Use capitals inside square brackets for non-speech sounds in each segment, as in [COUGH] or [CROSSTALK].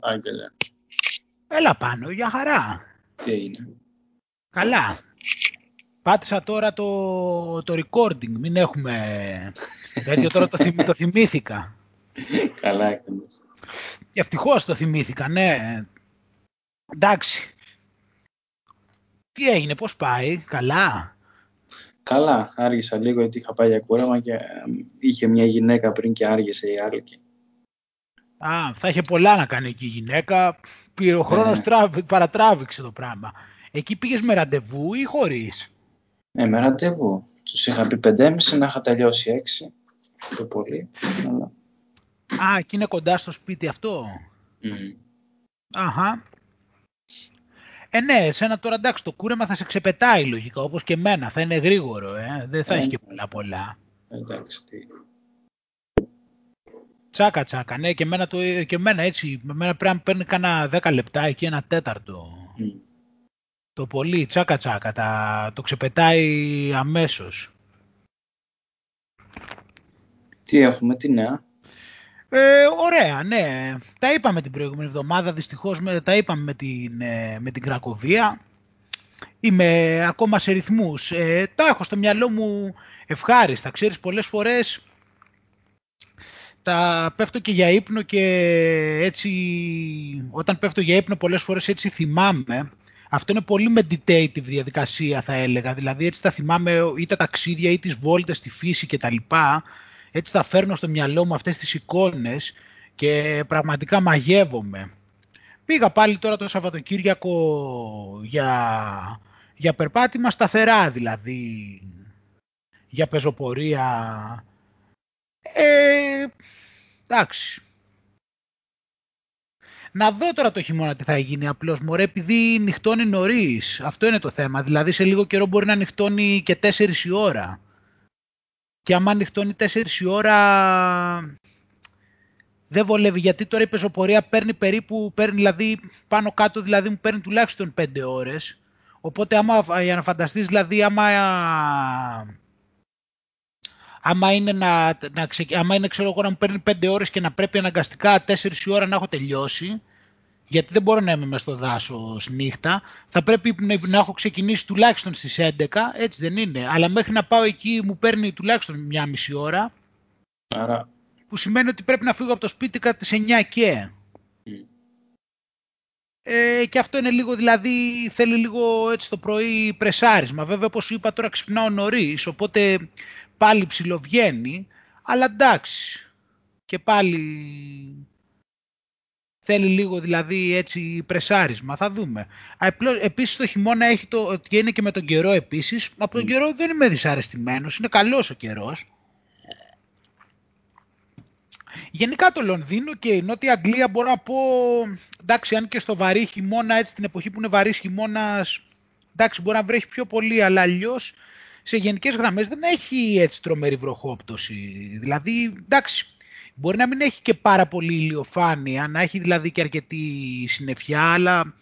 Άγγελε. Έλα πάνω, για χαρά. Τι έγινε; Καλά. Πάτησα τώρα το, το recording, μην έχουμε [LAUGHS] τέτοιο τώρα το, θυμ, το θυμήθηκα. Καλά έκανες. Ευτυχώς το θυμήθηκα, ναι. Εντάξει. Τι έγινε, πώς πάει, καλά; Καλά, άργησα λίγο γιατί είχα πάει για κούρεμα και είχε μια γυναίκα πριν και άργησε η άλλη. Α, θα είχε πολλά να κάνει εκεί η γυναίκα. Πήρε ο χρόνος, ναι. παρατράβηξε το πράγμα. Εκεί πήγες με ραντεβού ή χωρίς; Ναι, με ραντεβού. Τους είχα πει 5.30 να είχα τελειώσει 6 το πολύ. Αλλά... Α, και είναι κοντά στο σπίτι αυτό; Mm. Αχα. Ε, ναι, εσένα τώρα εντάξει, το κούρεμα θα σε ξεπετάει λογικά, όπως και εμένα. Θα είναι γρήγορο, ε. Δεν θα ε, έχει και πολλά πολλά. Εντάξει, τι. Τσάκα τσάκα, ναι, και εμένα, το, και εμένα έτσι. Εμένα πρέπει να παίρνει κάνα 10 λεπτά εκεί, ένα τέταρτο. Mm. Το πολύ, τσάκα τσάκα, τα, το ξεπετάει αμέσως. Τι έχουμε, τι νέα; Ε, ωραία, ναι. Τα είπαμε την προηγούμενη εβδομάδα, δυστυχώς με, τα είπαμε με την, ε, με την Κρακοβία. Είμαι ακόμα σε ρυθμούς. Ε, τα έχω στο μυαλό μου ευχάριστα. Ξέρεις, πολλές φορές τα πέφτω και για ύπνο και έτσι, όταν πέφτω για ύπνο πολλές φορές έτσι θυμάμαι. Αυτό είναι πολύ meditative διαδικασία θα έλεγα, δηλαδή έτσι τα θυμάμαι ή τα ταξίδια ή τις βόλτες στη φύση κτλ έτσι θα φέρνω στο μυαλό μου αυτές τις εικόνες και πραγματικά μαγεύομαι. Πήγα πάλι τώρα το Σαββατοκύριακο για, για περπάτημα σταθερά δηλαδή, για πεζοπορία. Ε, εντάξει. Να δω τώρα το χειμώνα τι θα γίνει απλώς, μωρέ, επειδή νυχτώνει νωρίς. Αυτό είναι το θέμα. Δηλαδή σε λίγο καιρό μπορεί να νυχτώνει και 4 η ώρα και άμα ανοιχτώνει 4 η ώρα δεν βολεύει γιατί τώρα η πεζοπορία παίρνει περίπου, παίρνει δηλαδή πάνω κάτω δηλαδή μου παίρνει τουλάχιστον 5 ώρες οπότε άμα, για να φανταστείς δηλαδή άμα, άμα είναι, να, να άμα είναι ξέρω εγώ να μου παίρνει 5 ώρες και να πρέπει αναγκαστικά 4 η ώρα να έχω τελειώσει γιατί δεν μπορώ να είμαι μέσα στο δάσος νύχτα, θα πρέπει να έχω ξεκινήσει τουλάχιστον στις 11, έτσι δεν είναι. Αλλά μέχρι να πάω εκεί μου παίρνει τουλάχιστον μια μισή ώρα, Άρα... που σημαίνει ότι πρέπει να φύγω από το σπίτι κατά τις 9 και. Ε, και αυτό είναι λίγο, δηλαδή θέλει λίγο έτσι το πρωί πρεσάρισμα. Βέβαια, όπως σου είπα τώρα ξυπνάω νωρίς, οπότε πάλι ψιλοβγαίνει, αλλά εντάξει. Και πάλι Θέλει λίγο δηλαδή έτσι πρεσάρισμα, θα δούμε. Επίσης το χειμώνα έχει το, και είναι και με τον καιρό επίσης. Από τον mm. καιρό δεν είμαι δυσαρεστημένος, είναι καλός ο καιρός. Γενικά το Λονδίνο και η Νότια Αγγλία μπορώ να πω, εντάξει αν και στο βαρύ χειμώνα, έτσι την εποχή που είναι βαρύς χειμώνας, εντάξει μπορεί να βρέχει πιο πολύ, αλλά αλλιώς σε γενικές γραμμές δεν έχει έτσι τρομερή βροχόπτωση. Δηλαδή, εντάξει, Μπορεί να μην έχει και πάρα πολύ ηλιοφάνεια, να έχει δηλαδή και αρκετή συννεφιά, αλλά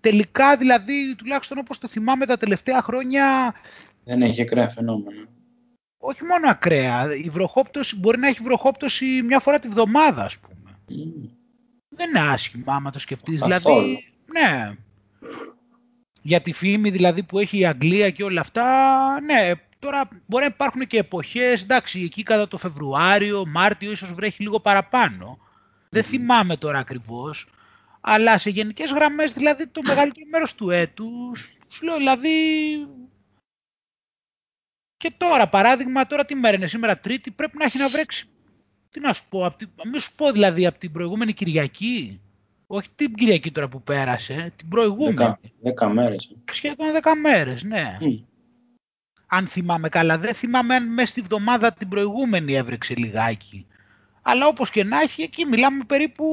τελικά δηλαδή, τουλάχιστον όπως το θυμάμαι τα τελευταία χρόνια... Δεν έχει ακραία φαινόμενα. Όχι μόνο ακραία. Η βροχόπτωση μπορεί να έχει βροχόπτωση μια φορά τη βδομάδα, ας πούμε. Mm. Δεν είναι άσχημα άμα το σκεφτείς. Δηλαδή, ναι. Για τη φήμη δηλαδή που έχει η Αγγλία και όλα αυτά, ναι, Τώρα μπορεί να υπάρχουν και εποχές, εντάξει, εκεί κατά το Φεβρουάριο, Μάρτιο ίσως βρέχει λίγο παραπάνω. Δεν θυμάμαι τώρα ακριβώς. Αλλά σε γενικές γραμμές, δηλαδή το μεγαλύτερο μέρος του έτους, σου λέω δηλαδή... Και τώρα, παράδειγμα, τώρα τι μέρα είναι, σήμερα Τρίτη, πρέπει να έχει να βρέξει. Τι να σου πω, απ μην σου πω δηλαδή από την προηγούμενη Κυριακή. Όχι την Κυριακή τώρα που πέρασε, την προηγούμενη. Δέκα, δέκα μέρες. Σχεδόν δέκα μέρες, ναι αν θυμάμαι καλά. Δεν θυμάμαι αν μέσα στη βδομάδα την προηγούμενη έβρεξε λιγάκι. Αλλά όπως και να έχει, εκεί μιλάμε περίπου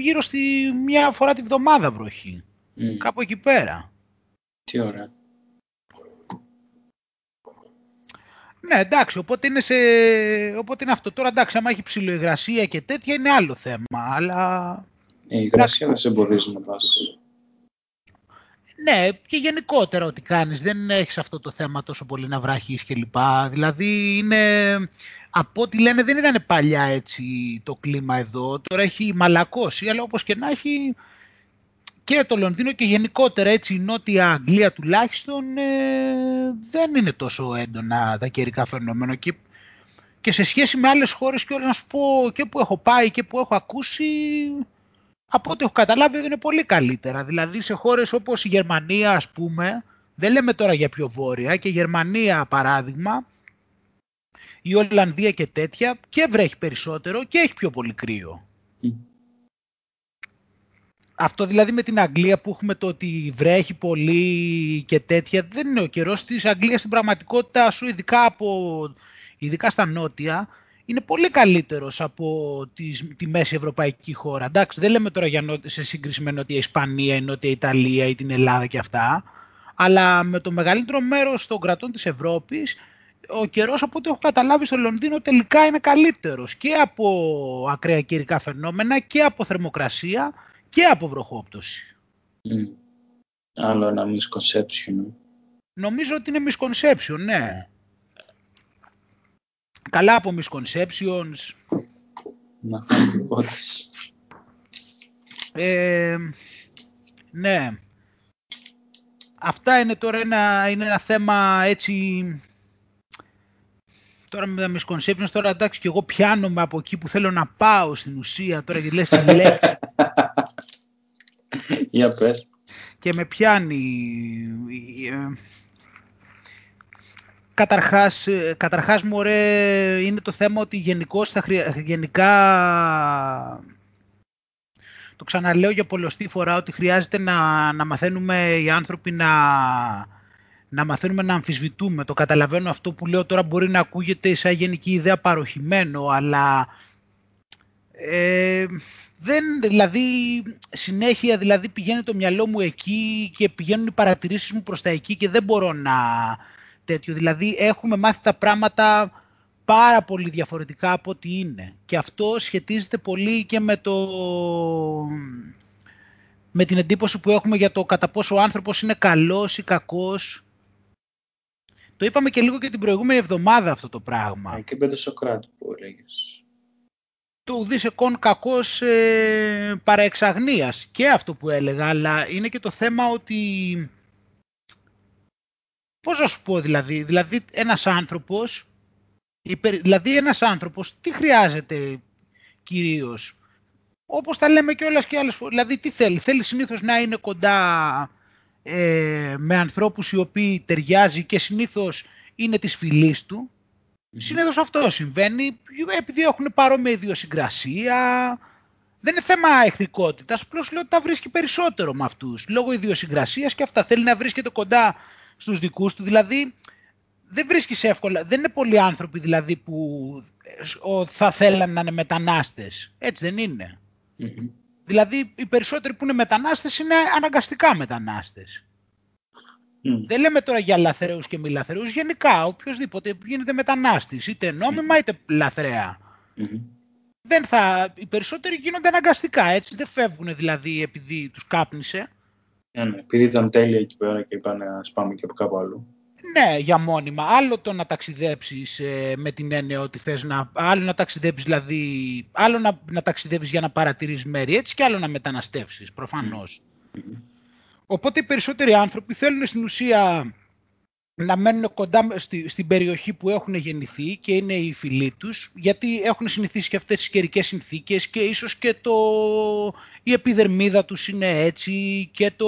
γύρω στη μια φορά τη βδομάδα βροχή. Mm. Κάπου εκεί πέρα. Τι ωραία. Ναι, εντάξει, οπότε είναι, σε... οπότε είναι αυτό. Τώρα εντάξει, άμα έχει ψηλοϊγρασία και τέτοια είναι άλλο θέμα, αλλά... Ε, η υγρασία δεν σε εμποδίζει να πας. Ναι, και γενικότερα ό,τι κάνεις. Δεν έχεις αυτό το θέμα τόσο πολύ να βράχεις κλπ. Δηλαδή είναι... Από ό,τι λένε δεν ήταν παλιά έτσι το κλίμα εδώ. Τώρα έχει μαλακώσει, αλλά όπως και να έχει και το Λονδίνο και γενικότερα έτσι η Νότια Αγγλία τουλάχιστον ε, δεν είναι τόσο έντονα τα καιρικά φαινόμενα και, και σε σχέση με άλλες χώρες και όλα να σου πω και που έχω πάει και που έχω ακούσει από ό,τι έχω καταλάβει είναι πολύ καλύτερα. Δηλαδή σε χώρες όπως η Γερμανία ας πούμε, δεν λέμε τώρα για πιο βόρεια και η Γερμανία παράδειγμα, η Ολλανδία και τέτοια και βρέχει περισσότερο και έχει πιο πολύ κρύο. Αυτό δηλαδή με την Αγγλία που έχουμε το ότι βρέχει πολύ και τέτοια, δεν είναι ο καιρός της Αγγλίας στην πραγματικότητα σου, ειδικά, από, ειδικά στα νότια, είναι πολύ καλύτερος από τη, τη μέση ευρωπαϊκή χώρα. Εντάξει, δεν λέμε τώρα για σε σύγκριση με Νότια Ισπανία, η Νότια Ιταλία ή την Ελλάδα και αυτά, αλλά με το μεγαλύτερο μέρος των κρατών της Ευρώπης, ο καιρός από ό,τι έχω καταλάβει στο Λονδίνο τελικά είναι καλύτερος και από ακραία καιρικά φαινόμενα και από θερμοκρασία και από βροχόπτωση. Mm. Άλλο ένα misconception. Νομίζω ότι είναι misconception, ναι. Καλά από misconceptions. Να κάνω υπόθεση. Ε, ναι. Αυτά είναι τώρα ένα, είναι ένα θέμα έτσι... Τώρα με τα misconceptions, τώρα εντάξει και εγώ πιάνομαι από εκεί που θέλω να πάω στην ουσία, τώρα και λες τη λέξη. [LAUGHS] Για πες. Και με πιάνει... Ε, καταρχάς, ε, καταρχάς μωρέ, είναι το θέμα ότι γενικώς θα γενικά το ξαναλέω για πολλωστή φορά ότι χρειάζεται να, να μαθαίνουμε οι άνθρωποι να, να μαθαίνουμε να αμφισβητούμε. Το καταλαβαίνω αυτό που λέω τώρα μπορεί να ακούγεται σαν γενική ιδέα παροχημένο, αλλά ε, δεν, δηλαδή, συνέχεια δηλαδή πηγαίνει το μυαλό μου εκεί και πηγαίνουν οι παρατηρήσεις μου προς τα εκεί και δεν μπορώ να τέτοιο. Δηλαδή έχουμε μάθει τα πράγματα πάρα πολύ διαφορετικά από ό,τι είναι. Και αυτό σχετίζεται πολύ και με το... με την εντύπωση που έχουμε για το κατά πόσο ο άνθρωπος είναι καλός ή κακός. Το είπαμε και λίγο και την προηγούμενη εβδομάδα αυτό το πράγμα. Ε, και με το Σοκράτη που έλεγες το ουδήσεκον κακός ε, παραεξαγνίας και αυτό που έλεγα, αλλά είναι και το θέμα ότι... Πώς να σου πω δηλαδή, δηλαδή ένας άνθρωπος, δηλαδή ένας άνθρωπος τι χρειάζεται κυρίως, όπως τα λέμε και όλες και άλλες φορές, δηλαδή τι θέλει, θέλει συνήθως να είναι κοντά ε, με ανθρώπους οι οποίοι ταιριάζει και συνήθως είναι της φυλής του, Συνήθως αυτό συμβαίνει επειδή έχουν παρόμοια ιδιοσυγκρασία. Δεν είναι θέμα εχθρικότητας, απλώς λέω ότι τα βρίσκει περισσότερο με αυτούς. Λόγω ιδιοσυγκρασίας και αυτά. Θέλει να βρίσκεται κοντά στους δικούς του. Δηλαδή, δεν βρίσκεις εύκολα. Δεν είναι πολλοί άνθρωποι δηλαδή που θα θέλαν να είναι μετανάστες. Έτσι δεν ειναι Δηλαδή, οι περισσότεροι που είναι μετανάστες είναι αναγκαστικά μετανάστες. Δεν λέμε τώρα για λαθρέους και μη λαθρέους. Γενικά, οποιοδήποτε γίνεται μετανάστης, είτε νόμιμα είτε λαθρέα. Δεν θα, οι περισσότεροι γίνονται αναγκαστικά, έτσι. Δεν φεύγουν δηλαδή επειδή τους κάπνισε. Ναι, ναι, επειδή ήταν τέλεια εκεί πέρα και είπαν να σπάμε και από κάπου αλλού. Ναι, για μόνιμα. Άλλο το να ταξιδέψεις ε, με την έννοια ότι θες να... Άλλο να ταξιδέψεις δηλαδή... Άλλο να, να ταξιδέψεις για να παρατηρείς μέρη έτσι και άλλο να μεταναστεύσεις, προφανώς. Οπότε οι περισσότεροι άνθρωποι θέλουν στην ουσία να μένουν κοντά στη, στην περιοχή που έχουν γεννηθεί και είναι οι φίλοι τους, γιατί έχουν συνηθίσει και αυτές τις καιρικές συνθήκες και ίσως και το, η επιδερμίδα τους είναι έτσι και το,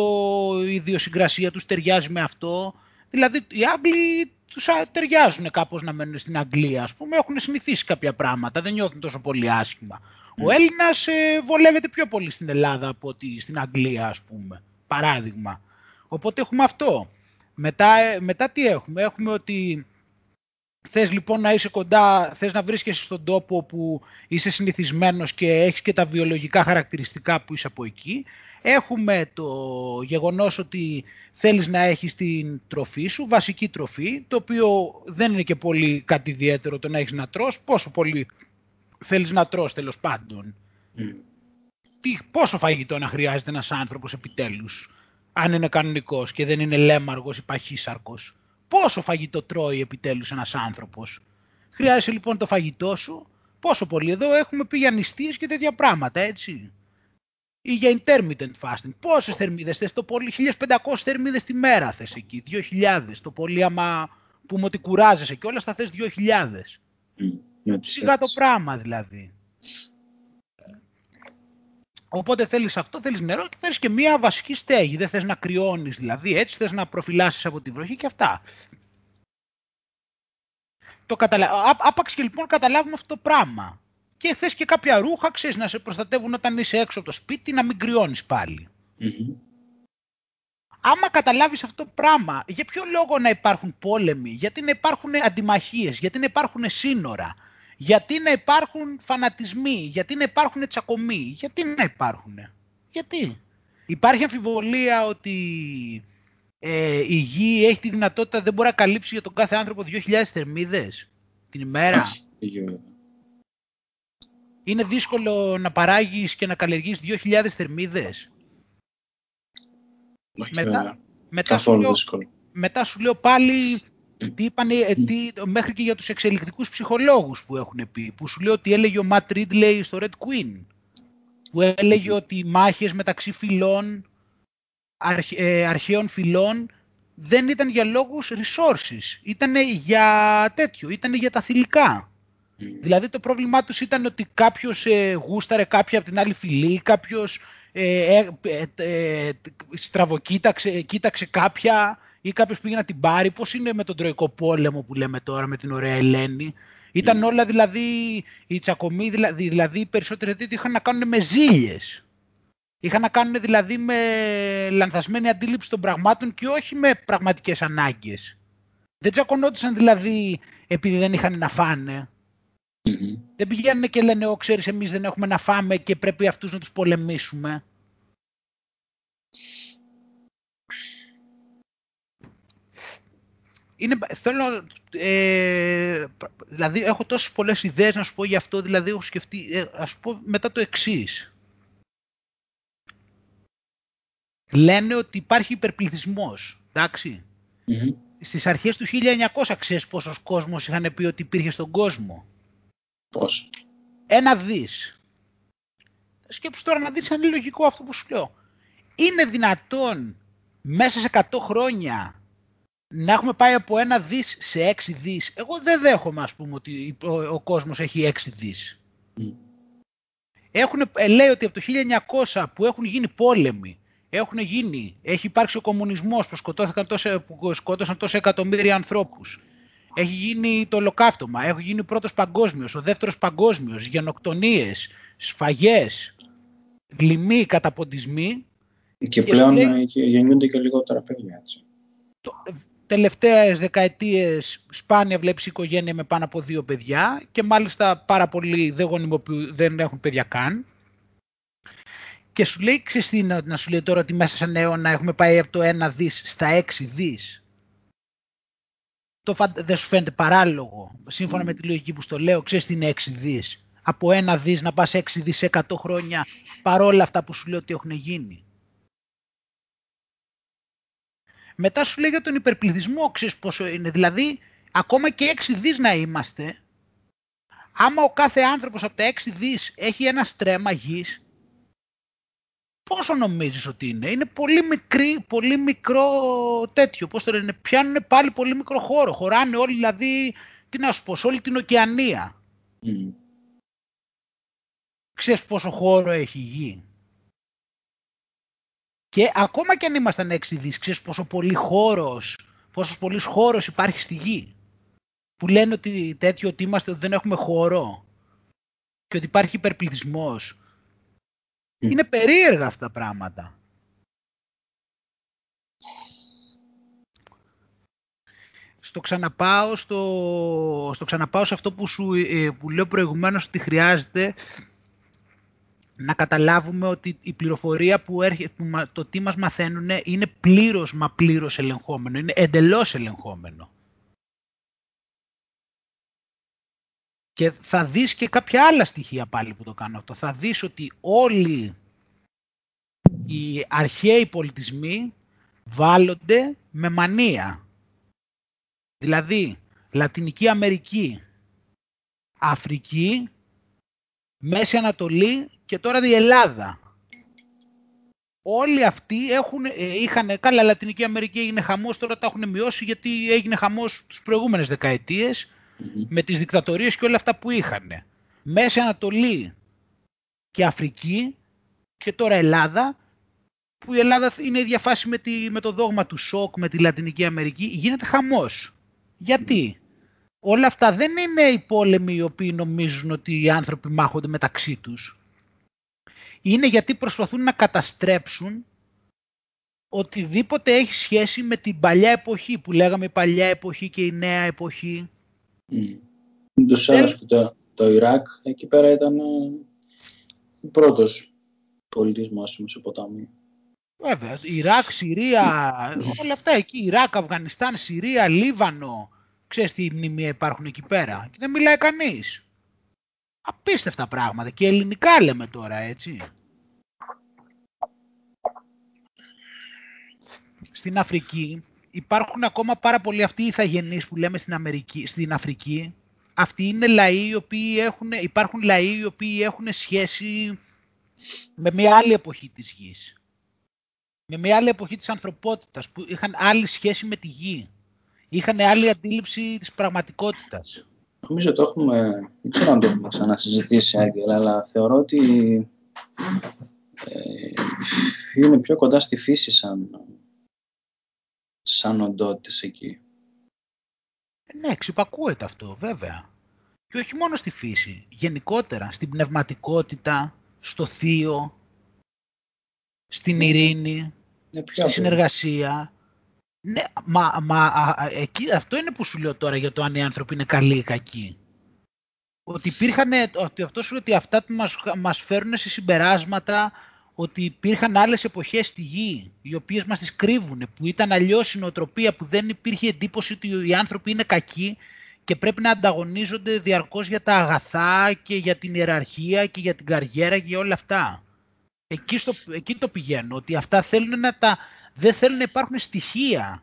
η ιδιοσυγκρασία τους ταιριάζει με αυτό. Δηλαδή οι Άγγλοι τους ταιριάζουν κάπως να μένουν στην Αγγλία, ας πούμε, έχουν συνηθίσει κάποια πράγματα, δεν νιώθουν τόσο πολύ άσχημα. Ο Έλληνας ε, βολεύεται πιο πολύ στην Ελλάδα από ότι στην Αγγλία, ας πούμε παράδειγμα. Οπότε έχουμε αυτό. Μετά, μετά τι έχουμε; Έχουμε ότι θες λοιπόν να είσαι κοντά, θες να βρίσκεσαι στον τόπο που είσαι συνηθισμένος και έχεις και τα βιολογικά χαρακτηριστικά που είσαι από εκεί. Έχουμε το γεγονός ότι θέλεις να έχεις την τροφή σου, βασική τροφή, το οποίο δεν είναι και πολύ κάτι ιδιαίτερο το να έχεις να τρως, πόσο πολύ θέλεις να τρως τέλος πάντων; Τι, πόσο φαγητό να χρειάζεται ένας άνθρωπος επιτέλους; Αν είναι κανονικός και δεν είναι λέμαργος ή παχύσαρκος. Πόσο φαγητό τρώει επιτέλους ένας άνθρωπος; Χρειάζεσαι λοιπόν το φαγητό σου; Πόσο πολύ; Εδώ έχουμε πει για νηστείες και τέτοια πράγματα, έτσι. Ή για intermittent fasting. Πόσες θερμίδες θες, το πολύ 1500 θερμίδες τη μέρα θες εκεί, 2000. Το πολύ άμα πούμε ότι κουράζεσαι και όλα θα θες 2000. Mm, Σιγά το πράγμα δηλαδή. Οπότε θέλεις αυτό, θέλεις νερό και θέλεις και μία βασική στέγη. Δεν θες να κρυώνεις δηλαδή, έτσι θες να προφυλάσεις από τη βροχή και αυτά. Το καταλα... Άπαξ και λοιπόν καταλάβουμε αυτό το πράγμα. Και θες και κάποια ρούχα, ξέρεις, να σε προστατεύουν όταν είσαι έξω από το σπίτι, να μην κρυώνεις πάλι. Mm-hmm. Άμα καταλάβεις αυτό το πράγμα, για ποιο λόγο να υπάρχουν πόλεμοι, γιατί να υπάρχουν αντιμαχίες, γιατί να υπάρχουν σύνορα, γιατί να υπάρχουν φανατισμοί, γιατί να υπάρχουν τσακωμοί, γιατί να υπάρχουν. Γιατί. Υπάρχει αμφιβολία ότι ε, η γη έχει τη δυνατότητα, δεν μπορεί να καλύψει για τον κάθε άνθρωπο 2.000 θερμίδες την ημέρα. Είναι δύσκολο να παράγεις και να καλλιεργείς 2.000 θερμίδες. μετά, μετά, σου λέω, μετά σου λέω πάλι τι είπανε, ε, τι, μέχρι και για τους εξελικτικούς ψυχολόγους που έχουν πει, που σου λέω ότι έλεγε ο Ματ Ridley στο Red Queen, που έλεγε ότι οι μάχες μεταξύ φυλών, αρχ, ε, αρχαίων φυλών, δεν ήταν για λόγους resources, ήταν για τέτοιο, ήταν για τα θηλυκά. Δηλαδή το πρόβλημά τους ήταν ότι κάποιος ε, γούσταρε κάποια από την άλλη φυλή, κάποιος ε, ε, ε, στραβοκοίταξε κοίταξε κάποια ή κάποιος πήγε να την πάρει. Πώς είναι με τον Τροϊκό Πόλεμο που λέμε τώρα με την ωραία Ελένη; Ήταν mm. όλα δηλαδή, οι τσακωμοί, δηλαδή, δηλαδή οι περισσότεροι τέτοιοι είχαν να κάνουν με ζήλιες. Είχαν να κάνουν δηλαδή με λανθασμένη αντίληψη των πραγμάτων και όχι με πραγματικές ανάγκες. Δεν τσακωνόντουσαν δηλαδή επειδή δεν είχαν να φάνε. Mm-hmm. Δεν πηγαίνουν και λένε, «Ω, ξέρεις, εμείς δεν έχουμε να φάμε και πρέπει αυτούς να τους πολεμήσουμε». Είναι, θέλω, ε, δηλαδή έχω τόσες πολλές ιδέες να σου πω γι' αυτό, δηλαδή έχω σκεφτεί, ε, ας πω μετά το εξής. Λένε ότι υπάρχει υπερπληθυσμός, εντάξει. Mm-hmm. Στις αρχές του 1900 ξέρεις πόσος κόσμος είχαν πει ότι υπήρχε στον κόσμο; Πώς; Ένα δις. Σκέψου τώρα να δεις αν είναι λογικό αυτό που σου λέω. Είναι δυνατόν μέσα σε 100 χρόνια να έχουμε πάει από ένα δις σε έξι δις. Εγώ δεν δέχομαι, ας πούμε, ότι ο, ο κόσμος έχει έξι δις. Mm. Έχουν, ε, λέει ότι από το 1900 που έχουν γίνει πόλεμοι, έχουν γίνει, έχει υπάρξει ο κομμουνισμός που, σκοτώθηκαν τόσα, που σκότωσαν τόσα εκατομμύρια ανθρώπους. Έχει γίνει το ολοκαύτωμα, έχει γίνει ο πρώτος παγκόσμιος, ο δεύτερος παγκόσμιος, γενοκτονίες, σφαγές, λοιμοί, καταποντισμοί. Και, πλέον λέει, γεννιούνται και λιγότερα παιδιά, έτσι τελευταίες δεκαετίες σπάνια βλέπεις οικογένεια με πάνω από δύο παιδιά και μάλιστα πάρα πολλοί δεν, δεν έχουν παιδιά καν. Και σου λέει, ξέρεις να σου λέει τώρα ότι μέσα σε ένα αιώνα έχουμε πάει από το 1 δις στα 6 δις. Το δεν σου φαίνεται παράλογο, σύμφωνα με τη λογική που στο λέω, ξέρεις τι είναι 6 δις. Από 1 δις να πας 6 δις 100 χρόνια, παρόλα αυτά που σου λέω ότι έχουν γίνει. Μετά σου λέει για τον υπερπληθυσμό, ξέρεις πόσο είναι. Δηλαδή, ακόμα και 6 δις να είμαστε, άμα ο κάθε άνθρωπος από τα 6 δις έχει ένα στρέμμα γης, πόσο νομίζεις ότι είναι; Είναι πολύ μικρή, πολύ μικρό τέτοιο. Πώς το λένε, πιάνουν πάλι πολύ μικρό χώρο. Χωράνε όλοι, δηλαδή, τι να σου πω, σε όλη την ωκεανία. Mm. Ξέρεις πόσο χώρο έχει η γη; Και ακόμα και αν ήμασταν έξι δις, ξέρεις πόσο πολύ χώρος, πόσος πολύς χώρος υπάρχει στη γη. Που λένε ότι τέτοιο ότι είμαστε, ότι δεν έχουμε χώρο και ότι υπάρχει υπερπληθυσμός. Είναι περίεργα αυτά τα πράγματα. Στο ξαναπάω, στο, στο ξαναπάω σε αυτό που, σου, ε, που λέω προηγουμένως ότι χρειάζεται να καταλάβουμε ότι η πληροφορία που, έρχεται, που το τι μας μαθαίνουν είναι πλήρως μα πλήρως ελεγχόμενο, είναι εντελώς ελεγχόμενο. Και θα δεις και κάποια άλλα στοιχεία πάλι που το κάνω αυτό. Θα δεις ότι όλοι οι αρχαίοι πολιτισμοί βάλλονται με μανία. Δηλαδή, Λατινική Αμερική, Αφρική, Μέση Ανατολή και τώρα η Ελλάδα. Όλοι αυτοί έχουν, ε, είχαν, καλά Λατινική Αμερική έγινε χαμός, τώρα τα έχουν μειώσει γιατί έγινε χαμός τις προηγούμενες με τις δικτατορίες και όλα αυτά που είχαν. Μέση Ανατολή και Αφρική και τώρα Ελλάδα, που η Ελλάδα είναι η διαφάση με, τη, με το δόγμα του σοκ με τη Λατινική Αμερική, γίνεται χαμός. Γιατί; Όλα αυτά δεν είναι οι πόλεμοι οι οποίοι νομίζουν ότι οι άνθρωποι μάχονται μεταξύ τους. Είναι γιατί προσπαθούν να καταστρέψουν οτιδήποτε έχει σχέση με την παλιά εποχή που λέγαμε η παλιά εποχή και η νέα εποχή. Mm. Το το, το Ιράκ εκεί πέρα ήταν ε, ο πρώτος πολιτισμός στη Μεσοποταμία. Βέβαια, Ιράκ, Συρία, όλα αυτά εκεί, Ιράκ, Αφγανιστάν, Συρία, Λίβανο, ξέρεις τι μνημεία υπάρχουν εκεί πέρα και δεν μιλάει κανείς. Απίστευτα πράγματα και ελληνικά λέμε τώρα, έτσι. Στην Αφρική υπάρχουν ακόμα πάρα πολλοί αυτοί οι ηθαγενείς που λέμε στην, Αμερική, στην Αφρική. Αυτοί είναι λαοί οι οποίοι έχουν, υπάρχουν λαοί οι οποίοι έχουν σχέση με μια άλλη εποχή της γης. Με μια άλλη εποχή της ανθρωπότητας που είχαν άλλη σχέση με τη γη. Είχαν άλλη αντίληψη της πραγματικότητας. Νομίζω το έχουμε, δεν ξέρω αν το έχουμε ξανασυζητήσει, Άγγελα, αλλά θεωρώ ότι ε, είναι πιο κοντά στη φύση σαν, σαν οντότητες εκεί. Ε, ναι, ξυπακούεται αυτό, βέβαια. Και όχι μόνο στη φύση, γενικότερα, στην πνευματικότητα, στο θείο, στην ναι. ειρήνη, ναι, στη συνεργασία. Ναι, μα, μα εκεί, αυτό είναι που σου λέω τώρα για το αν οι άνθρωποι είναι καλοί ή κακοί. Ότι υπήρχαν, ότι αυτό σου λέει ότι αυτά που μας, μας φέρουν σε συμπεράσματα ότι υπήρχαν άλλες εποχές στη γη, οι οποίες μας τις κρύβουν, που ήταν αλλιώς η νοοτροπία, που δεν υπήρχε εντύπωση ότι οι άνθρωποι είναι κακοί και πρέπει να ανταγωνίζονται διαρκώς για τα αγαθά και για την ιεραρχία και για την καριέρα και όλα αυτά. Εκεί, στο, εκεί το πηγαίνω, ότι αυτά θέλουν να τα, δεν θέλουν να υπάρχουν στοιχεία.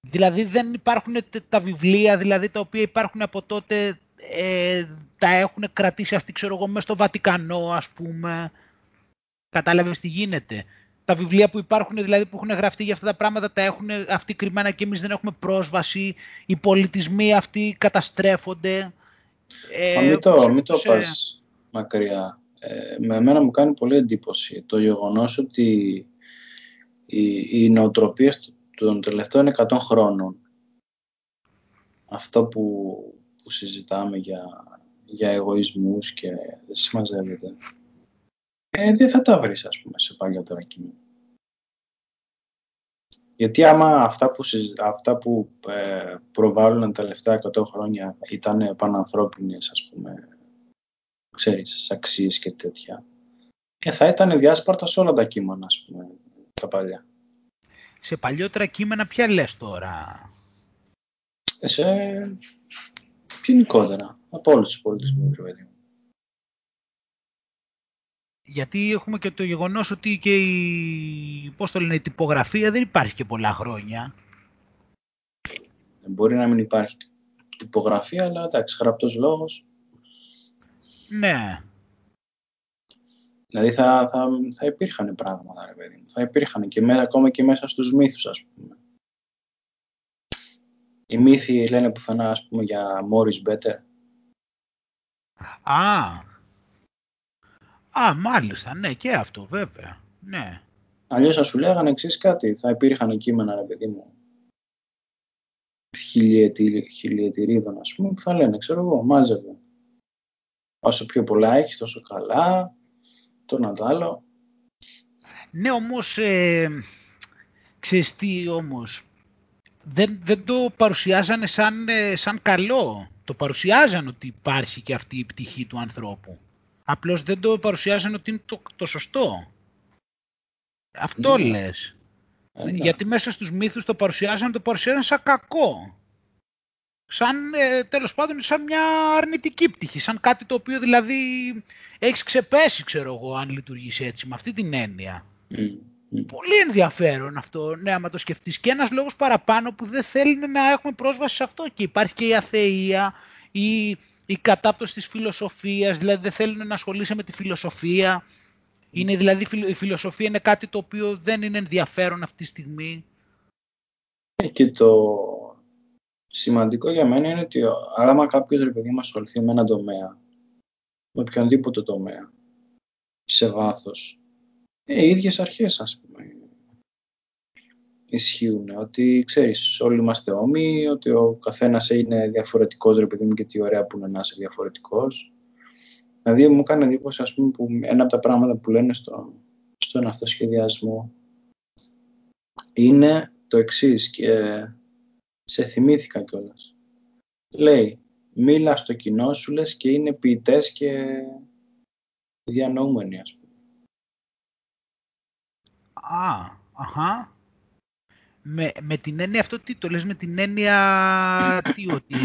Δηλαδή δεν υπάρχουν τα βιβλία δηλαδή τα οποία υπάρχουν από τότε ε, τα έχουν κρατήσει αυτοί ξέρω εγώ μέσα στο Βατικανό ας πούμε. Κατάλαβες τι γίνεται. Τα βιβλία που υπάρχουν δηλαδή που έχουν γραφτεί για αυτά τα πράγματα τα έχουν αυτοί κρυμμένα και εμείς δεν έχουμε πρόσβαση. Οι πολιτισμοί αυτοί καταστρέφονται. Ε, μην το, μην το πας μακριά. Ε, με εμένα μου κάνει πολύ εντύπωση το γεγονός ότι οι, οι νοοτροπίες των τελευταίων 100 χρόνων αυτό που, που συζητάμε για, για εγωισμούς και δεν συμμαζεύεται ε, δεν θα τα βρεις ας πούμε σε παλιότερα κείμενα. Γιατί άμα αυτά που, αυτά που ε, προβάλλουν τα τελευταία 100 χρόνια ήταν πανανθρώπινες ας πούμε ξέρεις, αξίες και τέτοια ε, θα ήταν διάσπαρτα σε όλα τα κείμενα ας πούμε τα παλιά. Σε παλιότερα κείμενα ποια λες τώρα; Σε γενικότερα, από όλους τους πολιτισμούς, παιδί Γιατί έχουμε και το γεγονός ότι και η, πώς το λένε, η τυπογραφία δεν υπάρχει και πολλά χρόνια. Μπορεί να μην υπάρχει τυπογραφία, αλλά εντάξει, γραπτός λόγος. Ναι. Δηλαδή θα, θα, θα υπήρχαν πράγματα, ρε παιδί Θα υπήρχαν και μέσα, ακόμα και μέσα στους μύθους, ας πούμε. Οι μύθοι λένε πουθενά, ας πούμε, για Morris Better. Α, α, μάλιστα, ναι, και αυτό, βέβαια, ναι. Αλλιώς θα σου λέγανε εξής κάτι, θα υπήρχαν κείμενα, ρε παιδί μου, χιλιετηρίδων, ας πούμε, που θα λένε, ξέρω εγώ, μάζευε. Όσο πιο πολλά έχεις, τόσο καλά, το να το άλλο. Ναι, όμως, ε, ξέρεις τι όμως, δεν, δεν το παρουσιάζανε σαν, ε, σαν καλό. Το παρουσιάζανε ότι υπάρχει και αυτή η πτυχή του ανθρώπου. Απλώς δεν το παρουσιάζανε ότι είναι το, το σωστό. Αυτό ναι. λες. Ε, ναι. Γιατί μέσα στους μύθους το παρουσιάζανε, το παρουσιάζανε σαν κακό. Σαν, ε, τέλος πάντων, σαν μια αρνητική πτυχή. Σαν κάτι το οποίο δηλαδή έχεις ξεπέσει, ξέρω εγώ, αν λειτουργήσει έτσι, με αυτή την έννοια. Πολύ ενδιαφέρον αυτό, ναι, άμα το σκεφτείς. Και ένας λόγος παραπάνω που δεν θέλει να έχουμε πρόσβαση σε αυτό. Και υπάρχει και η αθεία, η, η κατάπτωση της φιλοσοφίας, δηλαδή δεν θέλουν να ασχολείσαι με τη φιλοσοφία. Είναι δηλαδή η φιλοσοφία είναι κάτι το οποίο δεν είναι ενδιαφέρον αυτή τη στιγμή. Ε, και το σημαντικό για μένα είναι ότι άμα κάποιος ρε παιδί ασχοληθεί με ένα τομέα, με οποιονδήποτε τομέα, σε βάθος, ε, οι ίδιες αρχές ας πούμε ισχύουν. Ότι ξέρεις, όλοι είμαστε όμοιοι, ότι ο καθένας είναι διαφορετικός ρε παιδί μου και τι ωραία που είναι να είσαι διαφορετικός. Δηλαδή μου έκανε εντύπωση ας πούμε που ένα από τα πράγματα που λένε στο, στον αυτοσχεδιασμό είναι το εξής και σε θυμήθηκα κιόλας. Λέει, μίλα στο κοινό σου λες και είναι ποιητές και διανοούμενοι ας πούμε. Α, αχα. Με, με την έννοια αυτό τι το λες, με την έννοια [COUGHS] τι, ότι...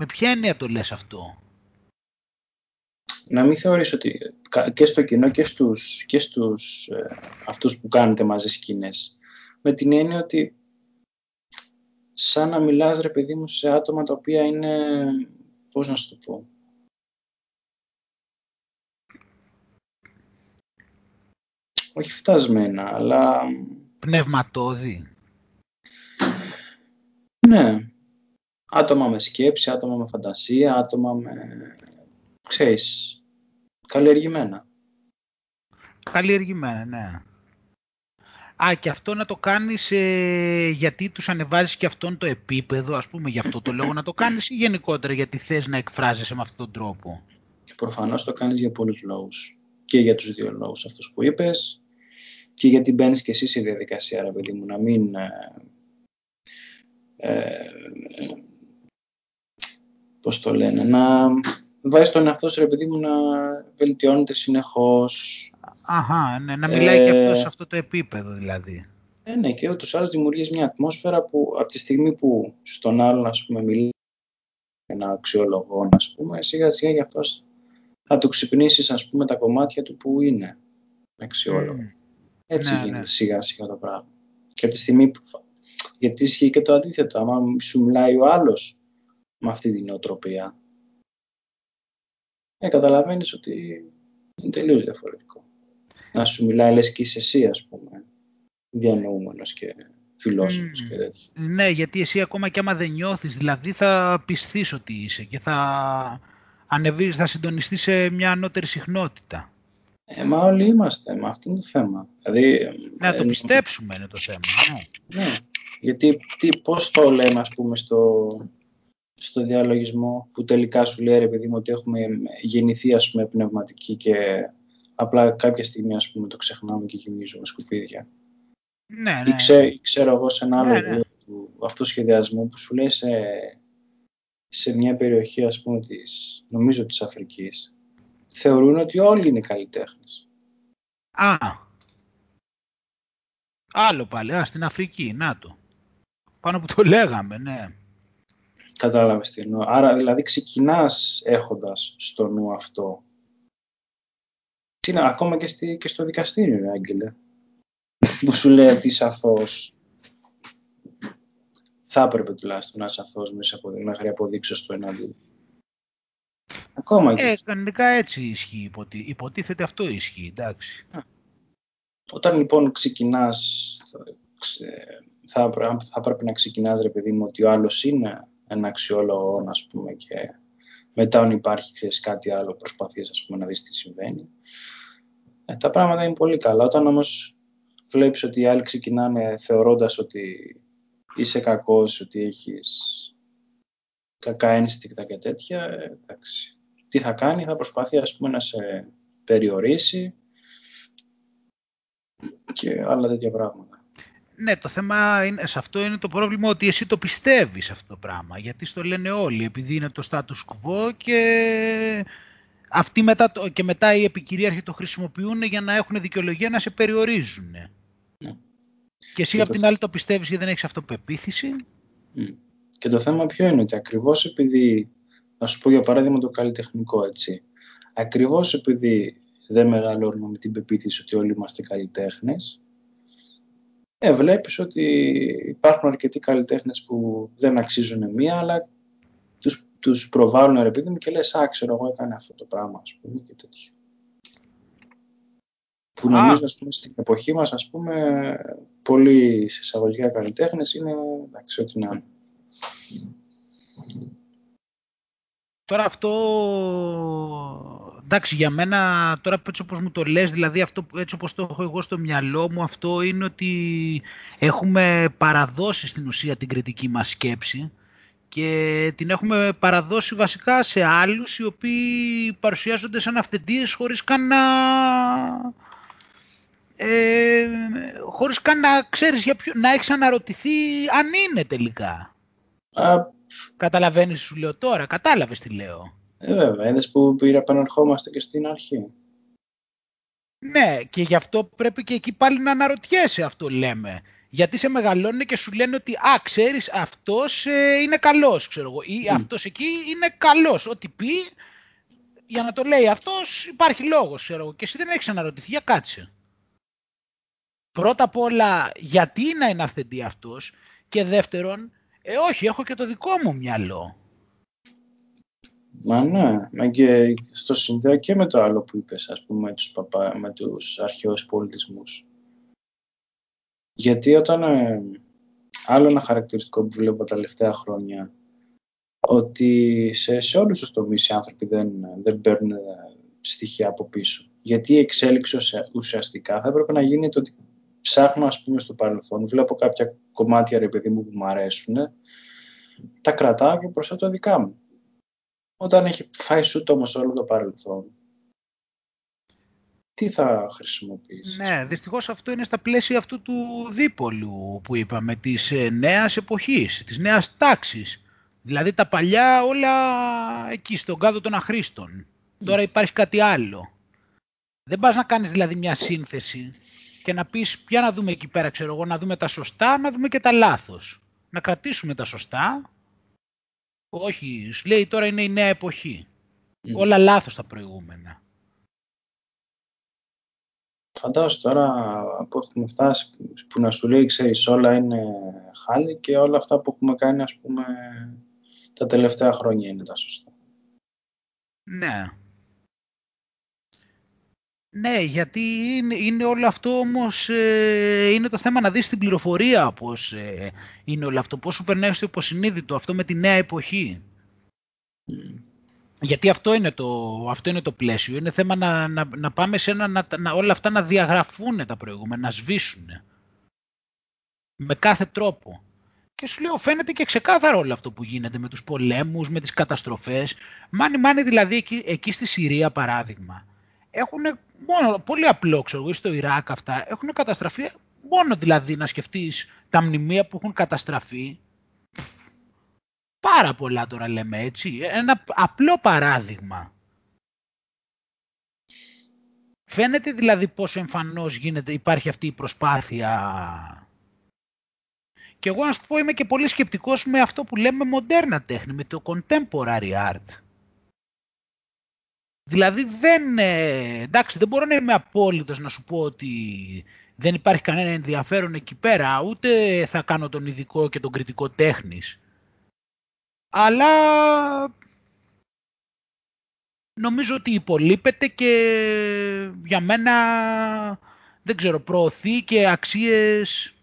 Με ποια έννοια το λες αυτό; Να μην θεωρείς ότι και στο κοινό και στους, και στους ε, αυτούς που κάνετε μαζί σκηνές, με την έννοια ότι σαν να μιλάς ρε παιδί μου σε άτομα τα οποία είναι, πώς να σου το πω, όχι φτασμένα, αλλά... Πνευματόδη. Ναι. Άτομα με σκέψη, άτομα με φαντασία, άτομα με... ξέρεις, καλλιεργημένα. Καλλιεργημένα, ναι. Α, και αυτό να το κάνεις ε, γιατί τους ανεβάζεις και αυτόν το επίπεδο, ας πούμε, για αυτό το λόγο να το κάνεις ή γενικότερα γιατί θες να εκφράζεσαι με αυτόν τον τρόπο; Προφανώς το κάνεις για πολλούς λόγους. Και για τους δύο λόγους αυτούς που είπες και γιατί μπαίνεις και εσύ στη διαδικασία, ρε παιδί μου, να μην... Ε, ε, πώς το λένε, να βάζεις τον εαυτό σου, ρε παιδί μου, να βελτιώνεται συνεχώς, Αχα, ναι, να μιλάει ε, και αυτός σε αυτό το επίπεδο δηλαδή. Ε, ναι, και ούτως άλλως δημιουργείς μια ατμόσφαιρα που από τη στιγμή που στον άλλον, ας πούμε, μιλάει ένα αξιολογό, ας πούμε, σιγά σιγά για αυτός θα του ξυπνήσεις, ας πούμε, τα κομμάτια του που είναι αξιόλογο. Mm. Έτσι ναι, γίνεται ναι. σιγά σιγά το πράγμα. Και από τη στιγμή που... Γιατί ισχύει και το αντίθετο. Άμα σου μιλάει ο άλλος με αυτή την νοοτροπία, ε, καταλαβαίνεις ότι είναι τελείως διαφορετικό να σου μιλάει λες και είσαι εσύ ας πούμε διανοούμενος και φιλόσοφος mm. και τέτοιο. Ναι, γιατί εσύ ακόμα και άμα δεν νιώθεις, δηλαδή θα πιστείς ότι είσαι και θα ανεβείς, θα συντονιστείς σε μια ανώτερη συχνότητα. Ε, μα όλοι είμαστε, μα αυτό είναι το θέμα. Δηλαδή, να το ε, πιστέψουμε είναι το θέμα. Ναι, ναι. γιατί τι, πώς το λέμε ας πούμε στο, στο διαλογισμό που τελικά σου λέει ρε παιδί μου ότι έχουμε γεννηθεί ας πούμε πνευματική και Απλά κάποια στιγμή ας πούμε το ξεχνάμε και γεμίζουμε σκουπίδια. Ναι, ναι. Ή, ξέρω εγώ σε ένα άλλο ναι, ναι. του αυτοσχεδιασμού που σου λέει σε, σε μια περιοχή ας πούμε της, νομίζω της Αφρικής θεωρούν ότι όλοι είναι καλλιτέχνες. Α, άλλο πάλι, α, στην Αφρική, να το. Πάνω που το λέγαμε, ναι. Κατάλαβες τι εννοώ. Άρα δηλαδή ξεκινάς έχοντας στο νου αυτό τι να, ακόμα και, στη, και στο δικαστήριο, Άγγελε. [LAUGHS] Που σου λέει ότι είσαι αθώος. Θα έπρεπε τουλάχιστον να είσαι αθώος μέχρι αποδείξω στο εναντίον. Ακόμα και. Ε, κανονικά έτσι ισχύει. Υποτι... Υποτίθεται αυτό ισχύει, εντάξει. Όταν λοιπόν ξεκινάς, θα, θα, θα πρέπει να ξεκινάς, ρε παιδί μου, ότι ο άλλος είναι ένα αξιόλογο, ας πούμε, και μετά αν υπάρχει ξέρεις, κάτι άλλο, προσπαθείς, ας πούμε, να δεις τι συμβαίνει. Ε, τα πράγματα είναι πολύ καλά. Όταν όμως βλέπεις ότι οι άλλοι ξεκινάνε θεωρώντας ότι είσαι κακός, ότι έχεις κακά ένστικτα και τέτοια, ε, εντάξει. Τι θα κάνει, θα προσπαθεί ας πούμε να σε περιορίσει και άλλα τέτοια πράγματα. Ναι, το θέμα είναι, σε αυτό είναι το πρόβλημα ότι εσύ το πιστεύεις αυτό το πράγμα. Γιατί στο λένε όλοι, επειδή είναι το status quo και αυτοί μετά, και μετά οι επικυρίαρχοι το χρησιμοποιούν για να έχουν δικαιολογία να σε περιορίζουν. Ναι. Και εσύ από την άλλη το πιστεύεις γιατί δεν έχεις αυτοπεποίθηση; Και το θέμα ποιο είναι ότι ακριβώς επειδή, να σου πω για παράδειγμα το καλλιτεχνικό έτσι, ακριβώς επειδή δεν μεγαλώνουμε με την πεποίθηση ότι όλοι είμαστε καλλιτέχνες, ε, βλέπεις ότι υπάρχουν αρκετοί καλλιτέχνες που δεν αξίζουν μία, αλλά τους, τους προβάλλουν ρε παιδί μου και λες, α, ξέρω, εγώ έκανε αυτό το πράγμα, ας πούμε, και τέτοιο. Που νομίζω, ας πούμε, στην εποχή μας, ας πούμε, πολλοί σε εισαγωγικά καλλιτέχνες είναι, εντάξει, ό,τι να είναι. Τώρα αυτό, εντάξει για μένα, τώρα έτσι όπως μου το λες, δηλαδή αυτό έτσι όπως το έχω εγώ στο μυαλό μου, αυτό είναι ότι έχουμε παραδώσει στην ουσία την κριτική μας σκέψη και την έχουμε παραδώσει βασικά σε άλλους οι οποίοι παρουσιάζονται σαν αυθεντίες χωρίς καν να... Ε, χωρίς καν να ξέρεις για ποιο, να έχεις αναρωτηθεί αν είναι τελικά. Καταλαβαίνεις σου λέω τώρα, κατάλαβες τι λέω. Ε, βέβαια, είδες που πήρα επαναρχόμαστε και στην αρχή. Ναι, και γι' αυτό πρέπει και εκεί πάλι να αναρωτιέσαι αυτό λέμε. Γιατί σε μεγαλώνουν και σου λένε ότι «Α, ξέρεις, αυτός ε, είναι καλός», ξέρω εγώ, ή mm. «Αυτός εκεί είναι καλός». Ό,τι πει, για να το λέει αυτός υπάρχει λόγος, ξέρω εγώ. Και εσύ δεν έχεις αναρωτηθεί, για κάτσε. Πρώτα απ' όλα, γιατί να είναι αυθεντή αυτός και δεύτερον, ε, όχι, έχω και το δικό μου μυαλό. Μα ναι, μα και στο συνδέω και με το άλλο που είπες, ας πούμε, με τους, παπά, με τους αρχαίους πολιτισμούς. Γιατί όταν, ε, άλλο ένα χαρακτηριστικό που βλέπω τα τελευταία χρόνια, ότι σε, σε όλους τους τομείς οι άνθρωποι δεν, δεν παίρνουν ε, στοιχεία από πίσω. Γιατί η εξέλιξη ουσιαστικά θα έπρεπε να γίνει το ότι ψάχνω ας πούμε στο παρελθόν, βλέπω κάποια κομμάτια ρε παιδί μου που μου αρέσουν, τα κρατάω και προσθέτω δικά μου. Όταν έχει φάει σου το όμως όλο το παρελθόν, τι θα χρησιμοποιήσεις; Ναι, δυστυχώς αυτό είναι στα πλαίσια αυτού του δίπολου που είπαμε, της ε, νέας εποχής, της νέας τάξης. Δηλαδή τα παλιά όλα εκεί στον κάδο των αχρήστων. Τώρα υπάρχει κάτι άλλο. Δεν πας να κάνεις δηλαδή μια σύνθεση και να πεις ποια να δούμε εκεί πέρα, ξέρω εγώ, να δούμε τα σωστά, να δούμε και τα λάθος. Να κρατήσουμε τα σωστά. Όχι, σου λέει τώρα είναι η νέα εποχή. Όλα λάθος τα προηγούμενα. Φαντάζομαι τώρα που έχουμε φτάσει που να σου λέει, ξέρεις, όλα είναι χάλι και όλα αυτά που έχουμε κάνει, ας πούμε, τα τελευταία χρόνια είναι τα σωστά. Ναι. Ναι, γιατί είναι, είναι όλο αυτό όμως, ε, είναι το θέμα να δεις την πληροφορία πώς ε, είναι όλο αυτό, πώς σου περνάει στο υποσυνείδητο, αυτό με τη νέα εποχή. Γιατί αυτό είναι, το, αυτό είναι το πλαίσιο, είναι θέμα να, να, να πάμε σε ένα, να, να, όλα αυτά να διαγραφούν τα προηγούμενα, να σβήσουν. Με κάθε τρόπο. Και σου λέω, φαίνεται και ξεκάθαρο όλο αυτό που γίνεται με τους πολέμους, με τις καταστροφές. Μάνι, μάνι δηλαδή εκεί, εκεί στη Συρία παράδειγμα έχουν μόνο, πολύ απλό ξέρω στο Ιράκ αυτά, έχουν καταστραφεί, μόνο δηλαδή να σκεφτείς τα μνημεία που έχουν καταστραφεί, πάρα πολλά τώρα λέμε έτσι, ένα απλό παράδειγμα. Φαίνεται δηλαδή πόσο εμφανώς γίνεται, υπάρχει αυτή η προσπάθεια. Και εγώ να σου πω είμαι και πολύ σκεπτικός με αυτό που λέμε μοντέρνα τέχνη, με το contemporary art. Δηλαδή δεν, ε, εντάξει, δεν μπορώ να είμαι απόλυτος να σου πω ότι δεν υπάρχει κανένα ενδιαφέρον εκεί πέρα, ούτε θα κάνω τον ειδικό και τον κριτικό τέχνης. Αλλά νομίζω ότι υπολείπεται και για μένα, δεν ξέρω, προωθεί και αξίες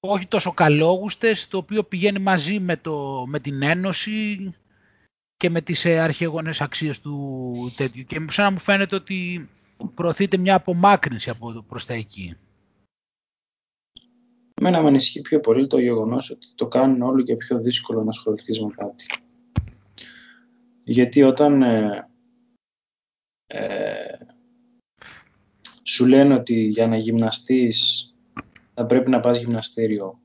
όχι τόσο καλόγουστες, το οποίο πηγαίνει μαζί με, το, με την Ένωση και με τις ε, αρχαίγονες αξίες του τέτοιου. Και σαν να μου φαίνεται ότι προωθείται μια απομάκρυνση από προς τα εκεί. Εμένα με ανησυχεί πιο πολύ το γεγονός ότι το κάνουν όλο και πιο δύσκολο να ασχοληθεί με κάτι. Γιατί όταν ε, ε, σου λένε ότι για να γυμναστείς θα πρέπει να πας γυμναστήριο,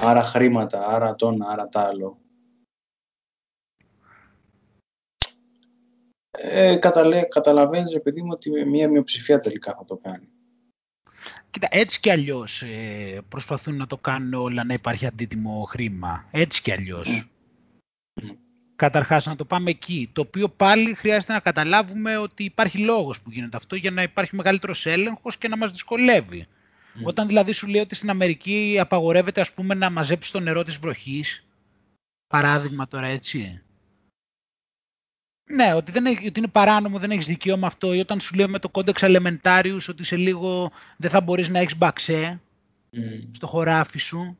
άρα χρήματα, άρα τόνα, άρα τ' άλλο, ε, καταλαβαίνεις, παιδί μου, ότι μία μειοψηφία τελικά θα το κάνει. Κοίτα, έτσι κι αλλιώς ε, προσπαθούν να το κάνουν όλα να υπάρχει αντίτιμο χρήμα. Έτσι κι αλλιώς. Mm. Καταρχάς να το πάμε εκεί, το οποίο πάλι χρειάζεται να καταλάβουμε ότι υπάρχει λόγος που γίνεται αυτό για να υπάρχει μεγαλύτερος έλεγχος και να μας δυσκολεύει. Όταν δηλαδή σου λέει ότι στην Αμερική απαγορεύεται ας πούμε να μαζέψεις το νερό της βροχής, παράδειγμα τώρα έτσι, ναι, ότι, δεν έχει, ότι είναι παράνομο, δεν έχεις δικαίωμα αυτό, ή όταν σου λέω με το Codex Elementarius ότι σε λίγο δεν θα μπορείς να έχεις μπαξέ στο χωράφι σου.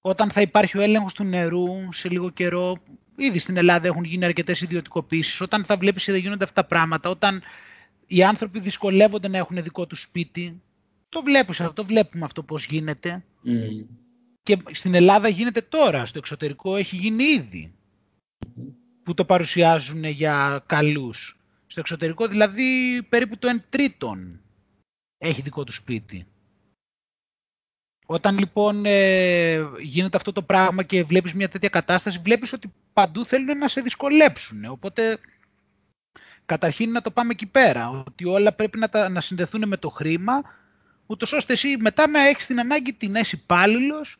Όταν θα υπάρχει ο έλεγχος του νερού σε λίγο καιρό, ήδη στην Ελλάδα έχουν γίνει αρκετές ιδιωτικοποίησεις, όταν θα βλέπεις ότι γίνονται αυτά τα πράγματα, όταν οι άνθρωποι δυσκολεύονται να έχουν δικό τους σπίτι, το βλέπεις αυτό, το βλέπουμε αυτό πώς γίνεται. Και στην Ελλάδα γίνεται τώρα, στο εξωτερικό έχει γίνει ήδη που το παρουσιάζουν για καλούς. Στο εξωτερικό δηλαδή περίπου το 1 τρίτον έχει δικό του σπίτι. Όταν λοιπόν ε, γίνεται αυτό το πράγμα και βλέπεις μια τέτοια κατάσταση, βλέπεις ότι παντού θέλουν να σε δυσκολέψουν. Οπότε καταρχήν να το πάμε εκεί πέρα, ότι όλα πρέπει να, τα, να συνδεθούν με το χρήμα, ούτως ώστε εσύ μετά να έχεις την ανάγκη την είσαι υπάλληλος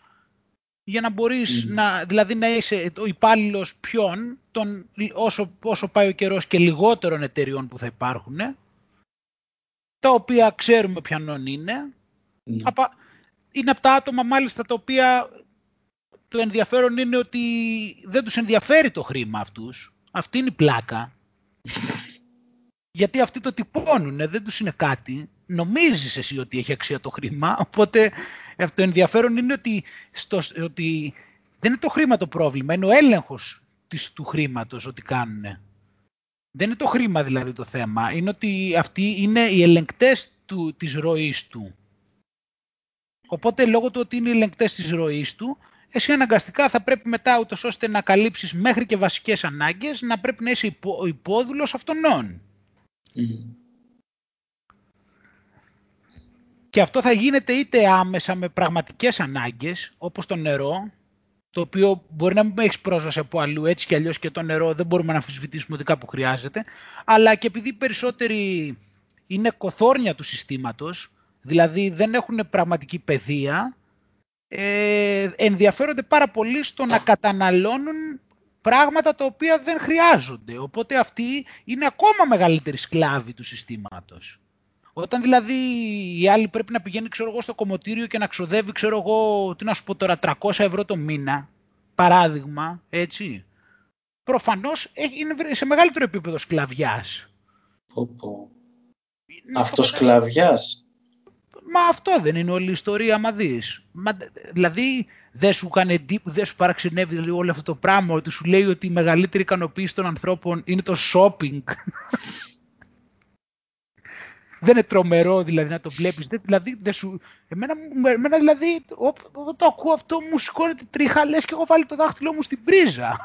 για να μπορείς να, δηλαδή να είσαι ο υπάλληλος ποιον, τον, όσο, όσο πάει ο καιρός και λιγότερων εταιριών που θα υπάρχουν, τα οποία ξέρουμε ποιανών είναι. Απα, είναι από τα άτομα μάλιστα τα οποία το ενδιαφέρον είναι ότι δεν τους ενδιαφέρει το χρήμα αυτούς. Αυτή είναι η πλάκα. Γιατί αυτοί το τυπώνουν, δεν τους είναι κάτι. Νομίζεις εσύ ότι έχει αξία το χρήμα, οπότε το ενδιαφέρον είναι ότι, στο, ότι δεν είναι το χρήμα το πρόβλημα, είναι ο έλεγχος της, του χρήματος ότι κάνουν. Δεν είναι το χρήμα δηλαδή το θέμα, είναι ότι αυτοί είναι οι ελεγκτές του, της ροής του. Οπότε λόγω του ότι είναι οι ελεγκτές της ροής του, εσύ αναγκαστικά θα πρέπει μετά ούτως ώστε να καλύψεις μέχρι και βασικές ανάγκες, να πρέπει να είσαι υπό, υπόδουλος αυτονών. Και αυτό θα γίνεται είτε άμεσα με πραγματικές ανάγκες, όπως το νερό, το οποίο μπορεί να μην έχεις πρόσβαση από αλλού, έτσι κι αλλιώς και το νερό δεν μπορούμε να αμφισβητήσουμε ότι κάπου χρειάζεται, αλλά και επειδή περισσότεροι είναι κοθόρνια του συστήματος, δηλαδή δεν έχουν πραγματική παιδεία, ε, ενδιαφέρονται πάρα πολύ στο να καταναλώνουν πράγματα τα οποία δεν χρειάζονται. Οπότε αυτοί είναι ακόμα μεγαλύτεροι σκλάβοι του συστήματος. Όταν δηλαδή οι άλλοι πρέπει να πηγαίνει ξέρω εγώ, στο κομμωτήριο και να ξοδεύει, ξέρω εγώ, τι να σου πω τώρα, 300 ευρώ το μήνα, παράδειγμα, έτσι, προφανώς είναι σε μεγαλύτερο επίπεδο σκλαβιάς. Πω, Αυτοσκλαβιάς. Μα αυτό δεν είναι όλη η ιστορία, άμα δεις. Μα, δηλαδή, δεν σου, κάνει, δεν σου παραξενεύει δηλαδή, όλο αυτό το πράγμα, ότι σου λέει ότι η μεγαλύτερη ικανοποίηση των ανθρώπων είναι το shopping. Δεν είναι τρομερό δηλαδή να το βλέπεις. Δηλαδή, δεν σου... εμένα, εμένα δηλαδή, όταν το ακούω αυτό μου σηκώνεται τρίχα, λες και έχω βάλει το δάχτυλό μου στην πρίζα.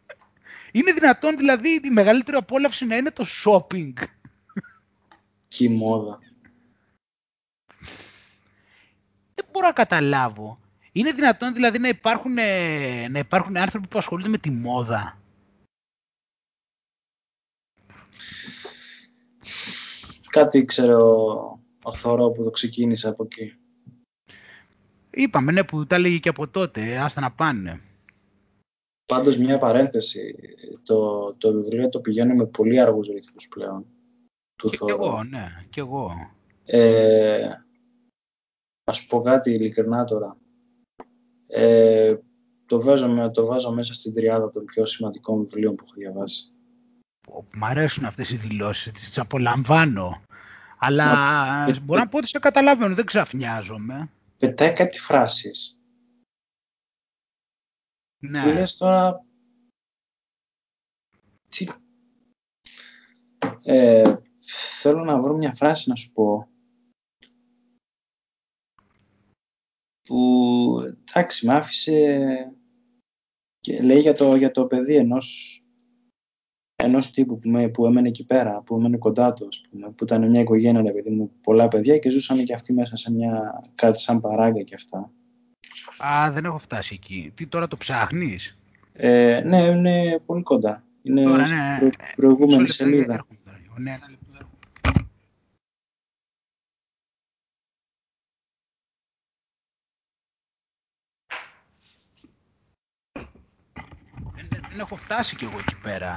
[LAUGHS] είναι δυνατόν δηλαδή η μεγαλύτερη απόλαυση να είναι το shopping. Και η μόδα. Δεν μπορώ να καταλάβω. Είναι δυνατόν δηλαδή να υπάρχουν, να υπάρχουν άνθρωποι που ασχολούνται με τη μόδα; Κάτι ξέρω ο Θωρό που το ξεκίνησε από εκεί. Είπαμε, ναι, που τα λέγει και από τότε, άστα να πάνε. Πάντως μια παρένθεση, το, το βιβλίο το πηγαίνω με πολύ αργούς ρυθμούς πλέον. Του και, Θωρό. εγώ, ναι, και εγώ. Ε, ας πω κάτι ειλικρινά τώρα. Ε, το, βάζω, το βάζω μέσα στην τριάδα των πιο σημαντικών βιβλίων που έχω διαβάσει. Μ' αρέσουν αυτές οι δηλώσεις, τις απολαμβάνω. Αλλά Μα... μπορώ να πω ότι σε καταλαβαίνω, δεν ξαφνιάζομαι. Πετάει κάτι φράσεις. Ναι. Που λες τώρα... Τι... Ε, θέλω να βρω μια φράση να σου πω. Που, εντάξει, με άφησε και λέει για το, για το παιδί ενός ενός τύπου που, με, που έμενε εκεί πέρα, που έμενε κοντά του, που ήταν μια οικογένεια, ρε παιδί μου, πολλά παιδιά και ζούσαν και αυτοί μέσα σε μια κάτι σαν παράγκα και αυτά. Α, δεν έχω φτάσει εκεί. Τι τώρα το ψάχνεις; Ε, ναι, είναι πολύ κοντά. Είναι τώρα, ναι, προ, προηγούμενη σελίδα. Ναι, Δεν έχω φτάσει κι εγώ εκεί πέρα.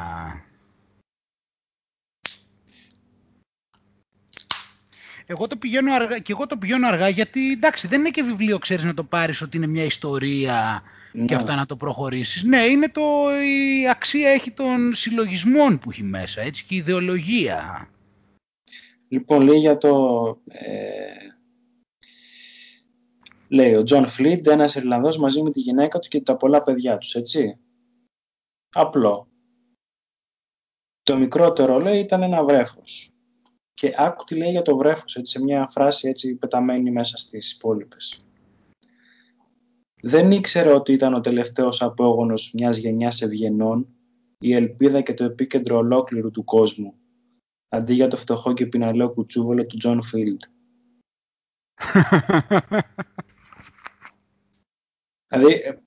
Εγώ το πηγαίνω αργά, και εγώ το πηγαίνω αργά γιατί εντάξει δεν είναι και βιβλίο ξέρεις να το πάρεις ότι είναι μια ιστορία και Ναι. αυτά να το προχωρήσεις. Ναι, είναι το, η αξία έχει των συλλογισμών που έχει μέσα, έτσι, και η ιδεολογία. Λοιπόν, λέει για το... Ε, λέει ο Τζον Φλίντ, ένας Ιρλανδός μαζί με τη γυναίκα του και τα πολλά παιδιά τους, έτσι. Απλό. Το μικρότερο, λέει, ήταν ένα βρέφος. Και άκου τι λέει για το βρέφος, έτσι, σε μια φράση έτσι πεταμένη μέσα στις υπόλοιπες. Δεν ήξερε ότι ήταν ο τελευταίος απόγονος μιας γενιάς ευγενών, η ελπίδα και το επίκεντρο ολόκληρου του κόσμου, αντί για το φτωχό και πειναλέο κουτσούβολο του Τζον Φίλντ. [LAUGHS] Δηλαδή, ε,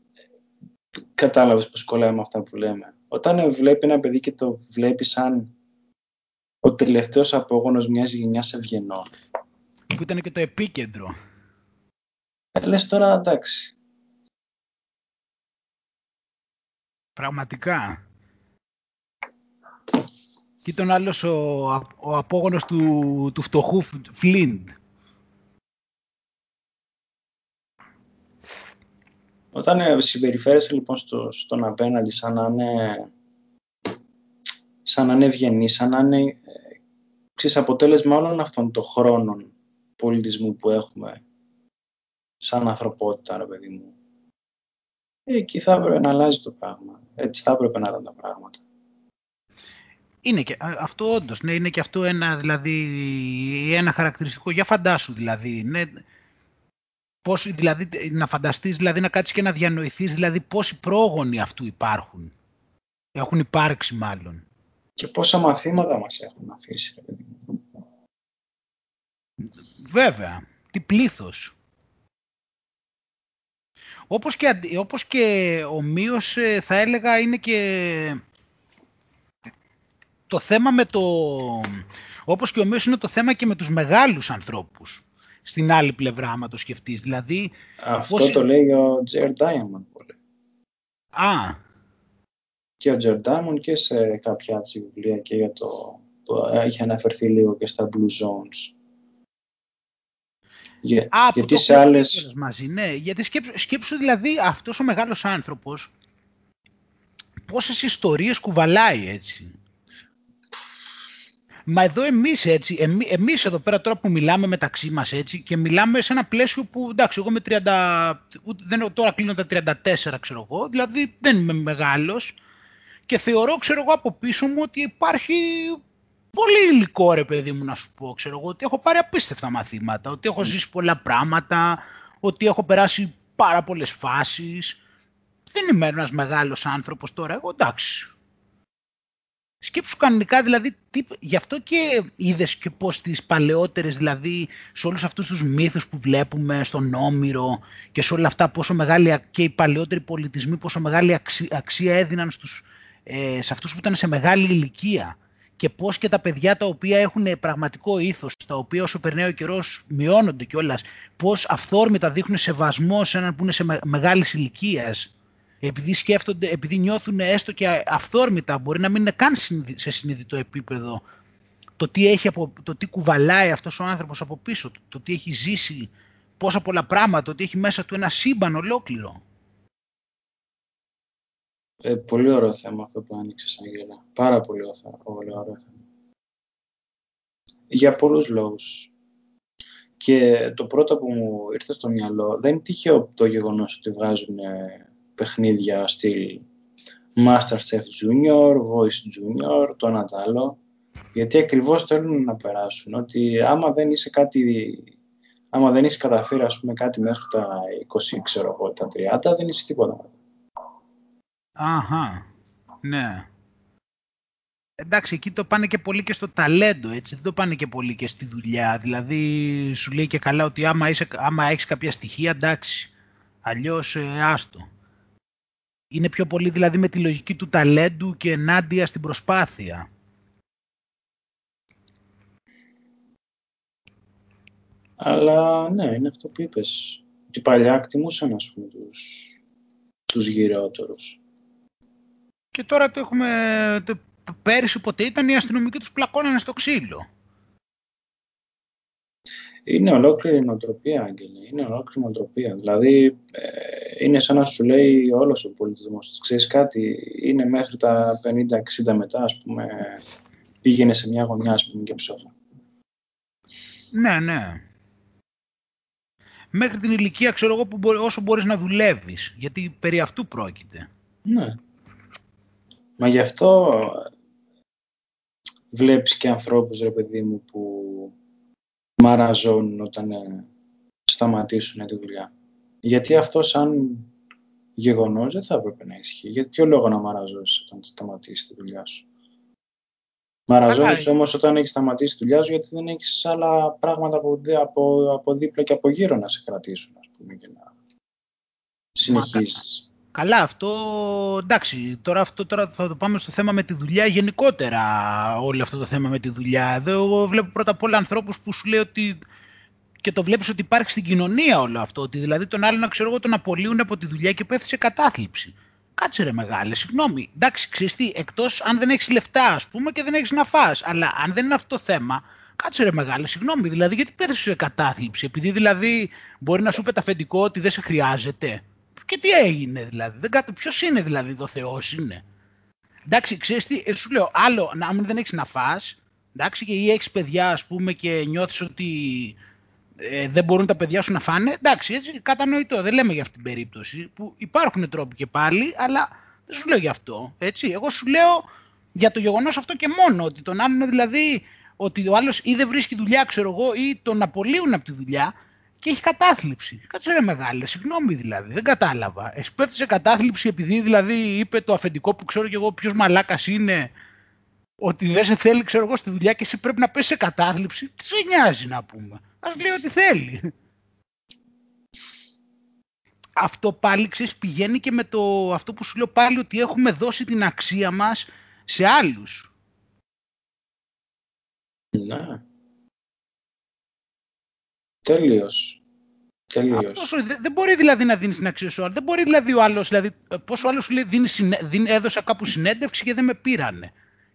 κατάλαβες πως κολλάει με αυτά που λέμε. Όταν ε, βλέπει ένα παιδί και το βλέπει σαν ο τελευταίος απόγονος μιας γενιάς ευγενών, που ήταν και το επίκεντρο. ε, λες τώρα εντάξει. Πραγματικά. Και ήταν άλλος ο, ο απόγονος του, του φτωχού Φλίντ. Όταν ε, συμπεριφέρεσαι λοιπόν στο, στον απέναντι σαν να είναι σαν να είναι ευγενή, σαν να είναι ε, ξέρεις, αποτέλεσμα όλων αυτών των χρόνων πολιτισμού που έχουμε σαν ανθρωπότητα, ρε παιδί μου. Ε, Εκεί θα έπρεπε να αλλάζει το πράγμα. Έτσι θα έπρεπε να ήταν τα πράγματα. Είναι και, α, αυτό όντως, ναι, είναι και αυτό ένα, δηλαδή, ένα χαρακτηριστικό. Για φαντάσου δηλαδή, ναι, πώς, δηλαδή να φανταστείς, δηλαδή να κάτσεις και να διανοηθείς, δηλαδή πόσοι πρόγονοι αυτού υπάρχουν. Έχουν υπάρξει μάλλον. Και πόσα μαθήματα μας έχουν αφήσει, ρε παιδί μου. Βέβαια, τι πλήθος. Όπως και, αντι- όπως και ομοίως ε, θα έλεγα είναι και το θέμα με το... Όπως και ομοίως είναι το θέμα και με τους μεγάλους ανθρώπους. Στην άλλη πλευρά, άμα το σκεφτείς. Δηλαδή, Αυτό Πώς- το λέει ο Τζέρ Diamond πολύ. α, Και ο Τζέρ Diamond και σε κάποια έτσι βιβλία και για το... το έχει αναφερθεί λίγο και στα Blue Zones. Για, Α, που γιατί το σε έχουμε πει άλλες... κιόλας μαζί, ναι. Γιατί σκέψου, σκέψου δηλαδή αυτός ο μεγάλος άνθρωπος πόσες ιστορίες κουβαλάει έτσι. Μα εδώ εμείς έτσι, εμεί, εμείς εδώ πέρα τώρα που μιλάμε μεταξύ μας έτσι και μιλάμε σε ένα πλαίσιο που εντάξει εγώ με 30, ούτε- δεν, τώρα κλείνω τα 34 ξέρω εγώ, δηλαδή δεν είμαι μεγάλος και θεωρώ ξέρω εγώ από πίσω μου ότι υπάρχει πολύ υλικό ρε παιδί μου να σου πω, ξέρω εγώ, ότι έχω πάρει απίστευτα μαθήματα, ότι έχω ζήσει πολλά πράγματα, ότι έχω περάσει πάρα πολλές φάσεις. Δεν είμαι ένας μεγάλος άνθρωπος τώρα, εγώ εντάξει. Σκέψου κανονικά, δηλαδή, τι, γι' αυτό και είδες και πώς στις παλαιότερες, δηλαδή, σε όλους αυτούς τους μύθους που βλέπουμε στον Όμηρο και σε όλα αυτά, πόσο μεγάλη, α- και οι παλαιότεροι πολιτισμοί, πόσο μεγάλη αξία, αξία έδιναν στους, ε, σε αυτούς που ήταν σε μεγάλη ηλικία και πώς και τα παιδιά τα οποία έχουν πραγματικό ήθος, τα οποία όσο περνάει ο καιρός μειώνονται κιόλας, πώς αυθόρμητα δείχνουν σεβασμό σε έναν που είναι σε με, μεγάλης ηλικίας, επειδή σκέφτονται, επειδή νιώθουν έστω και αυθόρμητα, μπορεί να μην είναι καν συνειδη- σε συνειδητό επίπεδο, το τι, έχει από, το τι κουβαλάει αυτός ο άνθρωπος από πίσω του, το τι έχει ζήσει, πόσα πολλά πράγματα, το ότι έχει μέσα του ένα σύμπαν ολόκληρο. Ε, πολύ ωραίο θέμα αυτό που άνοιξες, Αγγέλα. Πάρα πολύ ωραίο, πολύ ωραίο θέμα. Για πολλούς λόγους. Και το πρώτο που μου ήρθε στο μυαλό δεν είναι τυχαίο το γεγονός ότι βγάζουν ε, παιχνίδια στυλ Masterchef Junior, Voice Junior, το ένα τ' άλλο. Γιατί ακριβώς θέλουν να περάσουν ότι άμα δεν είσαι κάτι άμα δεν είσαι καταφέρει ας πούμε κάτι μέχρι τα 20, ξέρω εγώ, τα 30, δεν είσαι τίποτα. Αχα, ναι. Εντάξει, εκεί το πάνε και πολύ και στο ταλέντο, έτσι. Δεν το πάνε και πολύ και στη δουλειά. Δηλαδή, σου λέει και καλά ότι άμα, είσαι, άμα έχεις κάποια στοιχεία, εντάξει. Αλλιώς, ε, άστο. Είναι πιο πολύ δηλαδή με τη λογική του ταλέντου και ενάντια στην προσπάθεια. Αλλά ναι, είναι αυτό που είπες. Ότι παλιά εκτιμούσαν ας πούμε τους, τους γυρεότερους. Και τώρα το έχουμε, το, πέρυσι ποτέ ήταν οι αστυνομικοί τους πλακώνανε στο ξύλο. Είναι ολόκληρη νοοτροπία, Άγγελε. Είναι ολόκληρη νοοτροπία. Δηλαδή, ε, είναι σαν να σου λέει όλος ο πολιτισμός. Ξέρεις κάτι, είναι μέχρι τα 50-60 μετά, ας πούμε, πήγαινε σε μια γωνιά, ας πούμε, και ψόφα. Ναι, ναι. Μέχρι την ηλικία, ξέρω εγώ, που μπορεί, όσο μπορείς να δουλεύεις. Γιατί περί αυτού πρόκειται. Ναι. Μα γι' αυτό βλέπεις και ανθρώπους, ρε παιδί μου, που μαραζώνουν όταν ε, σταματήσουν τη δουλειά. Γιατί αυτό σαν γεγονός δεν θα έπρεπε να ισχύει. Γιατί ποιο λόγο να μαραζώσεις όταν σταματήσεις τη δουλειά σου; Μαραζώνεις όμως όταν έχεις σταματήσει τη δουλειά σου γιατί δεν έχεις άλλα πράγματα από, από, από δίπλα και από γύρω να σε κρατήσουν ας πούμε και να συνεχίσεις. Καλά, αυτό εντάξει. Τώρα, αυτό, τώρα θα το πάμε στο θέμα με τη δουλειά γενικότερα. Όλο αυτό το θέμα με τη δουλειά. Εδώ εγώ βλέπω πρώτα απ' όλα ανθρώπους που σου λέει ότι. και το βλέπεις ότι υπάρχει στην κοινωνία όλο αυτό. Ότι δηλαδή τον άλλον, ξέρω εγώ, τον απολύουν από τη δουλειά και πέφτει σε κατάθλιψη. Κάτσε ρε μεγάλε, συγγνώμη. Εντάξει, ξέρεις τι, εκτός αν δεν έχεις λεφτά, ας πούμε, και δεν έχεις να φας. Αλλά αν δεν είναι αυτό το θέμα, κάτσε ρε μεγάλε, συγγνώμη. Δηλαδή, γιατί πέφτεις σε κατάθλιψη. Επειδή δηλαδή μπορεί να σου πει αφεντικό ότι δεν σε χρειάζεται. Και τι έγινε δηλαδή. Δεν κάτω, ποιος είναι δηλαδή το Θεός είναι; Εντάξει, ξέρεις τι, ε, σου λέω, άλλο, αν δεν έχεις να φας, εντάξει, και ή έχεις παιδιά, ας πούμε, και νιώθεις ότι ε, δεν μπορούν τα παιδιά σου να φάνε, εντάξει, έτσι, κατανοητό, δεν λέμε για αυτή την περίπτωση, που υπάρχουν τρόποι και πάλι, αλλά δεν σου λέω γι' αυτό, έτσι. Εγώ σου λέω για το γεγονός αυτό και μόνο, ότι τον άλλον δηλαδή, ότι ο άλλος ή δεν βρίσκει δουλειά, ξέρω εγώ, ή τον απολύουν από τη δουλειά, και έχει κατάθλιψη. Κάτσε ρε μεγάλε, συγγνώμη δηλαδή, δεν κατάλαβα. Εσπέφτει σε κατάθλιψη επειδή δηλαδή είπε το αφεντικό που ξέρω και εγώ ποιος μαλάκας είναι, ότι δεν σε θέλει, ξέρω εγώ, στη δουλειά και εσύ πρέπει να πέσει σε κατάθλιψη. Τι σε νοιάζει να πούμε. Α λέει ότι θέλει. Αυτό πάλι ξέρεις πηγαίνει και με το αυτό που σου λέω πάλι ότι έχουμε δώσει την αξία μας σε άλλους. Ναι. Τελείω. Τελείως. δεν, μπορεί δηλαδή να δίνεις την αξία σου. Δεν μπορεί δηλαδή ο άλλος. Δηλαδή, πόσο ο άλλος σου λέει δίνει, δίνει, έδωσα κάπου συνέντευξη και δεν με πήρανε.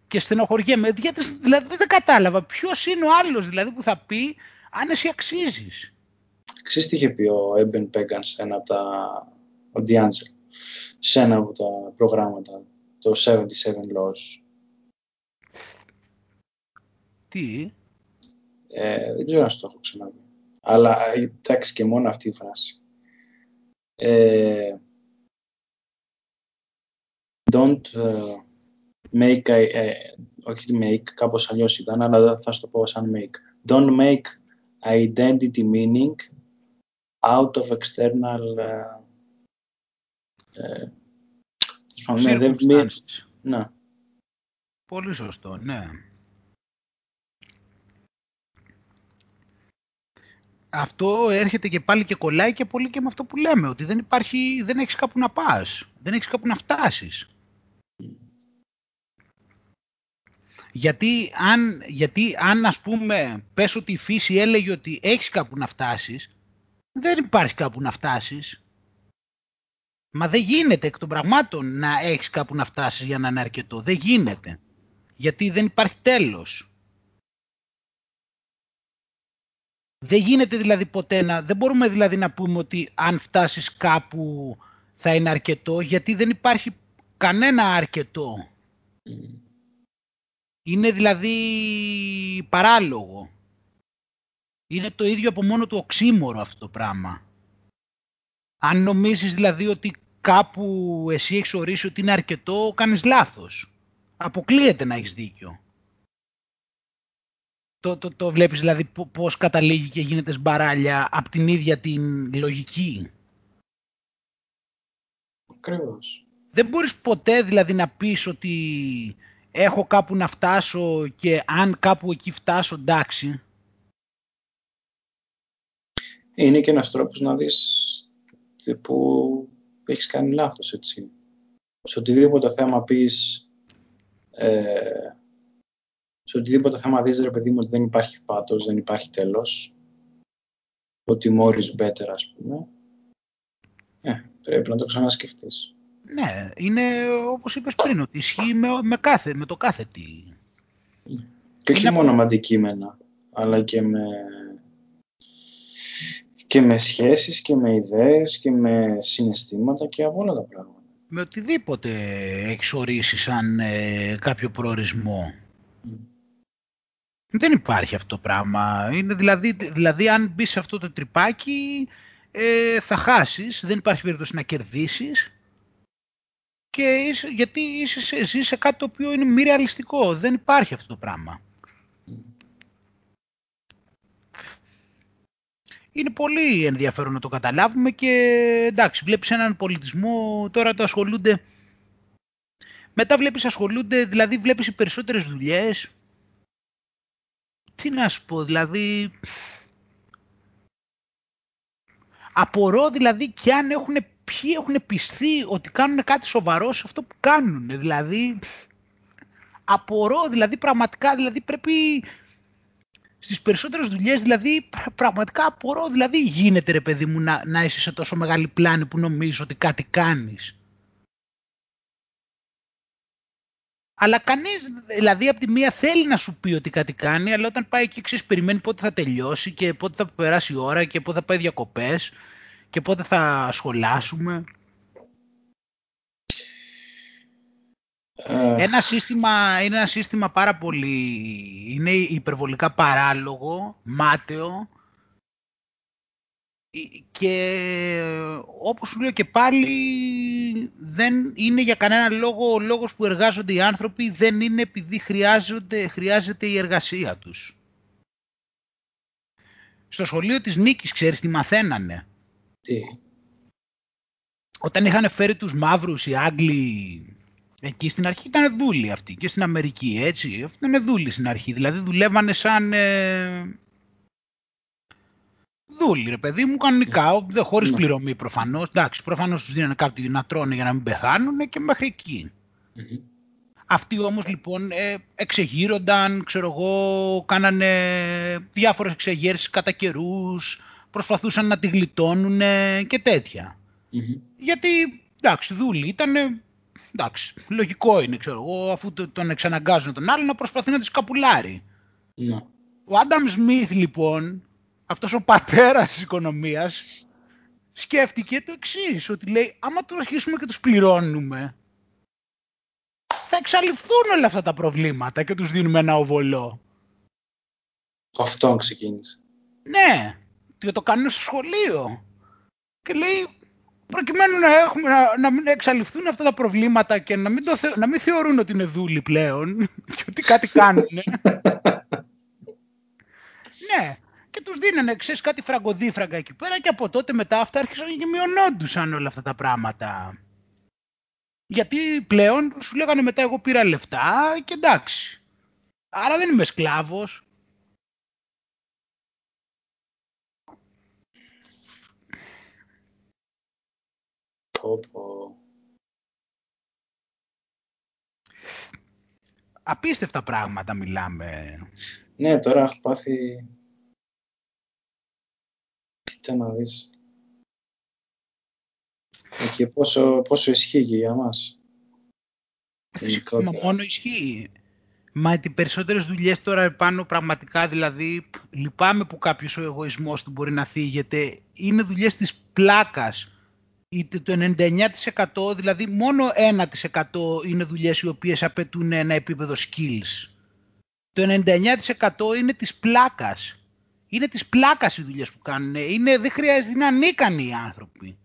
Και στενοχωριέμαι. Γιατί, δηλαδή δεν κατάλαβα ποιος είναι ο άλλος δηλαδή, που θα πει αν εσύ αξίζεις. Ξέρεις τι είχε πει ο Έμπεν Πέγκαν σε ένα από τα. Ο Ντιάντζελ; Σε ένα από τα προγράμματα. Το 77 Laws. Τι; Ε, δεν ξέρω αν το έχω ξαναδεί. Αλλά εντάξει και μόνο αυτή η φράση. Ε, don't uh, make, uh, όχι make, κάπως αλλιώς ήταν, αλλά θα σου το πω σαν make. Don't make identity meaning out of external uh, uh, Circumstances. Ναι. Πολύ σωστό, ναι. Αυτό έρχεται και πάλι και κολλάει και πολύ και με αυτό που λέμε, ότι δεν υπάρχει, δεν έχεις κάπου να πας, δεν έχεις κάπου να φτάσεις. Γιατί αν, γιατί αν ας πούμε πες ότι η φύση έλεγε ότι έχεις κάπου να φτάσεις, δεν υπάρχει κάπου να φτάσεις. Μα δεν γίνεται εκ των πραγμάτων να έχεις κάπου να φτάσεις για να είναι αρκετό. Δεν γίνεται. Γιατί δεν υπάρχει τέλος. Δεν γίνεται δηλαδή ποτέ να... Δεν μπορούμε δηλαδή να πούμε ότι αν φτάσεις κάπου θα είναι αρκετό, γιατί δεν υπάρχει κανένα αρκετό. Είναι δηλαδή παράλογο. Είναι το ίδιο από μόνο του οξύμορο αυτό το πράγμα. Αν νομίζεις δηλαδή ότι κάπου εσύ έχεις ορίσει ότι είναι αρκετό, κάνεις λάθος. Αποκλείεται να έχεις δίκιο. Το, το, το βλέπεις δηλαδή πώς καταλήγει και γίνεται σμπαράλια από την ίδια την λογική; Ακριβώς. Δεν μπορείς ποτέ δηλαδή να πεις ότι έχω κάπου να φτάσω και αν κάπου εκεί φτάσω εντάξει. Είναι και ένας τρόπος να δεις που έχεις κάνει λάθος έτσι. Σε οτιδήποτε θέμα πεις ε, σε οτιδήποτε θέμα δεις, ρε παιδί μου, ότι δεν υπάρχει πάτος, δεν υπάρχει τέλος, ότι more is better, ας πούμε, ε, πρέπει να το ξανασκεφτείς. Ναι, είναι όπως είπες πριν, ότι ισχύει με, με, κάθε, με το κάθε τι. Και όχι μόνο με αντικείμενα, αλλά και με, και με σχέσεις και με ιδέες και με συναισθήματα και από όλα τα πράγματα. Με οτιδήποτε έχεις ορίσει σαν ε, κάποιο προορισμό. Δεν υπάρχει αυτό το πράγμα. Είναι δηλαδή, δηλαδή αν μπει σε αυτό το τρυπάκι ε, θα χάσεις, δεν υπάρχει περίπτωση να κερδίσεις και γιατί είσαι, ζεις σε κάτι το οποίο είναι μη ρεαλιστικό. Δεν υπάρχει αυτό το πράγμα. Είναι πολύ ενδιαφέρον να το καταλάβουμε και εντάξει, βλέπεις έναν πολιτισμό, τώρα το ασχολούνται, μετά βλέπεις ασχολούνται, δηλαδή βλέπεις οι περισσότερες δουλειές, τι να σου πω, δηλαδή, απορώ δηλαδή και αν έχουν ποιοι έχουν πιστεί ότι κάνουν κάτι σοβαρό σε αυτό που κάνουν. Δηλαδή, απορώ, δηλαδή πραγματικά, δηλαδή πρέπει στις περισσότερες δουλειές, δηλαδή πραγματικά απορώ, δηλαδή γίνεται ρε παιδί μου να, να είσαι σε τόσο μεγάλη πλάνη που νομίζεις ότι κάτι κάνεις. Αλλά κανείς, δηλαδή από τη μία θέλει να σου πει ότι κάτι κάνει, αλλά όταν πάει εκεί ξέρεις περιμένει πότε θα τελειώσει και πότε θα περάσει η ώρα και πότε θα πάει διακοπές και πότε θα σχολάσουμε. Ένα σύστημα, είναι ένα σύστημα πάρα πολύ, είναι υπερβολικά παράλογο, μάταιο και όπως σου λέω και πάλι δεν είναι για κανένα λόγο ο λόγος που εργάζονται οι άνθρωποι δεν είναι επειδή χρειάζονται, χρειάζεται η εργασία τους. Στο σχολείο της Νίκης ξέρεις τι μαθαίνανε. Τι; Όταν είχαν φέρει τους μαύρους οι Άγγλοι εκεί στην αρχή ήταν δούλοι αυτοί και στην Αμερική έτσι. Αυτοί ήταν δούλοι στην αρχή. Δηλαδή δουλεύανε σαν ε... δούλοι ρε παιδί μου κανονικά, ναι. χωρίς ναι. πληρωμή προφανώς. Εντάξει, προφανώς τους δίνανε κάτι να τρώνε για να μην πεθάνουν και μέχρι Αυτοί όμως λοιπόν ε, εξεγείρονταν, ξέρω εγώ, κάνανε διάφορες εξεγέρσεις κατά καιρούς, προσπαθούσαν να τη γλιτώνουν και τετοια Γιατί, εντάξει, δούλοι ήταν, εντάξει, λογικό είναι, ξέρω εγώ, αφού τον εξαναγκάζουν τον άλλο να προσπαθεί να τη σκαπουλάρει. Ναι. Ο Άνταμ Σμιθ, λοιπόν, αυτός ο πατέρας της οικονομίας, σκέφτηκε το εξής ότι λέει, άμα το αρχίσουμε και τους πληρώνουμε, θα εξαλειφθούν όλα αυτά τα προβλήματα και τους δίνουμε ένα οβολό. Αυτό ξεκίνησε. Ναι, και το κάνουν στο σχολείο. Και λέει, προκειμένου να, έχουμε, να, να μην εξαλειφθούν αυτά τα προβλήματα και να μην, το, να μην θεωρούν ότι είναι δούλοι πλέον [LAUGHS] και ότι κάτι κάνουν. [LAUGHS] ναι, και τους δίνανε, ξέρεις, κάτι φραγκοδίφραγκα εκεί πέρα και από τότε μετά αυτά άρχισαν και μειωνόντουσαν όλα αυτά τα πράγματα. Γιατί πλέον σου λέγανε μετά εγώ πήρα λεφτά και εντάξει. Άρα δεν είμαι σκλάβος. Απίστευτα πράγματα μιλάμε. Ναι, τώρα έχω πάθει... Κοίτα να δεις. Και πόσο, πόσο ισχύει και για μας. Φυσικά, μα μόνο ισχύει. Μα οι περισσότερες δουλειές τώρα πάνω πραγματικά, δηλαδή, λυπάμαι που κάποιος ο εγωισμός του μπορεί να θίγεται. Είναι δουλειές της πλάκας το 99% δηλαδή μόνο 1% είναι δουλειές οι οποίες απαιτούν ένα επίπεδο skills. Το 99% είναι της πλάκας. Είναι της πλάκας οι δουλειές που κάνουν. Είναι, δεν χρειάζεται, είναι ανίκανοι οι άνθρωποι.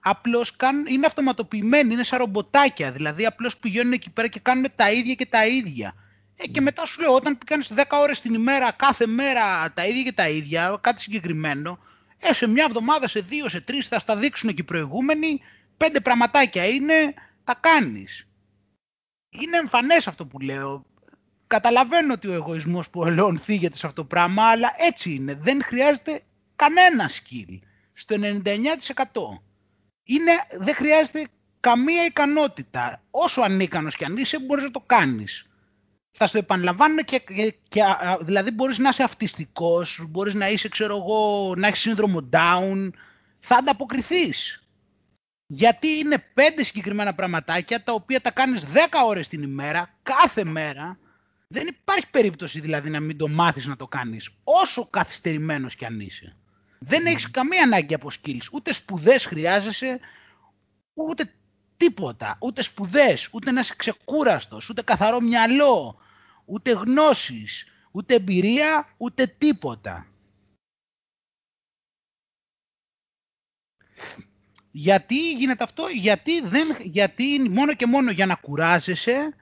Απλώς κάνουν, είναι αυτοματοποιημένοι, είναι σαν ρομποτάκια. Δηλαδή απλώς πηγαίνουν εκεί πέρα και κάνουν τα ίδια και τα ίδια. Ε, και μετά σου λέω, όταν κάνεις 10 ώρες την ημέρα, κάθε μέρα τα ίδια και τα ίδια, κάτι συγκεκριμένο, ε, σε μια εβδομάδα, σε δύο, σε τρεις θα στα δείξουν και οι προηγούμενοι. Πέντε πραγματάκια είναι, τα κάνεις. Είναι εμφανές αυτό που λέω. Καταλαβαίνω ότι ο εγωισμός που ελαιών θίγεται σε αυτό το πράγμα, αλλά έτσι είναι. Δεν χρειάζεται κανένα skill. Στο 99%. Είναι, δεν χρειάζεται καμία ικανότητα. Όσο ανίκανος κι αν είσαι, μπορείς να το κάνεις θα στο επαναλαμβάνουν και, και, και δηλαδή μπορείς να είσαι αυτιστικός, μπορείς να είσαι, ξέρω εγώ, να έχεις σύνδρομο down, θα ανταποκριθείς. Γιατί είναι πέντε συγκεκριμένα πραγματάκια τα οποία τα κάνεις 10 ώρες την ημέρα, κάθε μέρα. Δεν υπάρχει περίπτωση δηλαδή να μην το μάθεις να το κάνεις, όσο καθυστερημένος κι αν είσαι. Δεν έχεις καμία ανάγκη από skills, ούτε σπουδές χρειάζεσαι, ούτε τίποτα, ούτε σπουδές, ούτε να είσαι ξεκούραστος, ούτε καθαρό μυαλό, ούτε γνώσεις, ούτε εμπειρία, ούτε τίποτα. Γιατί γίνεται αυτό, γιατί, δεν, γιατί μόνο και μόνο για να κουράζεσαι,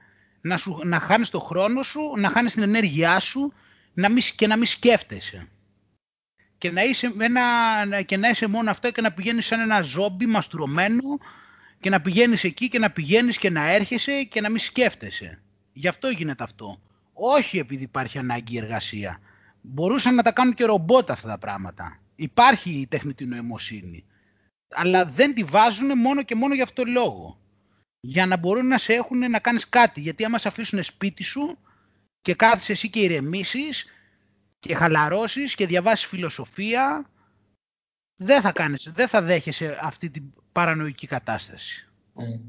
να, σου, να χάνεις το χρόνο σου, να χάνεις την ενέργειά σου να μην, και να μην σκέφτεσαι. Και να, είσαι ένα, και να είσαι μόνο αυτό και να πηγαίνεις σαν ένα ζόμπι μαστουρωμένο και να πηγαίνεις εκεί και να πηγαίνεις και να έρχεσαι και να μην σκέφτεσαι. Γι' αυτό γίνεται αυτό. Όχι επειδή υπάρχει ανάγκη εργασία. Μπορούσαν να τα κάνουν και ρομπότ αυτά τα πράγματα. Υπάρχει η τεχνητή νοημοσύνη. Αλλά δεν τη βάζουν μόνο και μόνο για αυτό το λόγο. Για να μπορούν να σε έχουν να κάνεις κάτι. Γιατί άμα σε αφήσουν σπίτι σου και κάθεσαι εσύ και ηρεμήσεις και χαλαρώσεις και διαβάσεις φιλοσοφία, δεν θα, κάνεις, δεν θα δέχεσαι αυτή την παρανοϊκή κατάσταση. Mm.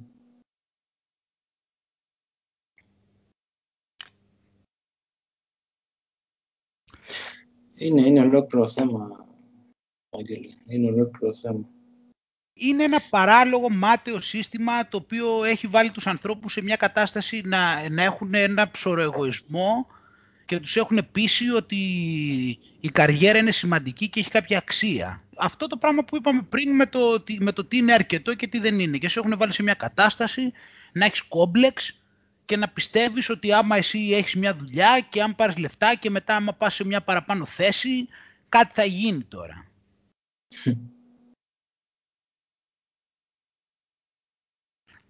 Είναι, είναι ολόκληρο θέμα, Άγγελε. Είναι ολόκληρο θέμα. Είναι ένα παράλογο μάταιο σύστημα το οποίο έχει βάλει τους ανθρώπους σε μια κατάσταση να, να έχουν ένα ψωροεγωισμό και τους έχουν πείσει ότι η καριέρα είναι σημαντική και έχει κάποια αξία. Αυτό το πράγμα που είπαμε πριν με το, με το τι είναι αρκετό και τι δεν είναι. Και σε έχουν βάλει σε μια κατάσταση να έχεις κόμπλεξ και να πιστεύεις ότι άμα εσύ έχεις μια δουλειά και αν πάρεις λεφτά και μετά άμα πας σε μια παραπάνω θέση, κάτι θα γίνει τώρα.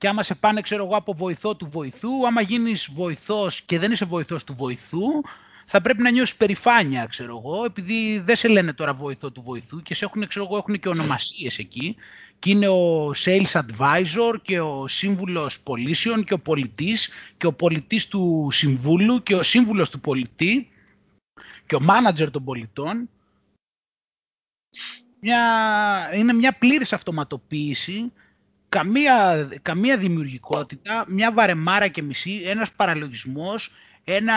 Και άμα σε πάνε, ξέρω εγώ, από βοηθό του βοηθού, άμα γίνεις βοηθός και δεν είσαι βοηθός του βοηθού, θα πρέπει να νιώσεις περηφάνεια, ξέρω εγώ, επειδή δεν σε λένε τώρα βοηθό του βοηθού και σε έχουν, ξέρω εγώ, έχουν και ονομασίες εκεί και είναι ο sales advisor και ο σύμβουλος πωλήσεων και ο πολιτής και ο πολιτής του συμβούλου και ο σύμβουλος του πολιτή και ο manager των πολιτών. Μια, είναι μια πλήρης αυτοματοποίηση, καμία, καμία δημιουργικότητα, μια βαρεμάρα και μισή, ένας παραλογισμός, ένα...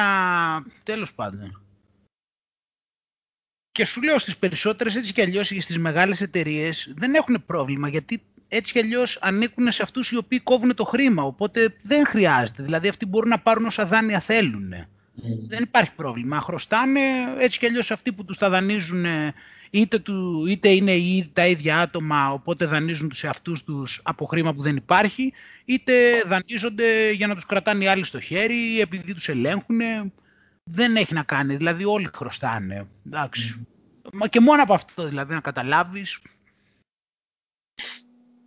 τέλος πάντων. Και σου λέω στις περισσότερες έτσι κι αλλιώς και στις μεγάλες εταιρείες δεν έχουν πρόβλημα γιατί έτσι κι αλλιώς ανήκουν σε αυτούς οι οποίοι κόβουν το χρήμα. Οπότε δεν χρειάζεται. Δηλαδή αυτοί μπορούν να πάρουν όσα δάνεια θέλουν. Mm. Δεν υπάρχει πρόβλημα. Χρωστάνε έτσι κι αλλιώς αυτοί που τους τα δανείζουν είτε, του, είτε είναι τα ίδια άτομα οπότε δανείζουν τους εαυτούς τους από χρήμα που δεν υπάρχει είτε δανείζονται για να τους κρατάνε οι άλλοι στο χέρι επειδή τους ελέγχουν δεν έχει να κάνει. Δηλαδή όλοι χρωστάνε. Εντάξει. Μα και μόνο από αυτό δηλαδή να καταλάβεις.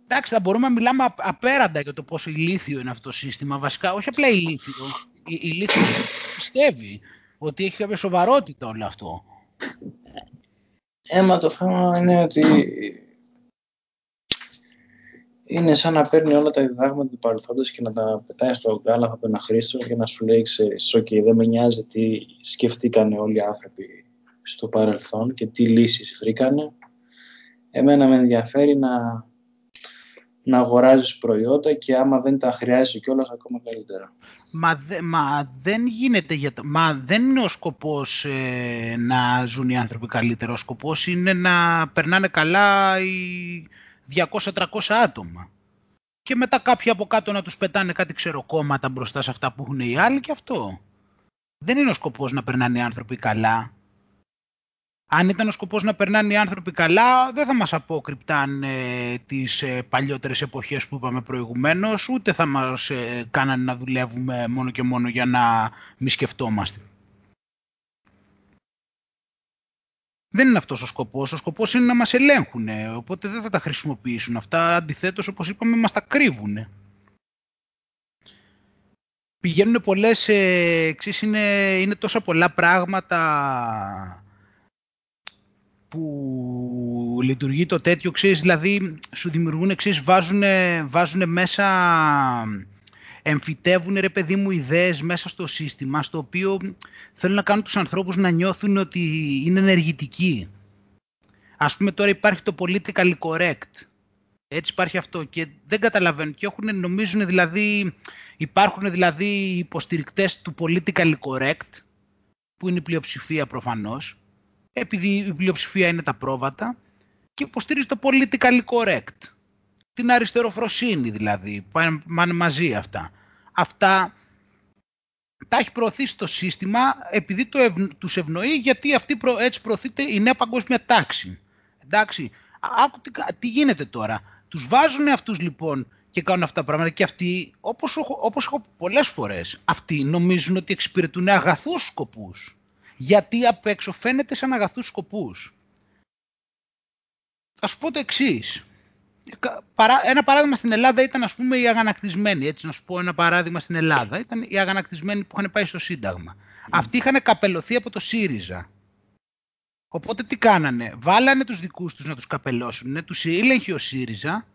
Εντάξει, θα μπορούμε να μιλάμε απέραντα για το πόσο ηλίθιο είναι αυτό το σύστημα. Βασικά, όχι απλά ηλίθιο. Η, ηλίθιος πιστεύει ότι έχει κάποια σοβαρότητα όλο αυτό. Έμα το θέμα είναι ότι είναι σαν να παίρνει όλα τα διδάγματα του παρελθόντος και να τα πετάει στο γκάλα από ένα χρήστο και να σου λέει, ξέρεις, ok, δεν με νοιάζει τι σκεφτήκανε όλοι οι άνθρωποι στο παρελθόν και τι λύσεις βρήκανε. Εμένα με ενδιαφέρει να, να αγοράζεις προϊόντα και άμα δεν τα χρειάζεσαι κιόλας ακόμα καλύτερα. Μα, μα δεν γίνεται, για, μα δεν είναι ο σκοπός ε, να ζουν οι άνθρωποι καλύτερα. Ο σκοπός είναι να περνάνε καλά οι 200-300 άτομα. Και μετά κάποιοι από κάτω να τους πετάνε κάτι ξεροκόμματα μπροστά σε αυτά που έχουν οι άλλοι και αυτό. Δεν είναι ο σκοπός να περνάνε οι άνθρωποι καλά. Αν ήταν ο σκοπός να περνάνε οι άνθρωποι καλά, δεν θα μας απόκρυπταν ε, τις ε, παλιότερες εποχές που είπαμε προηγουμένως, ούτε θα μας ε, κάνανε να δουλεύουμε μόνο και μόνο για να μη σκεφτόμαστε. Δεν είναι αυτός ο σκοπός. Ο σκοπός είναι να μας ελέγχουν, οπότε δεν θα τα χρησιμοποιήσουν. Αυτά αντιθέτως, όπως είπαμε, μας τα κρύβουν. Πηγαίνουν πολλές, ε, είναι, είναι τόσα πολλά πράγματα που λειτουργεί το τέτοιο, ξέρεις, δηλαδή σου δημιουργούν, εξής, βάζουν, βάζουν μέσα εμφυτεύουν ρε παιδί μου ιδέες μέσα στο σύστημα στο οποίο θέλουν να κάνουν τους ανθρώπους να νιώθουν ότι είναι ενεργητικοί. Ας πούμε τώρα υπάρχει το political correct Έτσι υπάρχει αυτό και δεν καταλαβαίνουν και έχουν, νομίζουν δηλαδή, υπάρχουν δηλαδή υποστηρικτές του politically correct, που είναι η πλειοψηφία προφανώς, επειδή η πλειοψηφία είναι τα πρόβατα, και υποστηρίζει το politically correct. Την αριστεροφροσύνη δηλαδή, πάνε μαζί αυτά. Αυτά τα έχει προωθήσει το σύστημα επειδή το ευ... τους ευνοεί γιατί αυτή προ... έτσι προωθείται η νέα παγκόσμια τάξη. Εντάξει, άκου τι, τι γίνεται τώρα. Τους βάζουν αυτούς λοιπόν και κάνουν αυτά τα πράγματα και αυτοί, όπως, όπως έχω πολλές φορές, αυτοί νομίζουν ότι εξυπηρετούν αγαθούς σκοπούς. Γιατί απ' έξω φαίνεται σαν αγαθούς σκοπούς. Θα σου πω το εξής. Ένα παράδειγμα στην Ελλάδα ήταν ας πούμε οι αγανακτισμένοι, έτσι να σου πω ένα παράδειγμα στην Ελλάδα. Ήταν οι αγανακτισμένοι που είχαν πάει στο Σύνταγμα. Mm. Αυτοί είχαν καπελωθεί από το ΣΥΡΙΖΑ. Οπότε τι κάνανε, βάλανε τους δικούς τους να τους καπελώσουν, τους ήλεγχε ο ΣΥΡΙΖΑ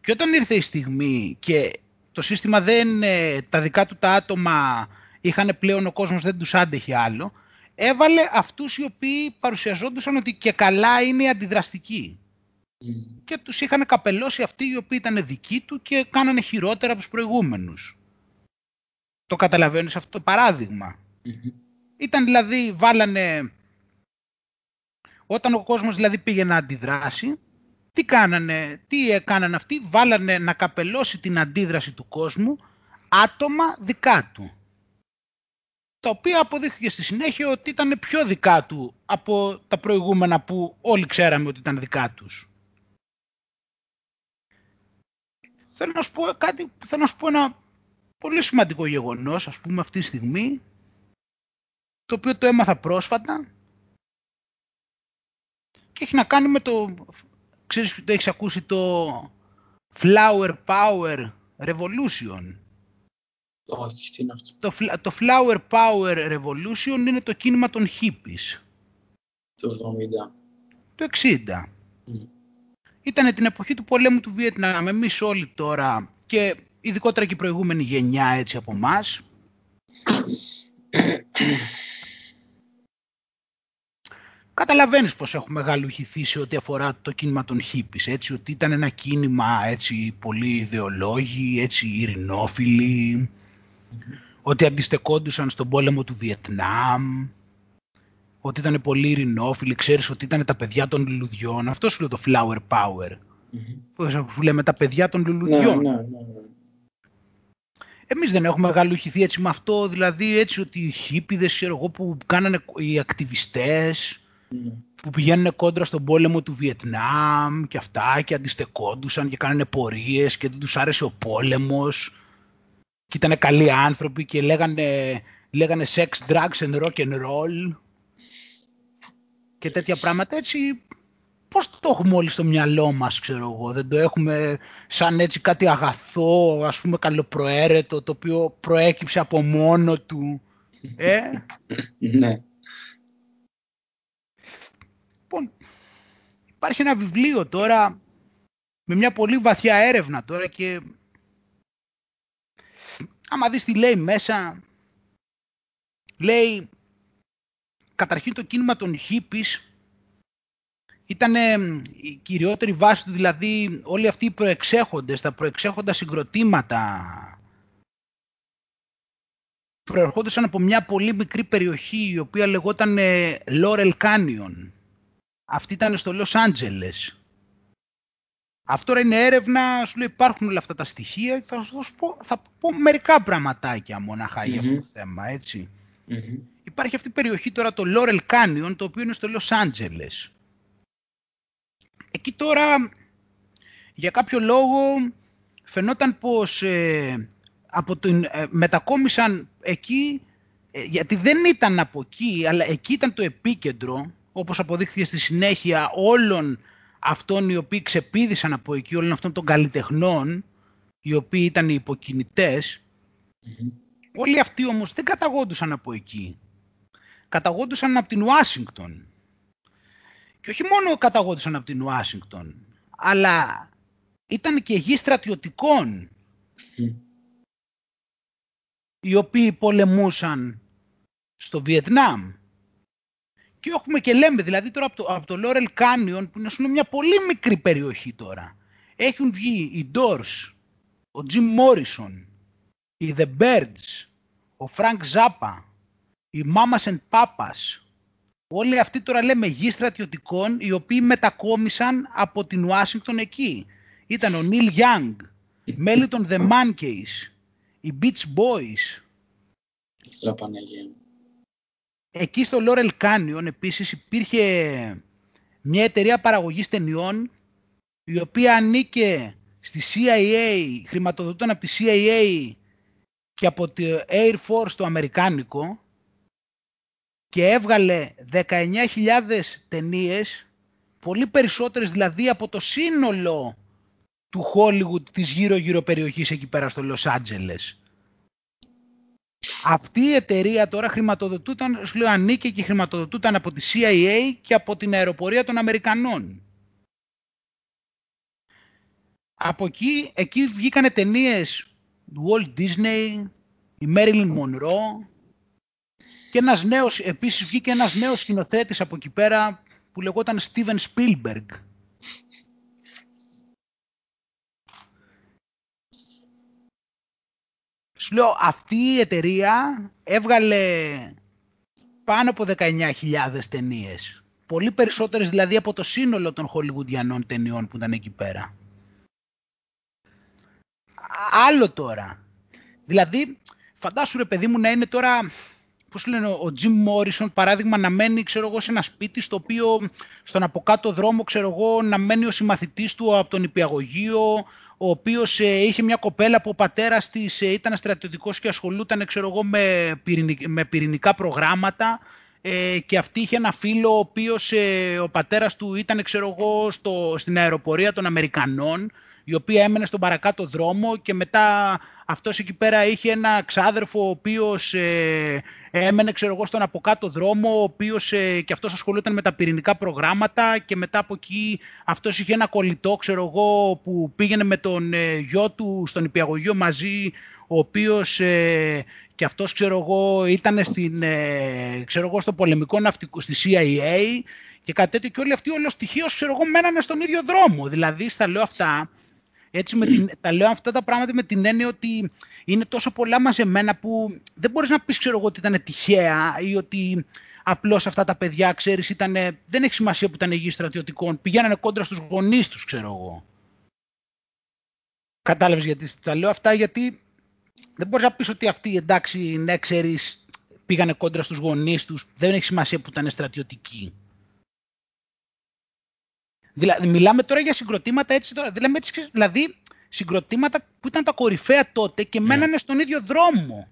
και όταν ήρθε η στιγμή και το σύστημα δεν, ε, τα δικά του τα άτομα είχαν πλέον ο κόσμος δεν τους άντεχε άλλο, έβαλε αυτούς οι οποίοι παρουσιαζόντουσαν ότι και καλά είναι αντιδραστικοί. Mm. Και τους είχαν καπελώσει αυτοί οι οποίοι ήταν δικοί του και κάνανε χειρότερα από τους προηγούμενους. Το καταλαβαίνεις αυτό το παράδειγμα; Mm-hmm. Ήταν δηλαδή, βάλανε... Όταν ο κόσμος δηλαδή πήγε να αντιδράσει, τι κάνανε, τι έκαναν αυτοί, βάλανε να καπελώσει την αντίδραση του κόσμου άτομα δικά του. Τα οποία αποδείχθηκε στη συνέχεια ότι ήταν πιο δικά του από τα προηγούμενα που όλοι ξέραμε ότι ήταν δικά τους. Θέλω να σου πω κάτι, θέλω να σου πω ένα πολύ σημαντικό γεγονός, ας πούμε αυτή τη στιγμή, το οποίο το έμαθα πρόσφατα και έχει να κάνει με το, ξέρεις, το έχεις ακούσει το Flower Power Revolution. Όχι, τι είναι αυτό. Το, το Flower Power Revolution είναι το κίνημα των hippies. Το 70. Το 60 ήταν την εποχή του πολέμου του Βιετνάμ. Εμείς όλοι τώρα και ειδικότερα και η προηγούμενη γενιά έτσι από εμάς. Καταλαβαίνεις πως έχουμε γαλουχηθεί σε ό,τι αφορά το κίνημα των χίπης, έτσι, ότι ήταν ένα κίνημα έτσι, πολύ ιδεολόγοι, έτσι, ειρηνόφιλοι, ότι αντιστεκόντουσαν στον πόλεμο του Βιετνάμ, ότι ήταν πολύ ειρηνόφιλοι, ξέρεις ότι ήταν τα παιδιά των λουλουδιών. Αυτό σου λέω το flower power. Mm-hmm. Που λέμε τα παιδιά των λουλουδιών. Ναι, ναι, ναι, ναι. Εμείς δεν έχουμε γαλουχηθεί έτσι με αυτό, δηλαδή έτσι ότι οι χίπιδες, ξέρω εγώ, που κάνανε οι ακτιβιστές, mm. που πηγαίνουν κόντρα στον πόλεμο του Βιετνάμ και αυτά και αντιστεκόντουσαν και κάνανε πορείες και δεν τους άρεσε ο πόλεμος και ήταν καλοί άνθρωποι και λέγανε, λέγανε sex, drugs and rock and roll. Και τέτοια πράγματα έτσι πώς το έχουμε όλοι στο μυαλό μας ξέρω εγώ. Δεν το έχουμε σαν έτσι κάτι αγαθό ας πούμε καλοπροαίρετο το οποίο προέκυψε από μόνο του. Ε; [LAUGHS] ναι. Λοιπόν υπάρχει ένα βιβλίο τώρα με μια πολύ βαθιά έρευνα τώρα και άμα δεις τι λέει μέσα λέει καταρχήν το κίνημα των hippies ήταν η κυριότερη βάση του, δηλαδή όλοι αυτοί οι προεξέχοντες, τα προεξέχοντα συγκροτήματα προερχόντουσαν από μια πολύ μικρή περιοχή η οποία λεγόταν Laurel Canyon. Αυτή ήταν στο Los Angeles. Αυτό είναι έρευνα, σου λέει υπάρχουν όλα αυτά τα στοιχεία. Θα σου πω, θα πω μερικά πραγματάκια μοναχα για αυτό το θέμα, Υπάρχει αυτή η περιοχή τώρα, το Laurel Canyon, το οποίο είναι στο Los Angeles. Εκεί τώρα, για κάποιο λόγο, φαινόταν πως ε, από την, ε, μετακόμισαν εκεί, ε, γιατί δεν ήταν από εκεί, αλλά εκεί ήταν το επίκεντρο, όπως αποδείχθηκε στη συνέχεια όλων αυτών οι οποίοι ξεπίδησαν από εκεί, όλων αυτών των καλλιτεχνών, οι οποίοι ήταν οι υποκινητες Όλοι αυτοί όμως δεν καταγόντουσαν από εκεί καταγόντουσαν από την Ουάσιγκτον. Και όχι μόνο καταγόντουσαν από την Ουάσιγκτον, αλλά ήταν και γη στρατιωτικών οι οποίοι πολεμούσαν στο Βιετνάμ. Και έχουμε και λέμε, δηλαδή τώρα από το, από το Laurel Canyon, που είναι μια πολύ μικρή περιοχή τώρα, έχουν βγει οι Doors, ο Jim Morrison, οι The Birds, ο Frank Zappa, οι Mamas and Papas, όλοι αυτοί τώρα λέμε γη στρατιωτικών οι οποίοι μετακόμισαν από την Ουάσιγκτον εκεί. Ήταν ο Neil Young, μέλη των The Monkeys, οι Beach Boys. Λαπαναγία. Εκεί στο Laurel Canyon επίσης υπήρχε μια εταιρεία παραγωγής ταινιών η οποία ανήκε στη CIA, χρηματοδοτούν από τη CIA και από το Air Force το Αμερικάνικο και έβγαλε 19.000 ταινίες, πολύ περισσότερες δηλαδή από το σύνολο του Hollywood της γύρω-γύρω περιοχής εκεί πέρα στο Λος Άντζελες. Αυτή η εταιρεία τώρα χρηματοδοτούταν, σου λέω, ανήκε και χρηματοδοτούταν από τη CIA και από την αεροπορία των Αμερικανών. Από εκεί, εκεί βγήκανε ταινίες του Walt Disney, η Marilyn Monroe και ένας νέος, επίσης βγήκε ένας νέος σκηνοθέτης από εκεί πέρα που λεγόταν Steven Spielberg. Σου λέω, αυτή η εταιρεία έβγαλε πάνω από 19.000 ταινίες. Πολύ περισσότερες δηλαδή από το σύνολο των χολιγουδιανών ταινιών που ήταν εκεί πέρα. Άλλο τώρα. Δηλαδή, φαντάσου ρε παιδί μου να είναι τώρα, πώς λένε, ο Jim Morrison παράδειγμα να μένει, ξέρω εγώ, σε ένα σπίτι στο οποίο στον αποκάτω δρόμο, ξέρω εγώ, να μένει ο συμμαθητής του από τον υπηαγωγείο, ο οποίος ε, είχε μια κοπέλα που ο πατέρας της ε, ήταν στρατιωτικός και ασχολούταν, ξέρω εγώ, με, με πυρηνικά προγράμματα ε, και αυτή είχε ένα φίλο ο οποίος ε, ο πατέρας του ήταν, ξέρω εγώ, στο, στην αεροπορία των Αμερικανών η οποία έμενε στον παρακάτω δρόμο και μετά αυτός εκεί πέρα είχε ένα ξάδερφο ο οποίος ε, έμενε ξέρω εγώ στον αποκάτω δρόμο ο οποίος ε, και αυτός ασχολούταν με τα πυρηνικά προγράμματα και μετά από εκεί αυτός είχε ένα κολλητό ξέρω εγώ που πήγαινε με τον ε, γιο του στον υπηαγωγείο μαζί ο οποίος ε, και αυτός ξέρω εγώ ήταν στην, ε, ξέρω εγώ, στο πολεμικό ναυτικό στη CIA και κάτι τέτοιο. Και όλοι αυτοί όλος στοιχείως ξέρω εγώ μένανε στον ίδιο δρόμο. Δηλαδή στα λέω αυτά έτσι, με την, τα λέω αυτά τα πράγματα με την έννοια ότι είναι τόσο πολλά μαζεμένα που δεν μπορείς να πεις ξέρω εγώ ότι ήταν τυχαία ή ότι απλώς αυτά τα παιδιά, ξέρεις, ήτανε, δεν έχει σημασία που ήταν γη στρατιωτικών, πηγαίνανε κόντρα στους γονείς τους, ξέρω εγώ. Κατάλαβες γιατί τα λέω αυτά, γιατί δεν μπορείς να πεις ότι αυτοί, εντάξει, ναι, ξέρεις, πήγανε κόντρα στους γονείς τους, δεν έχει σημασία που ήταν στρατιωτικοί. Δηλαδή, μιλάμε τώρα για συγκροτήματα έτσι τώρα. Δηλαδή, δηλαδή συγκροτήματα που ήταν τα κορυφαία τότε και ναι. μένανε στον ίδιο δρόμο.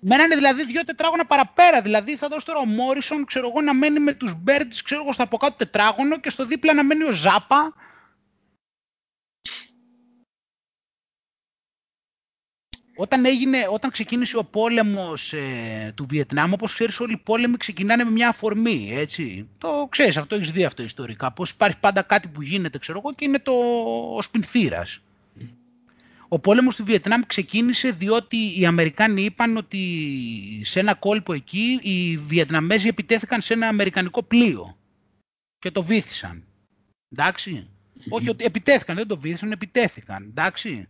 Μένανε δηλαδή δύο τετράγωνα παραπέρα. Δηλαδή θα δώσω τώρα ο Μόρισον, ξέρω εγώ, να μένει με τους Μπέρντς, ξέρω εγώ, στο από κάτω τετράγωνο και στο δίπλα να μένει ο Ζάπα Όταν, έγινε, όταν ξεκίνησε ο πόλεμος ε, του Βιετνάμ, όπως ξέρεις όλοι οι πόλεμοι ξεκινάνε με μια αφορμή, έτσι. Το ξέρεις, αυτό έχεις δει αυτό ιστορικά. Πώς υπάρχει πάντα κάτι που γίνεται, ξέρω εγώ, και είναι το ο σπινθήρας. Ο πόλεμος του Βιετνάμ ξεκίνησε διότι οι Αμερικάνοι είπαν ότι σε ένα κόλπο εκεί οι Βιετναμέζοι επιτέθηκαν σε ένα αμερικανικό πλοίο και το βήθησαν. Εντάξει. Όχι ότι επιτέθηκαν, δεν το βύθισαν, επιτέθηκαν. Εντάξει.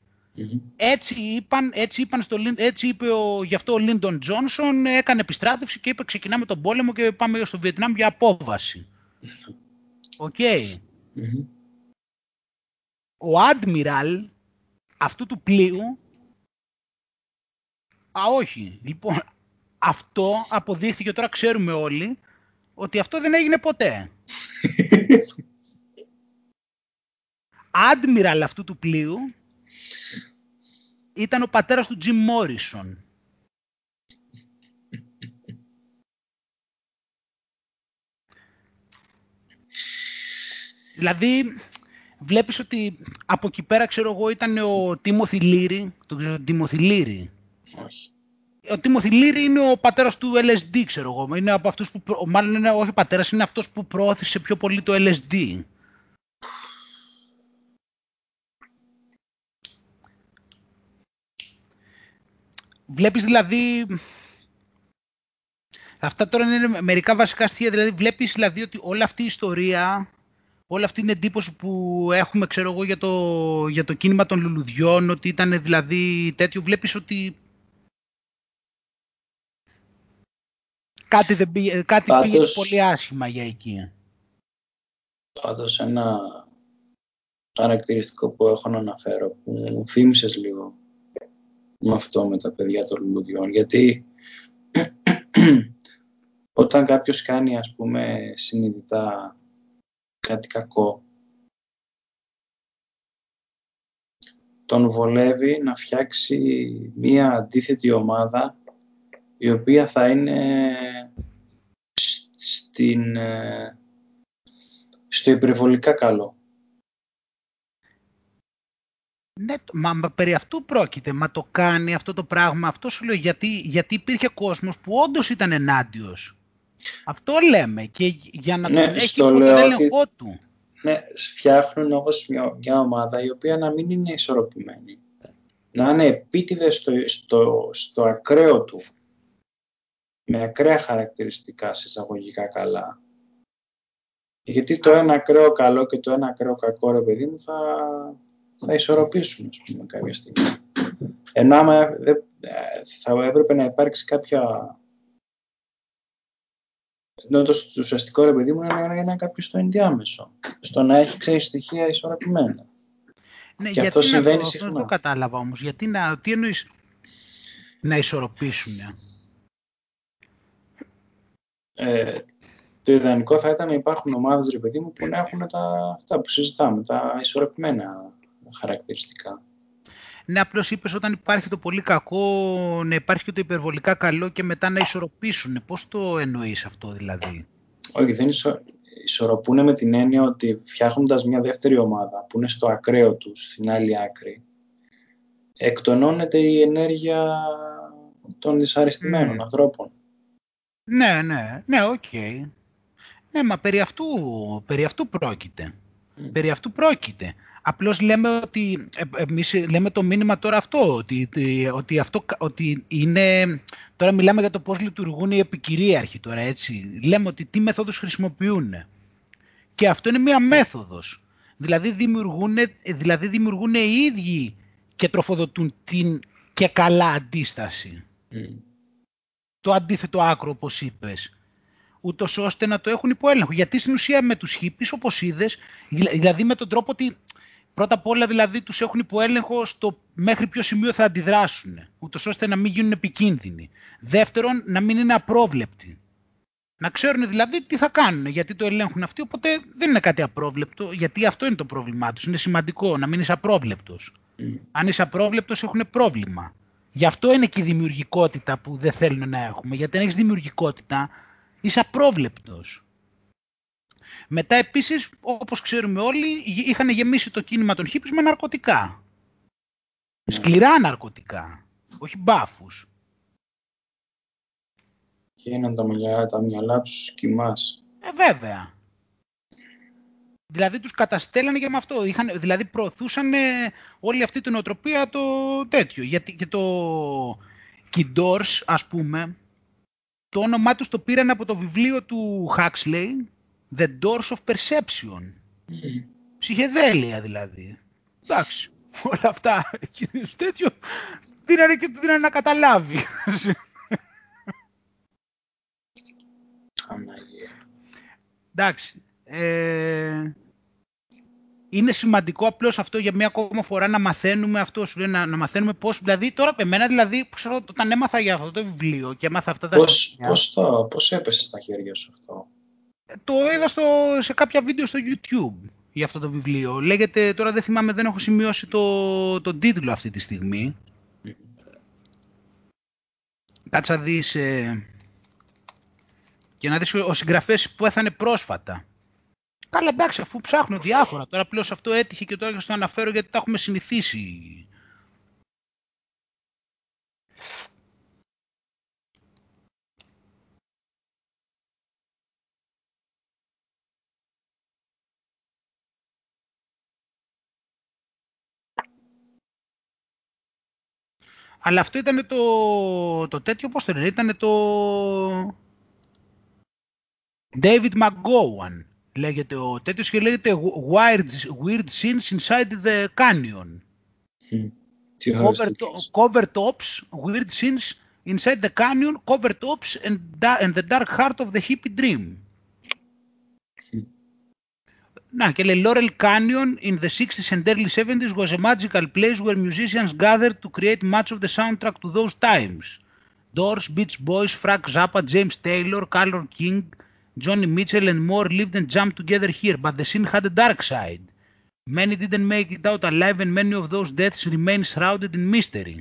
Έτσι, είπαν, έτσι, είπαν στο, έτσι είπε ο, γι' αυτό ο Λίντον Τζόνσον, έκανε επιστράτευση και είπε ξεκινάμε τον πόλεμο και πάμε στο Βιετνάμ για απόβαση. Οκ. Ο Admiral αυτού του πλοίου, α όχι, λοιπόν, αυτό αποδείχθηκε, τώρα ξέρουμε όλοι, ότι αυτό δεν έγινε ποτέ. [LAUGHS] Admiral αυτού του πλοίου ήταν ο πατέρας του Jim Morrison. δηλαδή, βλέπεις ότι από εκεί πέρα, ξέρω εγώ, ήταν ο Τίμωθη Λύρη. Το ξέρω, Τίμωθη Λύρη. Όχι. Ο Τίμωθη Λύρη είναι ο πατέρας του LSD, ξέρω εγώ. Είναι από αυτούς που, μάλλον είναι, όχι πατέρας, είναι αυτός που προώθησε πιο πολύ το LSD. Βλέπεις δηλαδή... Αυτά τώρα είναι μερικά βασικά στοιχεία, δηλαδή βλέπεις δηλαδή ότι όλη αυτή η ιστορία όλη αυτή την εντύπωση που έχουμε, ξέρω εγώ, για το, για το κίνημα των λουλουδιών, ότι ήταν δηλαδή τέτοιο, βλέπεις ότι κάτι, δεν πήγε, κάτι πήγε πολύ άσχημα για εκεί. Πάντως ένα χαρακτηριστικό που έχω να αναφέρω, που μου θύμισες λίγο με αυτό με τα παιδιά των λουλουδιών, γιατί [CLEARS THROAT] όταν κάποιος κάνει ας πούμε συνειδητά κάτι κακό, τον βολεύει να φτιάξει μία αντίθετη ομάδα η οποία θα είναι στην, ε, στο υπερβολικά καλό. Ναι, μα, περί αυτού πρόκειται. Μα το κάνει αυτό το πράγμα. Αυτό σου λέω γιατί, γιατί υπήρχε κόσμος που όντως ήταν ενάντιος. Αυτό λέμε και για να ναι, τον έχει υπό τον έλεγχό του. Ναι, φτιάχνουν όμως μια, μια, ομάδα η οποία να μην είναι ισορροπημένη. Να είναι επίτηδες στο, στο, στο ακραίο του. Με ακραία χαρακτηριστικά σε εισαγωγικά καλά. Γιατί το ένα ακραίο καλό και το ένα ακραίο κακό, ρε παιδί μου, θα, θα ισορροπήσουν, ας πούμε, κάποια στιγμή. Ενώ άμα ε, θα έπρεπε να υπάρξει κάποια ενώ το ουσιαστικό ρε παιδί μου είναι να κάποιο στο ενδιάμεσο. Στο να έχει ξέρεις στοιχεία ισορροπημένα. Ναι, και αυτό συμβαίνει το, συχνά. Δεν το κατάλαβα όμως. Γιατί να, τι εννοείς να ισορροπήσουν. Ε, το ιδανικό θα ήταν να υπάρχουν ομάδες ρε παιδί μου που να έχουν τα, αυτά που συζητάμε, τα ισορροπημένα χαρακτηριστικά. Ναι, απλώς είπες όταν υπάρχει το πολύ κακό, να υπάρχει και το υπερβολικά καλό και μετά να ισορροπήσουν. Πώς το εννοείς αυτό δηλαδή; Όχι, δεν ισο... ισορροπούν με την έννοια ότι φτιάχνοντας μια δεύτερη ομάδα που είναι στο ακραίο τους, στην άλλη άκρη, εκτονώνεται η ενέργεια των δυσαρεστημένων mm. ανθρώπων. Ναι, ναι, ναι, OK. Okay. Ναι, μα περί αυτού, περί αυτού πρόκειται. Mm. Περί αυτού πρόκειται. Απλώς λέμε ότι, ε, εμείς λέμε το μήνυμα τώρα αυτό, ότι, ότι, αυτό, ότι είναι, τώρα μιλάμε για το πώς λειτουργούν οι επικυρίαρχοι τώρα, έτσι. Λέμε ότι τι μέθοδους χρησιμοποιούν. Και αυτό είναι μία μέθοδος. Δηλαδή δημιουργούν, δηλαδή δημιουργούν οι ίδιοι και τροφοδοτούν την και καλά αντίσταση. Το αντίθετο άκρο, όπως είπες ούτως ώστε να το έχουν υπό έλεγχο. Γιατί στην ουσία με τους χίπης, όπως είδες, δηλαδή με τον τρόπο ότι Πρώτα απ' όλα δηλαδή τους έχουν υποέλεγχο στο μέχρι ποιο σημείο θα αντιδράσουν, ούτως ώστε να μην γίνουν επικίνδυνοι. Δεύτερον, να μην είναι απρόβλεπτοι. Να ξέρουν δηλαδή τι θα κάνουν, γιατί το ελέγχουν αυτοί, οπότε δεν είναι κάτι απρόβλεπτο, γιατί αυτό είναι το πρόβλημά τους. Είναι σημαντικό να μην είσαι απρόβλεπτος. Mm. Αν είσαι απρόβλεπτος έχουν πρόβλημα. Γι' αυτό είναι και η δημιουργικότητα που δεν θέλουν να έχουμε. Γιατί αν έχεις δημιουργικότητα, είσαι απρόβλεπτος. Μετά επίσης, όπως ξέρουμε όλοι, είχαν γεμίσει το κίνημα των χίπης με ναρκωτικά. Σκληρά ναρκωτικά, όχι μπάφους. Και είναι τα μυαλά, τα μυαλά τους κοιμάς. Ε, βέβαια. Δηλαδή τους καταστέλανε και με αυτό. Είχαν, δηλαδή προωθούσαν όλη αυτή την οτροπία το τέτοιο. Γιατί και το Kidors, ας πούμε, το όνομά τους το πήραν από το βιβλίο του Huxley, The Doors of Perception. Mm. Ψυχεδέλεια δηλαδή. Εντάξει, όλα αυτά τέτοιο δίνανε και του δίνανε να καταλάβει. Εντάξει. Ε, είναι σημαντικό απλώς αυτό για μία ακόμα φορά να μαθαίνουμε αυτό, σου λέει, να, να μαθαίνουμε πώς. Δηλαδή, τώρα, εμένα δηλαδή, ξέρω, όταν έμαθα για αυτό το βιβλίο και έμαθα αυτά τα. Πώς έπεσε στα χέρια σου αυτό; Το είδα στο, σε κάποια βίντεο στο YouTube για αυτό το βιβλίο. Λέγεται, τώρα δεν θυμάμαι, δεν έχω σημειώσει το, το τίτλο αυτή τη στιγμή. Κάτσα να δεις... Ε, και να δεις ο συγγραφέας που έθανε πρόσφατα. Καλά εντάξει, αφού ψάχνω διάφορα. Τώρα πλέον αυτό έτυχε και τώρα στο αναφέρω γιατί τα έχουμε συνηθίσει Αλλά αυτό ήταν το, το τέτοιο, πώς το λένε, ήταν το David McGowan. λέγεται ο τέτοιος και λέγεται Weird, Weird Scenes Inside the Canyon. Cover, cover Tops, Weird Scenes Inside the Canyon, Cover Tops and, and the Dark Heart of the Hippie Dream. Να, και λέει Laurel Canyon in the 60s and early 70s was a magical place where musicians gathered to create much of the soundtrack to those times. Doors, Beach Boys, Frank Zappa, James Taylor, Carol King, Johnny Mitchell and more lived and jumped together here, but the scene had a dark side. Many didn't make it out alive and many of those deaths remain shrouded in mystery.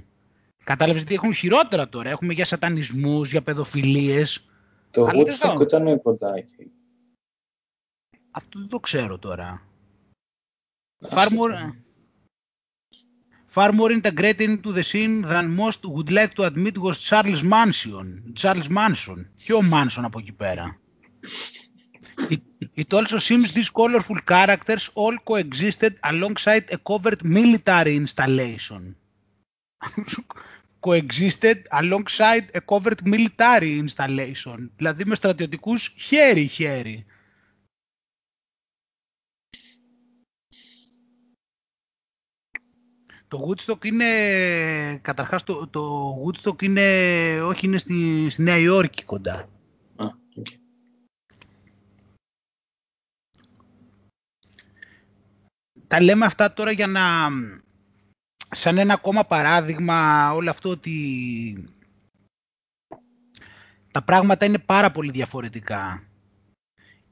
Κατάλαβες ότι έχουν χειρότερα τώρα. Έχουμε για σατανισμούς, για παιδοφιλίες. Το Woodstock ήταν κοντά εκεί. Αυτό δεν το ξέρω τώρα. Far more, far more integrated into the scene than most would like to admit was Charles Manson. Charles Manson. Ποιο Manson από εκεί πέρα. It, it also seems these colorful characters all coexisted alongside a covert military installation. coexisted alongside a covert military installation. Δηλαδή με στρατιωτικούς χέρι-χέρι. Το Woodstock είναι, καταρχάς το, το Woodstock είναι, όχι είναι στη, στη Νέα Υόρκη κοντά. Ah, okay. Τα λέμε αυτά τώρα για να, σαν ένα ακόμα παράδειγμα όλο αυτό ότι τα πράγματα είναι πάρα πολύ διαφορετικά.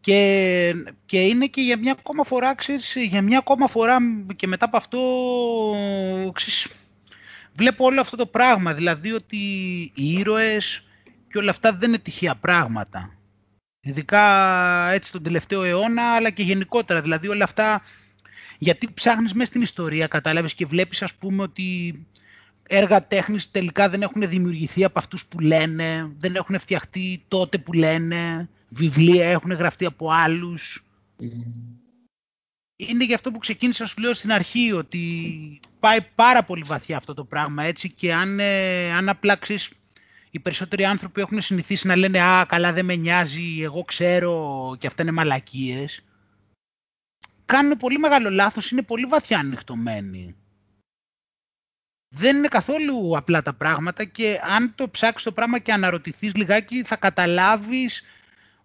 Και, και είναι και για μια ακόμα φορά, ξέρεις, για μια ακόμα φορά και μετά από αυτό, ξέρεις, βλέπω όλο αυτό το πράγμα, δηλαδή ότι οι ήρωες και όλα αυτά δεν είναι τυχαία πράγματα. Ειδικά έτσι τον τελευταίο αιώνα, αλλά και γενικότερα, δηλαδή όλα αυτά, γιατί ψάχνεις μέσα στην ιστορία, κατάλαβες, και βλέπεις ας πούμε ότι έργα τέχνης τελικά δεν έχουν δημιουργηθεί από αυτούς που λένε, δεν έχουν φτιαχτεί τότε που λένε, βιβλία έχουν γραφτεί από άλλους. Είναι γι' αυτό που ξεκίνησα, σου λέω στην αρχή, ότι πάει πάρα πολύ βαθιά αυτό το πράγμα έτσι και αν, ε, αν απλά οι περισσότεροι άνθρωποι έχουν συνηθίσει να λένε «Α, καλά δεν με νοιάζει, εγώ ξέρω και αυτά είναι μαλακίες», κάνουν πολύ μεγάλο λάθος, είναι πολύ βαθιά ανοιχτωμένοι. Δεν είναι καθόλου απλά τα πράγματα και αν το ψάξεις το πράγμα και αναρωτηθείς λιγάκι θα καταλάβεις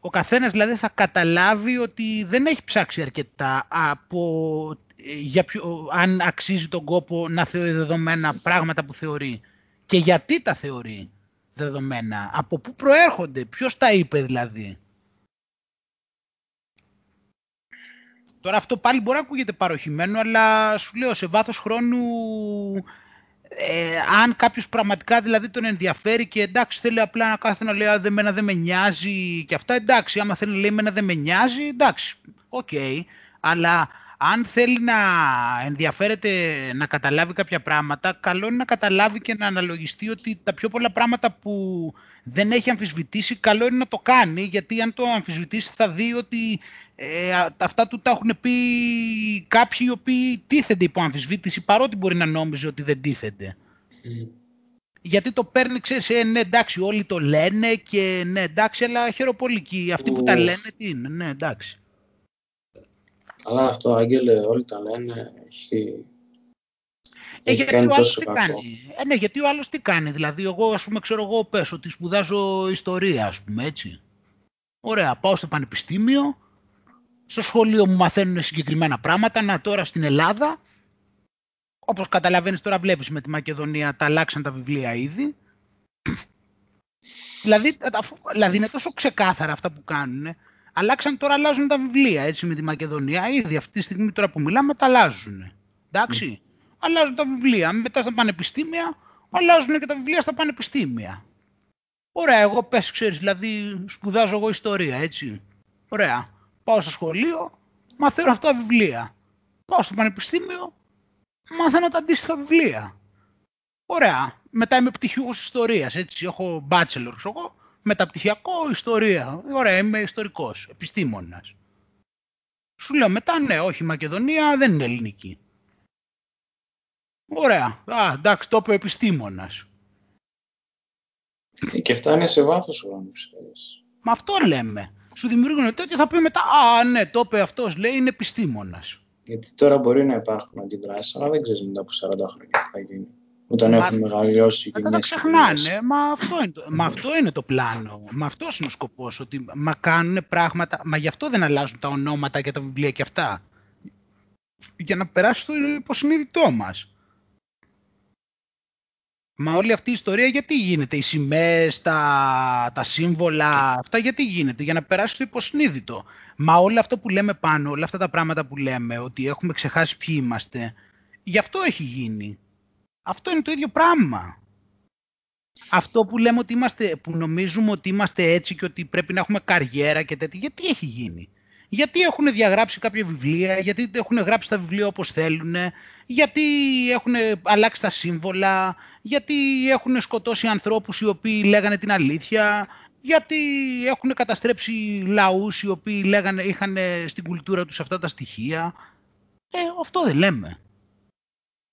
ο καθένας δηλαδή θα καταλάβει ότι δεν έχει ψάξει αρκετά από για ποιο, αν αξίζει τον κόπο να θεωρεί δεδομένα πράγματα που θεωρεί. Και γιατί τα θεωρεί δεδομένα, από πού προέρχονται, ποιος τα είπε δηλαδή. Τώρα αυτό πάλι μπορεί να ακούγεται παροχημένο, αλλά σου λέω σε βάθος χρόνου ε, αν κάποιος πραγματικά δηλαδή τον ενδιαφέρει και εντάξει θέλει απλά να κάθεται να λέει δεν, μένα δεν με νοιάζει και αυτά εντάξει άμα θέλει να λέει μένα δεν με νοιάζει εντάξει OK okay. αλλά αν θέλει να ενδιαφέρεται να καταλάβει κάποια πράγματα καλό είναι να καταλάβει και να αναλογιστεί ότι τα πιο πολλά πράγματα που δεν έχει αμφισβητήσει καλό είναι να το κάνει γιατί αν το αμφισβητήσει θα δει ότι ε, αυτά του τα έχουν πει κάποιοι οι οποίοι τίθενται υπό αμφισβήτηση παρότι μπορεί να νόμιζε ότι δεν τίθενται. Γιατί το παίρνει, ξέρεις, ε, ναι εντάξει όλοι το λένε και ναι εντάξει αλλά χαίρω πολύ κι οι. Αυτοί που τα λένε τι είναι, ναι εντάξει. Αλλά αυτό Άγγελε όλοι τα λένε, έχει... Ε, γιατί ο άλλος τι κάνει; Ε, ναι, γιατί ο άλλος τι κάνει; Δηλαδή, εγώ, ας πούμε, ξέρω εγώ, πες ότι σπουδάζω ιστορία, ας πούμε, έτσι. Ωραία, πάω στο πανεπιστήμιο, στο σχολείο μου μαθαίνουν συγκεκριμένα πράγματα. Να τώρα στην Ελλάδα, όπως καταλαβαίνεις τώρα βλέπεις με τη Μακεδονία, τα αλλάξαν τα βιβλία ήδη. δηλαδή, δηλαδή είναι τόσο ξεκάθαρα αυτά που κάνουν. Αλλάξαν τώρα, αλλάζουν τα βιβλία έτσι με τη Μακεδονία. Ήδη αυτή τη στιγμή τώρα που μιλάμε τα αλλάζουν. Εντάξει. Mm. Αλλάζουν τα βιβλία. Μετά στα πανεπιστήμια, αλλάζουν και τα βιβλία στα πανεπιστήμια. Ωραία, εγώ πες, ξέρεις, δηλαδή σπουδάζω εγώ ιστορία, έτσι. Ωραία. Πάω στο σχολείο, μαθαίνω αυτά τα βιβλία. Πάω στο πανεπιστήμιο, μαθαίνω τα αντίστοιχα βιβλία. Ωραία. Μετά είμαι πτυχιούχος ιστορίας, έτσι. Έχω bachelor, εγώ. Μεταπτυχιακό ιστορία. Ωραία, είμαι ιστορικός, επιστήμονας. Σου λέω μετά, ναι, όχι, η Μακεδονία δεν είναι ελληνική. Ωραία. Α, εντάξει, το είπε επιστήμονας. Και φτάνει σε βάθος χρόνου, Μα αυτό λέμε. Σου δημιουργούν τέτοιο, θα πει μετά, α, ναι, το είπε αυτός, λέει, είναι επιστήμονας. Γιατί τώρα μπορεί να υπάρχουν αντιδράσεις, αλλά δεν ξέρεις μετά από 40 χρόνια τι θα γίνει. Όταν έχουν μεγαλώσει και Δεν τα ξεχνάνε. Μα αυτό, είναι το, μα αυτό είναι το πλάνο. Μα αυτός είναι ο σκοπός. Ότι μα κάνουν πράγματα. Μα γι' αυτό δεν αλλάζουν τα ονόματα και τα βιβλία και αυτά. Για να περάσει το υποσυνείδητό μας. Μα όλη αυτή η ιστορία γιατί γίνεται, οι σημαίες, τα, τα σύμβολα, αυτά γιατί γίνεται, για να περάσει το υποσυνείδητο. Μα όλο αυτό που λέμε πάνω, όλα αυτά τα πράγματα που λέμε, ότι έχουμε ξεχάσει ποιοι είμαστε, γι' αυτό έχει γίνει. Αυτό είναι το ίδιο πράγμα. Αυτό που λέμε ότι είμαστε, που νομίζουμε ότι είμαστε έτσι και ότι πρέπει να έχουμε καριέρα και τέτοια, γιατί έχει γίνει; Γιατί έχουν διαγράψει κάποια βιβλία, γιατί έχουν γράψει τα βιβλία όπως θέλουν, γιατί έχουν αλλάξει τα σύμβολα, γιατί έχουν σκοτώσει ανθρώπους οι οποίοι λέγανε την αλήθεια, γιατί έχουν καταστρέψει λαούς οι οποίοι λέγανε, είχαν στην κουλτούρα τους αυτά τα στοιχεία. Ε, αυτό δεν λέμε.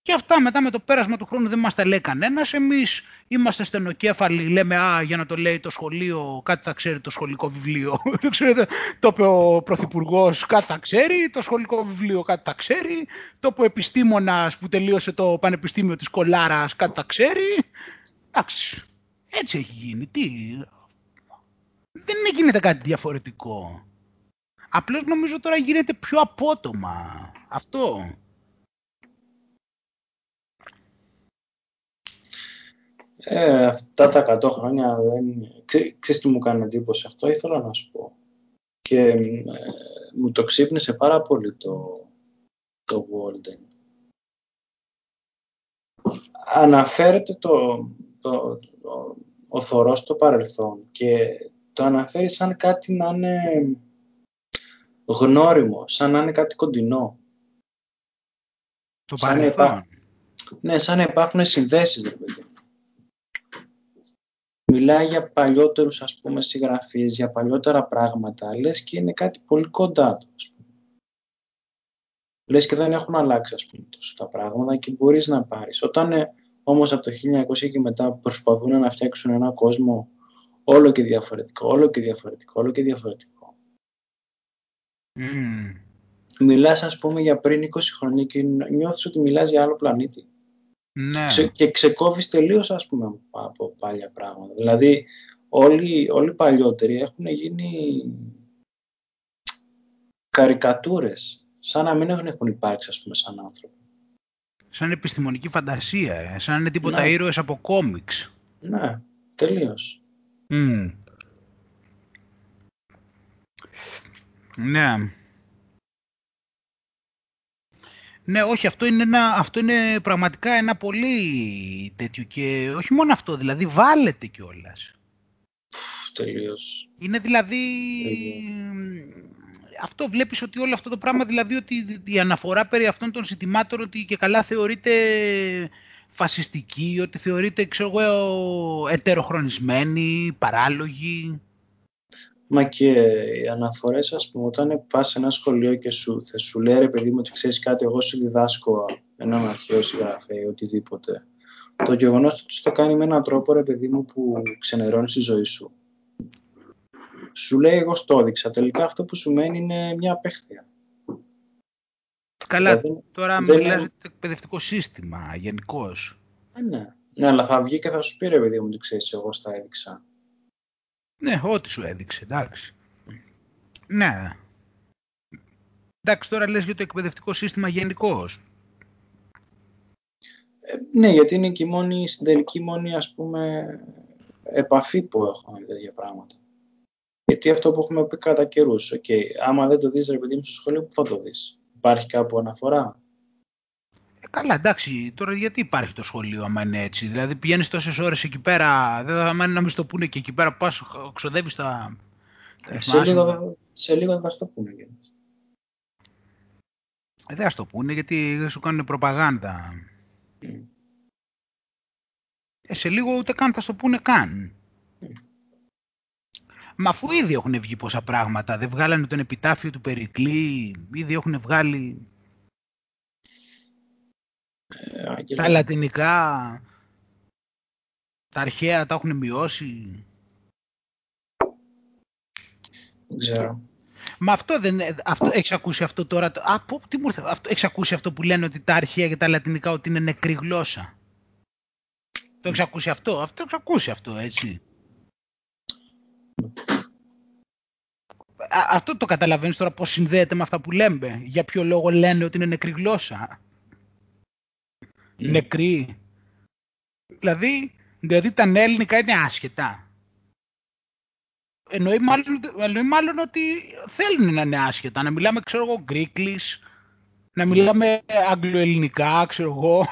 Και αυτά μετά με το πέρασμα του χρόνου δεν μας τα λέει κανένας. Εμείς είμαστε στενοκέφαλοι, λέμε «Α, για να το λέει το σχολείο, κάτι θα ξέρει το σχολικό βιβλίο». [LAUGHS] Δεν ξέρετε, το είπε ο Πρωθυπουργός, κάτι θα ξέρει, το σχολικό βιβλίο κάτι θα ξέρει, το είπε ο επιστήμονας που τελείωσε το Πανεπιστήμιο της Κολάρας κάτι θα ξέρει. Εντάξει, έτσι έχει γίνει. Τι, δεν γίνεται κάτι διαφορετικό. Απλώς νομίζω τώρα γίνεται πιο απότομα. Αυτό. Ε, αυτά τα 100 χρόνια δεν... ξέρεις τι μου κάνει εντύπωση αυτό, ήθελα να σου πω. Και ε, μου το ξύπνησε πάρα πολύ το, το Walden. Αναφέρεται το, το, το, ο θωρός στο παρελθόν και το αναφέρει σαν κάτι να είναι γνώριμο, σαν να είναι κάτι κοντινό. Το παρελθόν. Ναι, σαν να υπάρχουν συνδέσεις, ρε παιδί. Μιλάει για παλιότερους, ας πούμε, συγγραφείς, για παλιότερα πράγματα, λες και είναι κάτι πολύ κοντά του, ας πούμε. Λες και δεν έχουν αλλάξει, ας πούμε, τόσο τα πράγματα και μπορείς να πάρεις. Όταν ε, όμως από το 1900 και μετά προσπαθούν να φτιάξουν ένα κόσμο όλο και διαφορετικό, όλο και διαφορετικό, όλο και διαφορετικό. Mm. Μιλάς, ας πούμε, για πριν 20 χρόνια και νιώθεις ότι μιλάς για άλλο πλανήτη. Ναι. και ξεκόβεις τελείως ας πούμε, από παλιά πράγματα. Δηλαδή, όλοι, όλοι οι παλιότεροι έχουν γίνει καρικατούρες, σαν να μην έχουν υπάρξει, ας πούμε, σαν άνθρωποι. Σαν επιστημονική φαντασία, ε. σαν να είναι τίποτα ναι. ήρωες από κόμιξ. Ναι, τελείως. Mm. Ναι. Ναι, όχι, αυτό είναι, ένα, αυτό είναι πραγματικά ένα πολύ τέτοιο και όχι μόνο αυτό, δηλαδή βάλετε κιόλας. Τελείως. Είναι δηλαδή... Αυτό βλέπεις ότι όλο αυτό το πράγμα, δηλαδή ότι η αναφορά περί αυτών των ζητημάτων ότι και καλά θεωρείται φασιστική, ότι θεωρείται, ξέρω εγώ, ετεροχρονισμένη, παράλογη. Μα και οι αναφορές, ας πούμε, όταν πας σε ένα σχολείο και σου, θα σου λέει ρε παιδί μου ότι ξέρεις κάτι, εγώ σου διδάσκω έναν αρχαίο συγγραφέα ή οτιδήποτε. Το γεγονός ότι το κάνει με έναν τρόπο, ρε παιδί μου, που ξενερώνει τη ζωή σου. Σου λέει, εγώ στο έδειξα. Τελικά αυτό που σου μένει είναι μια απέχθεια. Καλά, δηλαδή, τώρα μιλάς για το εκπαιδευτικό σύστημα γενικώς. Ε, ναι. ναι, αλλά θα βγει και θα σου πει ρε παιδί μου ότι ξέρεις, εγώ στα έδειξα. Ναι, ό,τι σου έδειξε, εντάξει. Ναι. Εντάξει, τώρα λες για το εκπαιδευτικό σύστημα γενικώς. Ε, ναι, γιατί είναι και η μόνη, στην τελική μόνη, ας πούμε, επαφή που έχω με τέτοια πράγματα. Γιατί αυτό που έχουμε πει κατά καιρούς, okay, άμα δεν το δεις ρε παιδί μου στο σχολείο, πού θα το δεις. Υπάρχει κάπου αναφορά; Ε, καλά, εντάξει, τώρα γιατί υπάρχει το σχολείο άμα είναι έτσι; Δηλαδή πηγαίνεις τόσες ώρες εκεί πέρα, δεν θα να μην το πούνε και εκεί πέρα πας, ξοδεύεις τα. Ε, σε, λίγο, σε λίγο θα το πούνε. Ε, δεν θα το πούνε γιατί δεν σου κάνουν προπαγάνδα. Mm. Ε, σε λίγο ούτε καν θα το πούνε καν. Mm. Μα αφού ήδη έχουν βγει πόσα πράγματα, δεν βγάλανε τον επιτάφιο του Περικλή, ήδη έχουν βγάλει ε, τα λατινικά, τα αρχαία τα έχουν μειώσει. Δεν ξέρω. Μα αυτό δεν. Αυτό, έχεις ακούσει αυτό τώρα. Α, πω, τι μου ήρθε, αυτό, έχεις ακούσει αυτό που λένε ότι τα αρχαία και τα λατινικά ότι είναι νεκρή γλώσσα; Το έχεις ακούσει αυτό; Αυτό έχεις ακούσει αυτό, έτσι; Α, αυτό το καταλαβαίνεις τώρα πώς συνδέεται με αυτά που λέμε; Για ποιο λόγο λένε ότι είναι νεκρή γλώσσα; Νεκρή. Δηλαδή, δηλαδή τα ελληνικά είναι άσχετα. Εννοεί μάλλον, εννοεί μάλλον ότι θέλουν να είναι άσχετα. Να μιλάμε, ξέρω εγώ, γκρίκλις, να μιλάμε αγγλοελληνικά, ξέρω εγώ.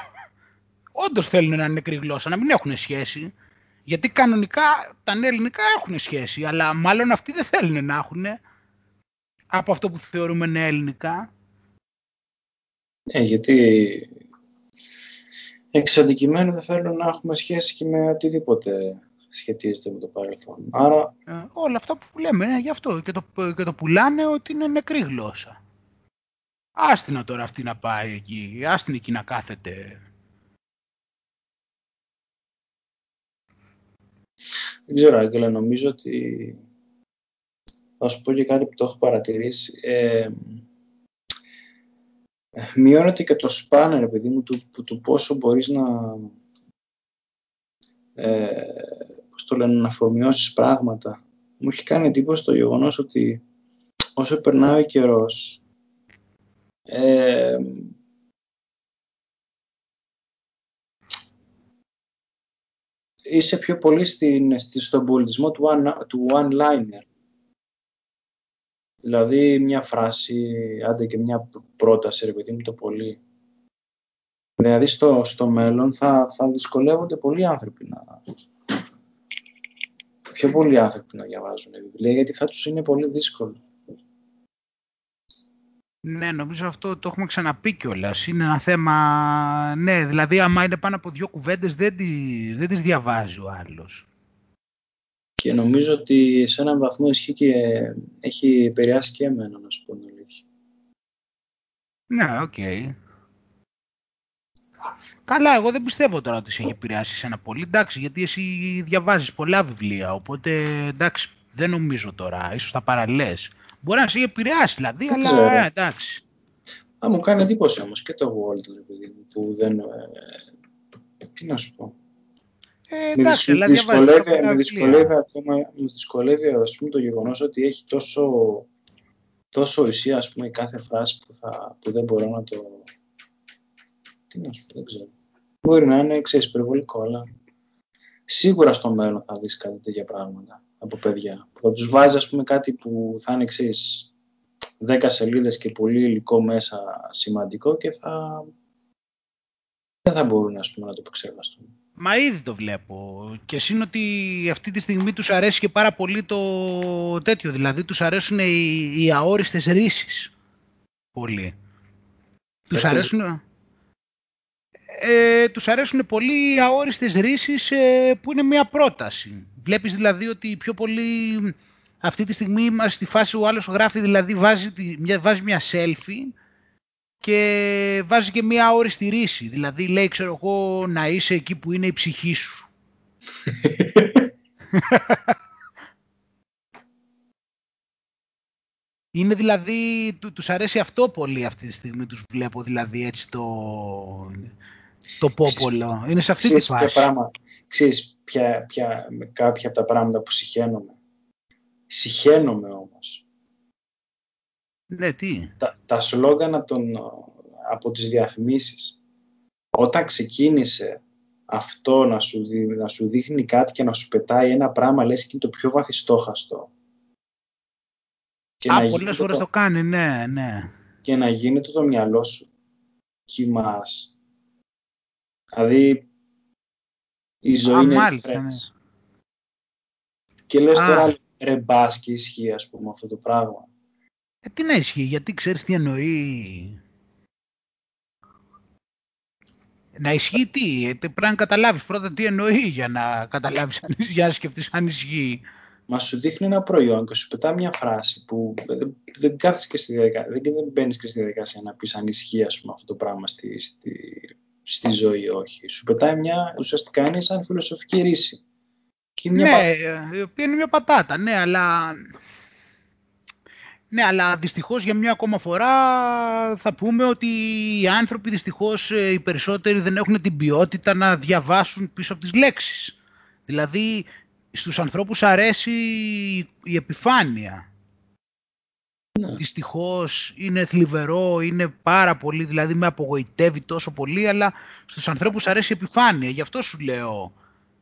Όντως θέλουν να είναι νεκρή γλώσσα, να μην έχουν σχέση. Γιατί κανονικά τα νέα ελληνικά έχουν σχέση, αλλά μάλλον αυτοί δεν θέλουν να έχουν από αυτό που θεωρούμε νέα ελληνικά. Ε, γιατί εξ αντικειμένου δεν θέλουν να έχουμε σχέση και με οτιδήποτε σχετίζεται με το παρελθόν. Άρα... Ε, όλα αυτά που λέμε είναι γι' αυτό και το, και το πουλάνε ότι είναι νεκρή γλώσσα. Άστινα τώρα αυτή να πάει εκεί, άστινα εκεί να κάθεται. Δεν ξέρω, Άγγελα, νομίζω ότι θα σου πω και κάτι που το έχω παρατηρήσει. Ε, μειώνεται και το σπάνερ, επειδή μου, του, του πόσο μπορείς να ε, πώς το λένε, να αφομοιώσεις πράγματα. Μου έχει κάνει εντύπωση το γεγονός ότι όσο περνάει ο καιρός, ε, είσαι πιο πολύ στην, στον πολιτισμό του, one, του one-liner. Δηλαδή μια φράση, άντε και μια πρόταση, ρε παιδί μου το πολύ. Δηλαδή στο, στο μέλλον θα, θα δυσκολεύονται πολλοί άνθρωποι να, πιο πολλοί άνθρωποι να διαβάζουν βιβλία, γιατί θα τους είναι πολύ δύσκολο. Ναι, νομίζω αυτό το έχουμε ξαναπεί κιόλας. Είναι ένα θέμα. Ναι, δηλαδή, άμα είναι πάνω από δύο κουβέντες, δεν, τις, δεν τις διαβάζει ο άλλος. Και νομίζω ότι σε έναν βαθμό ισχύει και έχει επηρεάσει και εμένα, να σου πω την αλήθεια. Ναι, OK. Okay. Καλά, εγώ δεν πιστεύω τώρα ότι σε έχει επηρεάσει ένα πολύ. Εντάξει, γιατί εσύ διαβάζεις πολλά βιβλία. Οπότε εντάξει, δεν νομίζω τώρα. ίσως τα παραλέ. Μπορεί να σε έχει επηρεάσει δηλαδή, αλλά ε, εντάξει. Α, μου κάνει εντύπωση όμως και το World, που δεν. Ε, τι να σου πω. Ε, εντάξει, με, δυσκολεύει, με δυσκολεύει ακόμα με δυσκολεύει, ας πούμε, το γεγονός ότι έχει τόσο, τόσο ουσία ας πούμε, κάθε φράση που, θα, που δεν μπορώ να το, τι να σου πω, δεν ξέρω. Μπορεί να είναι, ξέρεις, υπερβολικό, αλλά σίγουρα στο μέλλον θα δεις κάτι τέτοια πράγματα από παιδιά. Θα τους βάζεις, ας πούμε, κάτι που θα είναι, ξέρεις, 10 σελίδες και πολύ υλικό μέσα σημαντικό και θα... δεν θα μπορούν, ας πούμε, να το επεξεργαστούν. Μα ήδη το βλέπω. Και εσύ ότι αυτή τη στιγμή τους αρέσει και πάρα πολύ το τέτοιο. Δηλαδή τους αρέσουν οι, οι αόριστες ρίσεις. Πολύ. Τους αρέσουν ε, τους αρέσουν πολύ οι αόριστες ρίσεις ε, που είναι μια πρόταση. Βλέπεις δηλαδή ότι πιο πολύ αυτή τη στιγμή είμαστε στη φάση ο άλλος γράφει, δηλαδή βάζει, μια, βάζει μια selfie και βάζει και μια αόριστη ρίση. Δηλαδή λέει, ξέρω εγώ, να είσαι εκεί που είναι η ψυχή σου. [LAUGHS] Είναι δηλαδή, του, τους αρέσει αυτό πολύ αυτή τη στιγμή, τους βλέπω δηλαδή έτσι το, το πόπολο. Είναι σε αυτή τη φάση. Πράγμα, ξέρεις ποια, ποια, κάποια από τα πράγματα που συχαίνομαι. Συχαίνομαι όμως. Ναι, τι. Τα, τα σλόγανα των, από τις διαφημίσεις. Όταν ξεκίνησε αυτό να σου, να σου δείχνει κάτι και να σου πετάει ένα πράγμα, λες και είναι το πιο βαθιστόχαστο. Και Α, πολλές φορές το... το κάνει, ναι, ναι. Και να γίνεται το μυαλό σου κοιμάς Δηλαδή, η ζωή είναι μάλιστα, ναι. Και λες Α. τώρα, ρε μπας και ισχύει, ας πούμε, αυτό το πράγμα. Ε, τι να ισχύει, γιατί ξέρεις τι εννοεί. Να ισχύει τι, ε, πρέπει να καταλάβεις πρώτα τι εννοεί για να καταλάβεις, [LAUGHS] για να σκεφτείς αν ισχύει. Μα σου δείχνει ένα προϊόν και σου πετά μια φράση που δεν, δεν κάθεσαι και στη διαδικασία, δεν, δεν μπαίνεις και στη διαδικασία να πεις αν ισχύει ας πούμε, αυτό το πράγμα στη, στη, στη ζωή, όχι. Σου πετάει μια, ουσιαστικά είναι σαν φιλοσοφική ρίση. Και μια ναι, η οποία είναι μια πατάτα, ναι, αλλά Ναι, αλλά δυστυχώς για μια ακόμα φορά θα πούμε ότι οι άνθρωποι δυστυχώς ε, οι περισσότεροι δεν έχουν την ποιότητα να διαβάσουν πίσω από τις λέξεις. Δηλαδή στους ανθρώπους αρέσει η επιφάνεια. Ναι. Δυστυχώς είναι θλιβερό, είναι πάρα πολύ, δηλαδή με απογοητεύει τόσο πολύ, αλλά στους ανθρώπους αρέσει η επιφάνεια. Γι' αυτό σου λέω,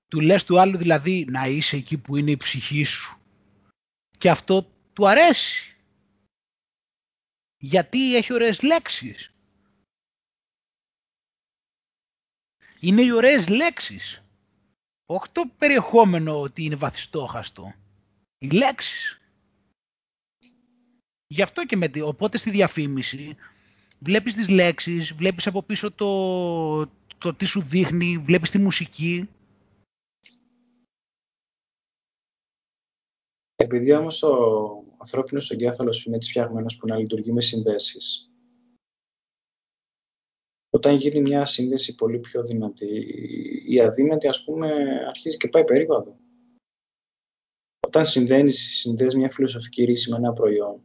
του λες του άλλου δηλαδή να είσαι εκεί που είναι η ψυχή σου. Και αυτό του αρέσει γιατί έχει ωραίες λέξεις. Είναι οι ωραίες λέξεις. Όχι το περιεχόμενο ότι είναι βαθιστόχαστο. Οι λέξεις. Γι' αυτό και με, οπότε στη διαφήμιση βλέπεις τις λέξεις, βλέπεις από πίσω το, το τι σου δείχνει, βλέπεις τη μουσική. Επειδή όμως το, ανθρώπινος εγκέφαλος είναι έτσι φτιαγμένος που να λειτουργεί με συνδέσεις. Όταν γίνει μια σύνδεση πολύ πιο δυνατή, η αδύνατη ας πούμε αρχίζει και πάει περίπατο. Όταν συνδέεις, συνδέεις μια φιλοσοφική ρίση με ένα προϊόν,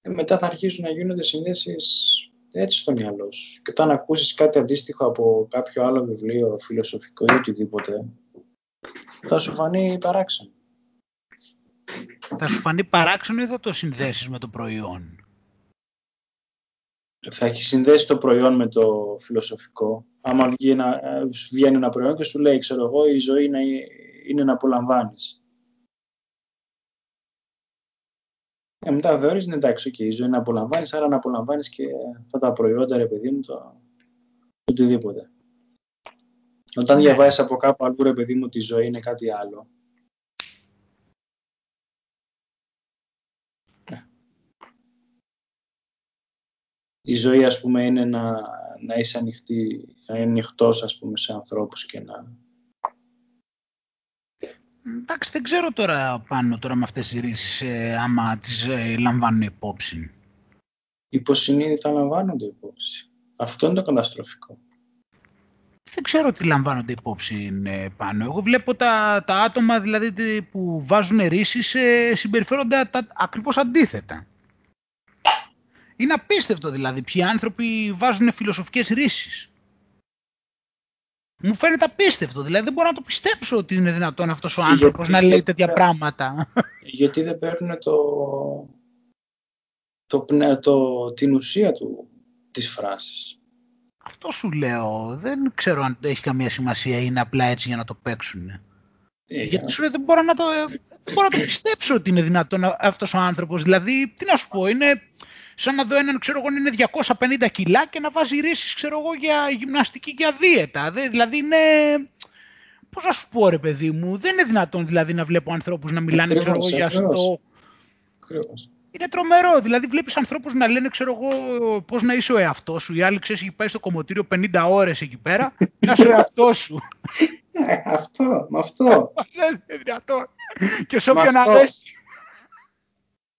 ε, μετά θα αρχίσουν να γίνονται συνδέσεις έτσι στο μυαλό σου. Και όταν ακούσεις κάτι αντίστοιχο από κάποιο άλλο βιβλίο, φιλοσοφικό ή οτιδήποτε, θα σου φανεί παράξενο θα σου φανεί παράξενο ή θα το συνδέσεις με το προϊόν; Θα έχει συνδέσει το προϊόν με το φιλοσοφικό. Άμα βγαίνει ένα, βγαίνει ένα προϊόν και σου λέει, ξέρω εγώ, η ζωή είναι, είναι να απολαμβάνεις. Ε, μετά θεωρείς, ναι, εντάξει, okay, η ζωή είναι να απολαμβάνεις, άρα να απολαμβάνεις και αυτά τα προϊόντα, ρε παιδί μου, το οτιδήποτε. Όταν ναι. διαβάζεις από κάπου αλλού, ρε παιδί μου, ότι η ζωή είναι κάτι άλλο, η ζωή ας πούμε είναι να, να είσαι ανοιχτή, να είναι ανοιχτός ας πούμε σε ανθρώπους και να... Εντάξει, δεν ξέρω τώρα πάνω τώρα με αυτές τις ρίσεις ε, άμα τις ε, λαμβάνουν υπόψη. Υποσυνείδητα λαμβάνονται υπόψη. Αυτό είναι το καταστροφικό. Δεν ξέρω τι λαμβάνονται υπόψη ε, πάνω. Εγώ βλέπω τα, τα άτομα δηλαδή που βάζουν ρίσεις ε, συμπεριφέρονται τα, ακριβώς αντίθετα. Είναι απίστευτο δηλαδή ποιοι άνθρωποι βάζουν φιλοσοφικές ρίσεις. Μου φαίνεται απίστευτο. Δηλαδή δεν μπορώ να το πιστέψω ότι είναι δυνατόν αυτός ο άνθρωπος να λέει τέτοια πράγματα. Γιατί δεν παίρνουν το, το, το, την ουσία του, της φράσης. Αυτό σου λέω. Δεν ξέρω αν έχει καμία σημασία ή είναι απλά έτσι για να το παίξουν. Ε, Γιατί σου λέω δεν μπορώ, να το, δεν μπορώ να το πιστέψω ότι είναι δυνατόν αυτός ο άνθρωπος. Δηλαδή, τι να σου πω, είναι σαν να δω έναν, ξέρω εγώ, είναι 250 κιλά και να βάζει ρίσεις, ξέρω εγώ, για γυμναστική και αδίαιτα. δηλαδή είναι... Πώς να σου πω ρε παιδί μου, δεν είναι δυνατόν δηλαδή να βλέπω ανθρώπους να μιλάνε, ξέρω εγώ, για αυτό. Είναι τρομερό. Δηλαδή, βλέπεις ανθρώπους να λένε, ξέρω εγώ, πώς να είσαι ο εαυτός σου. Οι άλλοι ξέρεις, έχει πάει στο κομμωτήριο 50 ώρες εκεί πέρα. [LAUGHS] να είσαι ο εαυτός σου. Ε, αυτό, με αυτό. [LAUGHS] Δεν είναι δυνατόν. Και σε όποιον αρέσει.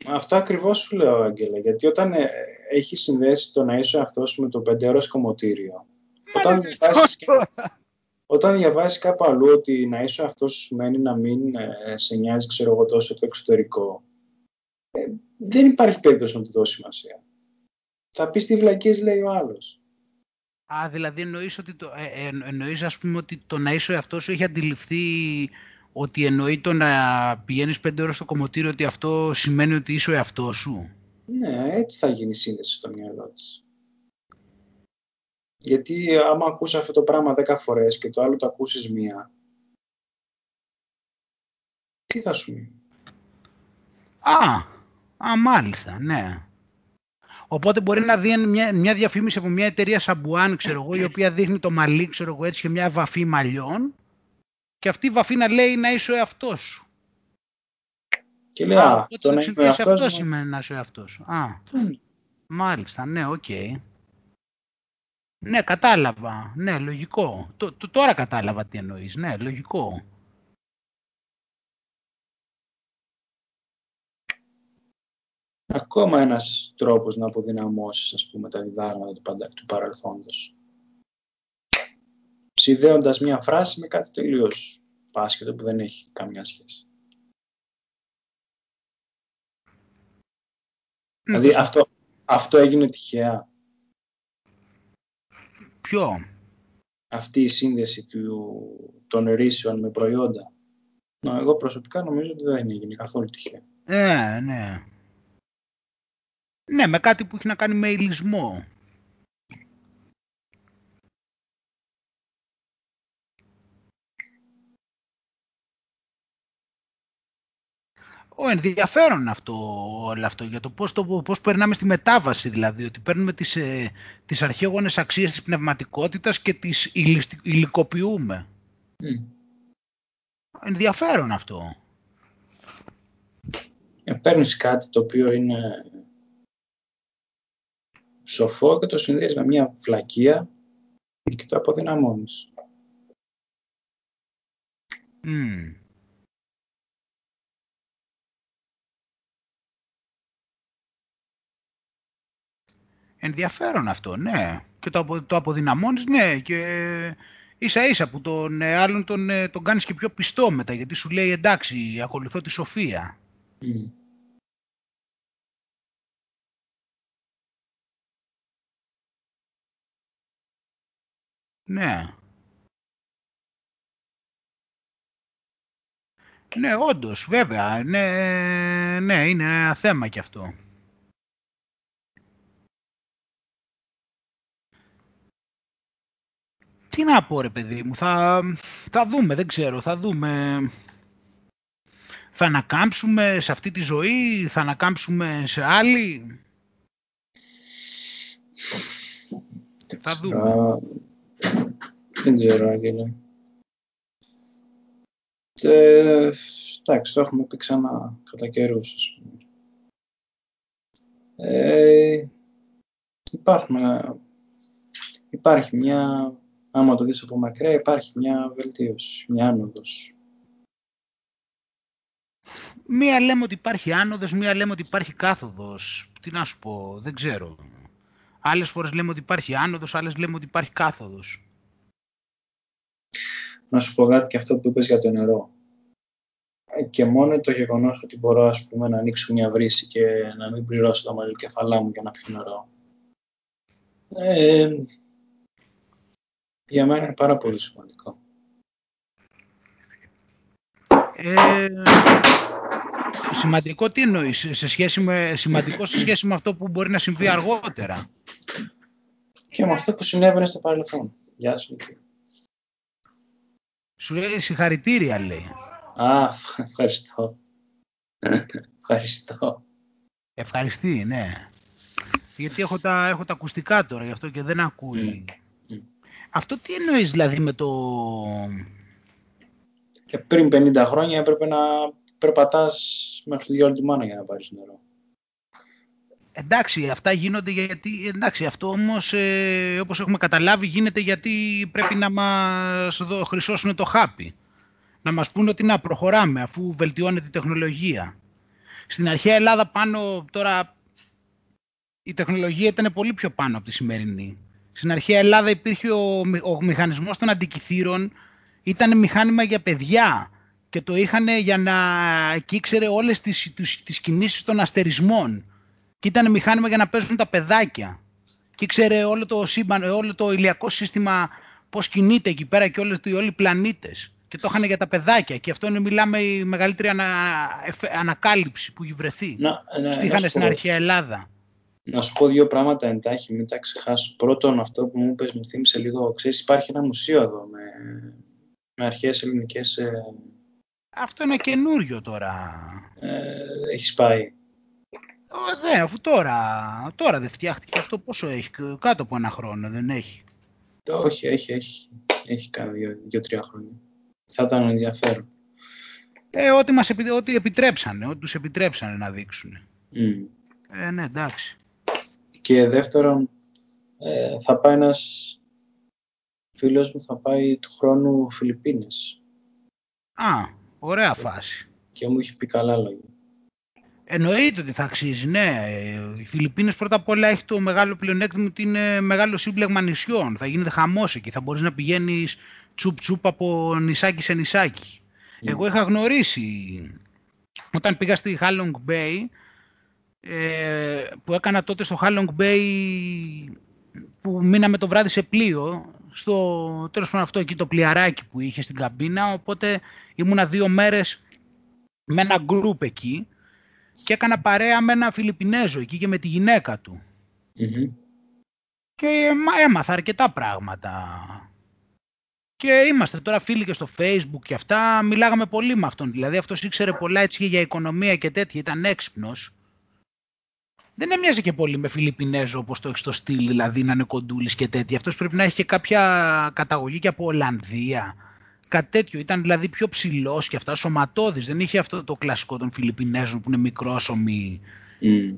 Αυτό ακριβώς σου λέω, Άγγελα. Γιατί όταν ε, έχεις συνδέσει το να είσαι αυτός με το πεντέρο κομμωτήριο, όταν διαβάσεις όταν διαβάζεις κάπου αλλού ότι να είσαι αυτός σου σημαίνει να μην ε, σε νοιάζει ξέρω εγώ, τόσο το εξωτερικό, ε, δεν υπάρχει περίπτωση να του δώσει σημασία. Θα πεις τι βλακίες λέει ο άλλος. Α, δηλαδή εννοείς, ότι το, ε, εννοείς ας πούμε ότι το να είσαι ο εαυτός σου έχει αντιληφθεί ότι εννοεί το να πηγαίνεις πέντε ώρες στο κομμωτήριο ότι αυτό σημαίνει ότι είσαι ο εαυτός σου; Ναι, έτσι θα γίνει η σύνδεση στο μυαλό της. Γιατί άμα ακούσει αυτό το πράγμα δέκα φορές και το άλλο το ακούσεις μία, τι θα σου μείνει; Α, α, μάλιστα, ναι. Οπότε μπορεί να δει μια, μια διαφήμιση από μια εταιρεία Σαμπουάν, ξέρω εγώ, η οποία δείχνει το μαλλί, ξέρω εγώ, έτσι, και μια βαφή μαλλιών και αυτή η βαφή να λέει να είσαι ο εαυτός σου. Και λέει, α, το να είσαι αυτός σημαίνει να είσαι ο εαυτός σου. Α, μάλιστα, ναι, οκ. Ναι, κατάλαβα. Ναι, λογικό. τώρα κατάλαβα τι εννοείς. Ναι, λογικό. Ακόμα ένας τρόπος να αποδυναμώσεις, ας πούμε, τα διδάγματα του, του παρελθόντος συνδέοντας μια φράση με κάτι τελείως πάσχετο που δεν έχει καμιά σχέση. Δηλαδή αυτό, αυτό έγινε τυχαία. Ποιο; Αυτή η σύνδεση του, των ρήσεων με προϊόντα. Να, εγώ προσωπικά νομίζω ότι δεν έγινε καθόλου τυχαία. Ναι, ναι. Ναι, με κάτι που έχει να κάνει με ηλισμό. Ο ενδιαφέρον αυτό, όλο αυτό για το πώς, το πώς περνάμε στη μετάβαση δηλαδή, ότι παίρνουμε τις, ε, τις αρχαίγονες αξίες της πνευματικότητας και τις υλικοποιούμε. Mm. Ενδιαφέρον αυτό. Ε, παίρνεις κάτι το οποίο είναι σοφό και το συνδέεις με μια φλακία και το αποδυναμώνεις. Mm. Ενδιαφέρον αυτό, ναι. Και το, το αποδυναμώνεις, ναι. Και ίσα ίσα που τον ε, άλλον τον, ε, τον κάνεις και πιο πιστό μετά, γιατί σου λέει εντάξει, ακολουθώ τη σοφία. Mm. Ναι. Ναι, όντως, βέβαια. Ναι, ναι, είναι ένα θέμα κι αυτό. Τι να πω ρε παιδί μου, θα, θα δούμε, δεν ξέρω, θα δούμε. Θα ανακάμψουμε σε αυτή τη ζωή, θα ανακάμψουμε σε άλλη. Θα δούμε. Δεν ξέρω, Άγγελε. Ε, εντάξει, το έχουμε πει ξανά κατά καιρούς, ας πούμε. Ε, υπάρχουν, υπάρχει μια άμα το δεις από μακριά, υπάρχει μια βελτίωση, μια άνοδος. Μία λέμε ότι υπάρχει άνοδος, μία λέμε ότι υπάρχει κάθοδος. Τι να σου πω, δεν ξέρω. Άλλες φορές λέμε ότι υπάρχει άνοδος, άλλες λέμε ότι υπάρχει κάθοδος. Να σου πω κάτι και αυτό που είπες για το νερό. Ε, και μόνο το γεγονός ότι μπορώ ας πούμε, να ανοίξω μια βρύση και να μην πληρώσω το κεφαλά μου για να πιω νερό. Ε, για μένα είναι πάρα πολύ σημαντικό. Ε, σημαντικό τι εννοείς, σε σχέση με, σημαντικό σε σχέση με αυτό που μπορεί να συμβεί αργότερα; Και με αυτό που συνέβαινε στο παρελθόν. Γεια σου. Σου λέει συγχαρητήρια, λέει. Α, ευχαριστώ. ευχαριστώ. Ευχαριστεί, ναι. Γιατί έχω τα, έχω τα ακουστικά τώρα, γι' αυτό και δεν ακούει. Mm. Αυτό τι εννοείς δηλαδή με το... Και πριν 50 χρόνια έπρεπε να περπατάς μέχρι τη διόλου μάνα για να πάρεις νερό. Εντάξει, αυτά γίνονται γιατί... Εντάξει, αυτό όμως, ε, όπως έχουμε καταλάβει, γίνεται γιατί πρέπει να μας δω, χρυσώσουν το χάπι. Να μας πούνε ότι να προχωράμε, αφού βελτιώνεται η τεχνολογία. Στην αρχαία Ελλάδα πάνω τώρα... Η τεχνολογία ήταν πολύ πιο πάνω από τη σημερινή. Στην αρχαία Ελλάδα υπήρχε ο, ο μηχανισμός των αντικειθήρων, ήταν μηχάνημα για παιδιά και το είχαν για να... και ήξερε όλες τις, τις, τις κινήσεις των αστερισμών. Και ήταν μηχάνημα για να παίζουν τα παιδάκια. Και ήξερε όλο το σύμπαν, όλο το ηλιακό σύστημα πώς κινείται εκεί πέρα και όλες, όλοι οι πλανήτες. Και το είχαν για τα παιδάκια. Και αυτό είναι, μιλάμε, η μεγαλύτερη ανα, ανακάλυψη που έχει βρεθεί. Να, ναι, στην αρχαία Ελλάδα. Να σου πω δύο πράγματα εντάχει, μην τα ξεχάσω. Πρώτον, αυτό που μου είπες, μου θύμισε λίγο, ξέρεις, υπάρχει ένα μουσείο εδώ με, με αρχαίες ελληνικές... Ε... Αυτό είναι καινούριο τώρα. Ε, έχεις πάει. Ναι, αφού τώρα, τώρα δεν φτιάχτηκε αυτό, πόσο έχει, κάτω από ένα χρόνο, δεν έχει. Όχι, έχει, έχει, έχει κάνει δύο-τρία χρόνια. Θα ήταν ενδιαφέρον. Ε, ό,τι, μας, ό,τι επιτρέψανε, ό,τι τους επιτρέψανε να δείξουν. Mm. Ε, ναι, εντάξει. Και δεύτερον, ε, θα πάει ένας φίλος μου, θα πάει του χρόνου Φιλιππίνες. Α, ωραία φάση. Και μου έχει πει καλά λόγια. Εννοείται ότι θα αξίζει, ναι. Οι Φιλιππίνες πρώτα απ' όλα έχει το μεγάλο πλεονέκτημα ότι είναι μεγάλο σύμπλεγμα νησιών. Θα γίνεται χαμός εκεί. Θα μπορείς να πηγαίνεις τσουπ τσουπ από νησάκι σε νησάκι. Mm. Εγώ είχα γνωρίσει, όταν πήγα στη Halong Bay, ε, που έκανα τότε στο Halong Bay που μείναμε το βράδυ σε πλοίο στο τέλος πάντων αυτό εκεί το πλοιαράκι που είχε στην καμπίνα οπότε ήμουνα δύο μέρες με ένα γκρουπ εκεί και έκανα παρέα με ένα Φιλιππινέζο εκεί και με τη γυναίκα του. Και έμαθα αρκετά πράγματα. Και είμαστε τώρα φίλοι και στο facebook και αυτά, μιλάγαμε πολύ με αυτόν. Δηλαδή αυτός ήξερε πολλά έτσι για οικονομία και τέτοια, ήταν έξυπνος. Δεν έμοιαζε και πολύ με Φιλιππινέζο όπως το έχεις στο στυλ, δηλαδή να είναι κοντούλης και τέτοια. Αυτός πρέπει να έχει και κάποια καταγωγή και από Ολλανδία κάτι τέτοιο. Ήταν δηλαδή πιο ψηλός και αυτά, σωματώδης. Δεν είχε αυτό το κλασικό των Φιλιππινέζων που είναι μικρόσωμοι. Mm.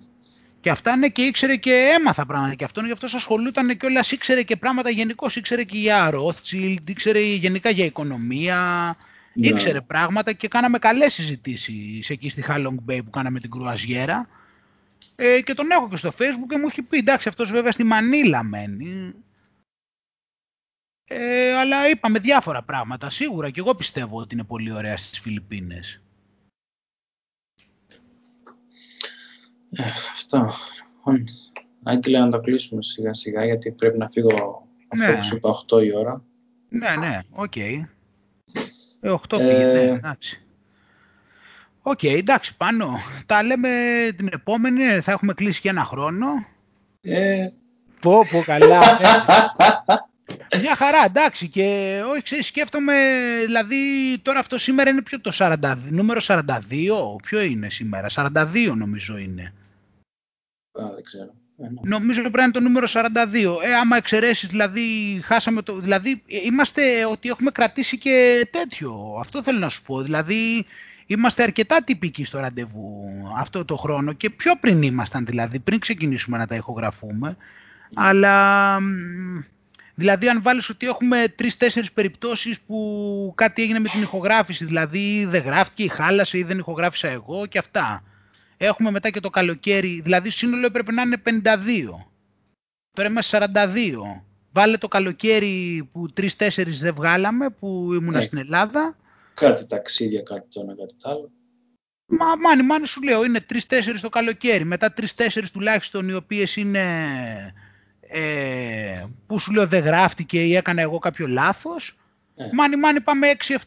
Και αυτά είναι και ήξερε και έμαθα πράγματα και αυτόν, γι' αυτός ασχολούταν και όλας. Ήξερε και πράγματα γενικώς. Ήξερε και για Rothschild, ήξερε γενικά για οικονομία. Yeah. Ήξερε πράγματα και κάναμε καλές συζητήσεις εκεί στη Halong Bay που κάναμε την κρουαζιέρα. Ε, και τον έχω και στο facebook και μου έχει πει εντάξει αυτός βέβαια στη Μανίλα μένει ε, αλλά είπαμε διάφορα πράγματα. Σίγουρα και εγώ πιστεύω ότι είναι πολύ ωραία στις Φιλιππίνες. Ε, αυτό. Άγγελε να το κλείσουμε σιγά σιγά γιατί πρέπει να φύγω αυτό ναι. που σου είπα 8 η ώρα. Ναι, ναι, OK. Okay. Ε, 8 πήγε, ναι, ε, εντάξει. OK, okay, εντάξει, πάνω. Τα λέμε την επόμενη, θα έχουμε κλείσει και ένα χρόνο. Ε... Πω, πω, καλά. Μια χαρά, εντάξει. Και όχι, ξέρεις, σκέφτομαι, δηλαδή τώρα αυτό σήμερα είναι πιο το 42, νούμερο 42. Ποιο είναι σήμερα, 42 νομίζω είναι. Α, δεν ξέρω. Ε, ναι. Νομίζω πρέπει να είναι το νούμερο 42. Ε, άμα εξαιρέσεις, δηλαδή, χάσαμε το. Δηλαδή, είμαστε ότι έχουμε κρατήσει και τέτοιο. Αυτό θέλω να σου πω. Δηλαδή, είμαστε αρκετά τυπικοί στο ραντεβού αυτό το χρόνο και πιο πριν ήμασταν, δηλαδή, πριν ξεκινήσουμε να τα ηχογραφούμε. Αλλά Δηλαδή, αν βάλεις ότι έχουμε τρει-τέσσερι περιπτώσεις που κάτι έγινε με την ηχογράφηση, δηλαδή δεν γράφτηκε ή χάλασε ή δεν ηχογράφησα εγώ και αυτά. Έχουμε μετά και το καλοκαίρι, δηλαδή σύνολο έπρεπε να είναι 52. Τώρα είμαστε 42. Βάλε το καλοκαίρι που τρει-τέσσερι δεν βγάλαμε, που ήμουν ναι. στην Ελλάδα. Κάτι ταξίδια, κάτι το ένα, κάτι το άλλο. Μα μάνι, μάνι σου λέω, είναι τρει-τέσσερι το καλοκαίρι. Μετά τρει-τέσσερι τουλάχιστον οι οποίες είναι ε, που σου λέω δεν γράφτηκε ή έκανα εγώ κάποιο λάθος. Ε. Μάνι μάνι πάμε 6, 7, 6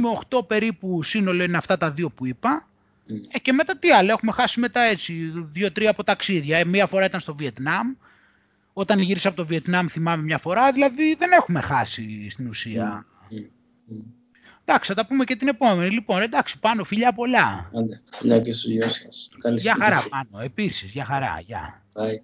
με 8 περίπου σύνολο είναι αυτά τα δύο που είπα. Mm. Ε, και μετά τι άλλο, έχουμε χάσει μετά έτσι δύο-τρία από ταξίδια. Ε, μία φορά ήταν στο Βιετνάμ. Όταν γύρισα από το Βιετνάμ θυμάμαι μια φορά, δηλαδή δεν έχουμε χάσει στην ουσία. Mm. Mm. Εντάξει, θα τα πούμε και την επόμενη. Λοιπόν, εντάξει, πάνω, φιλιά πολλά. Άντε, φιλιά και σου, γεια σας. Γεια χαρά πάνω, επίσης, για χαρά, γεια. Bye.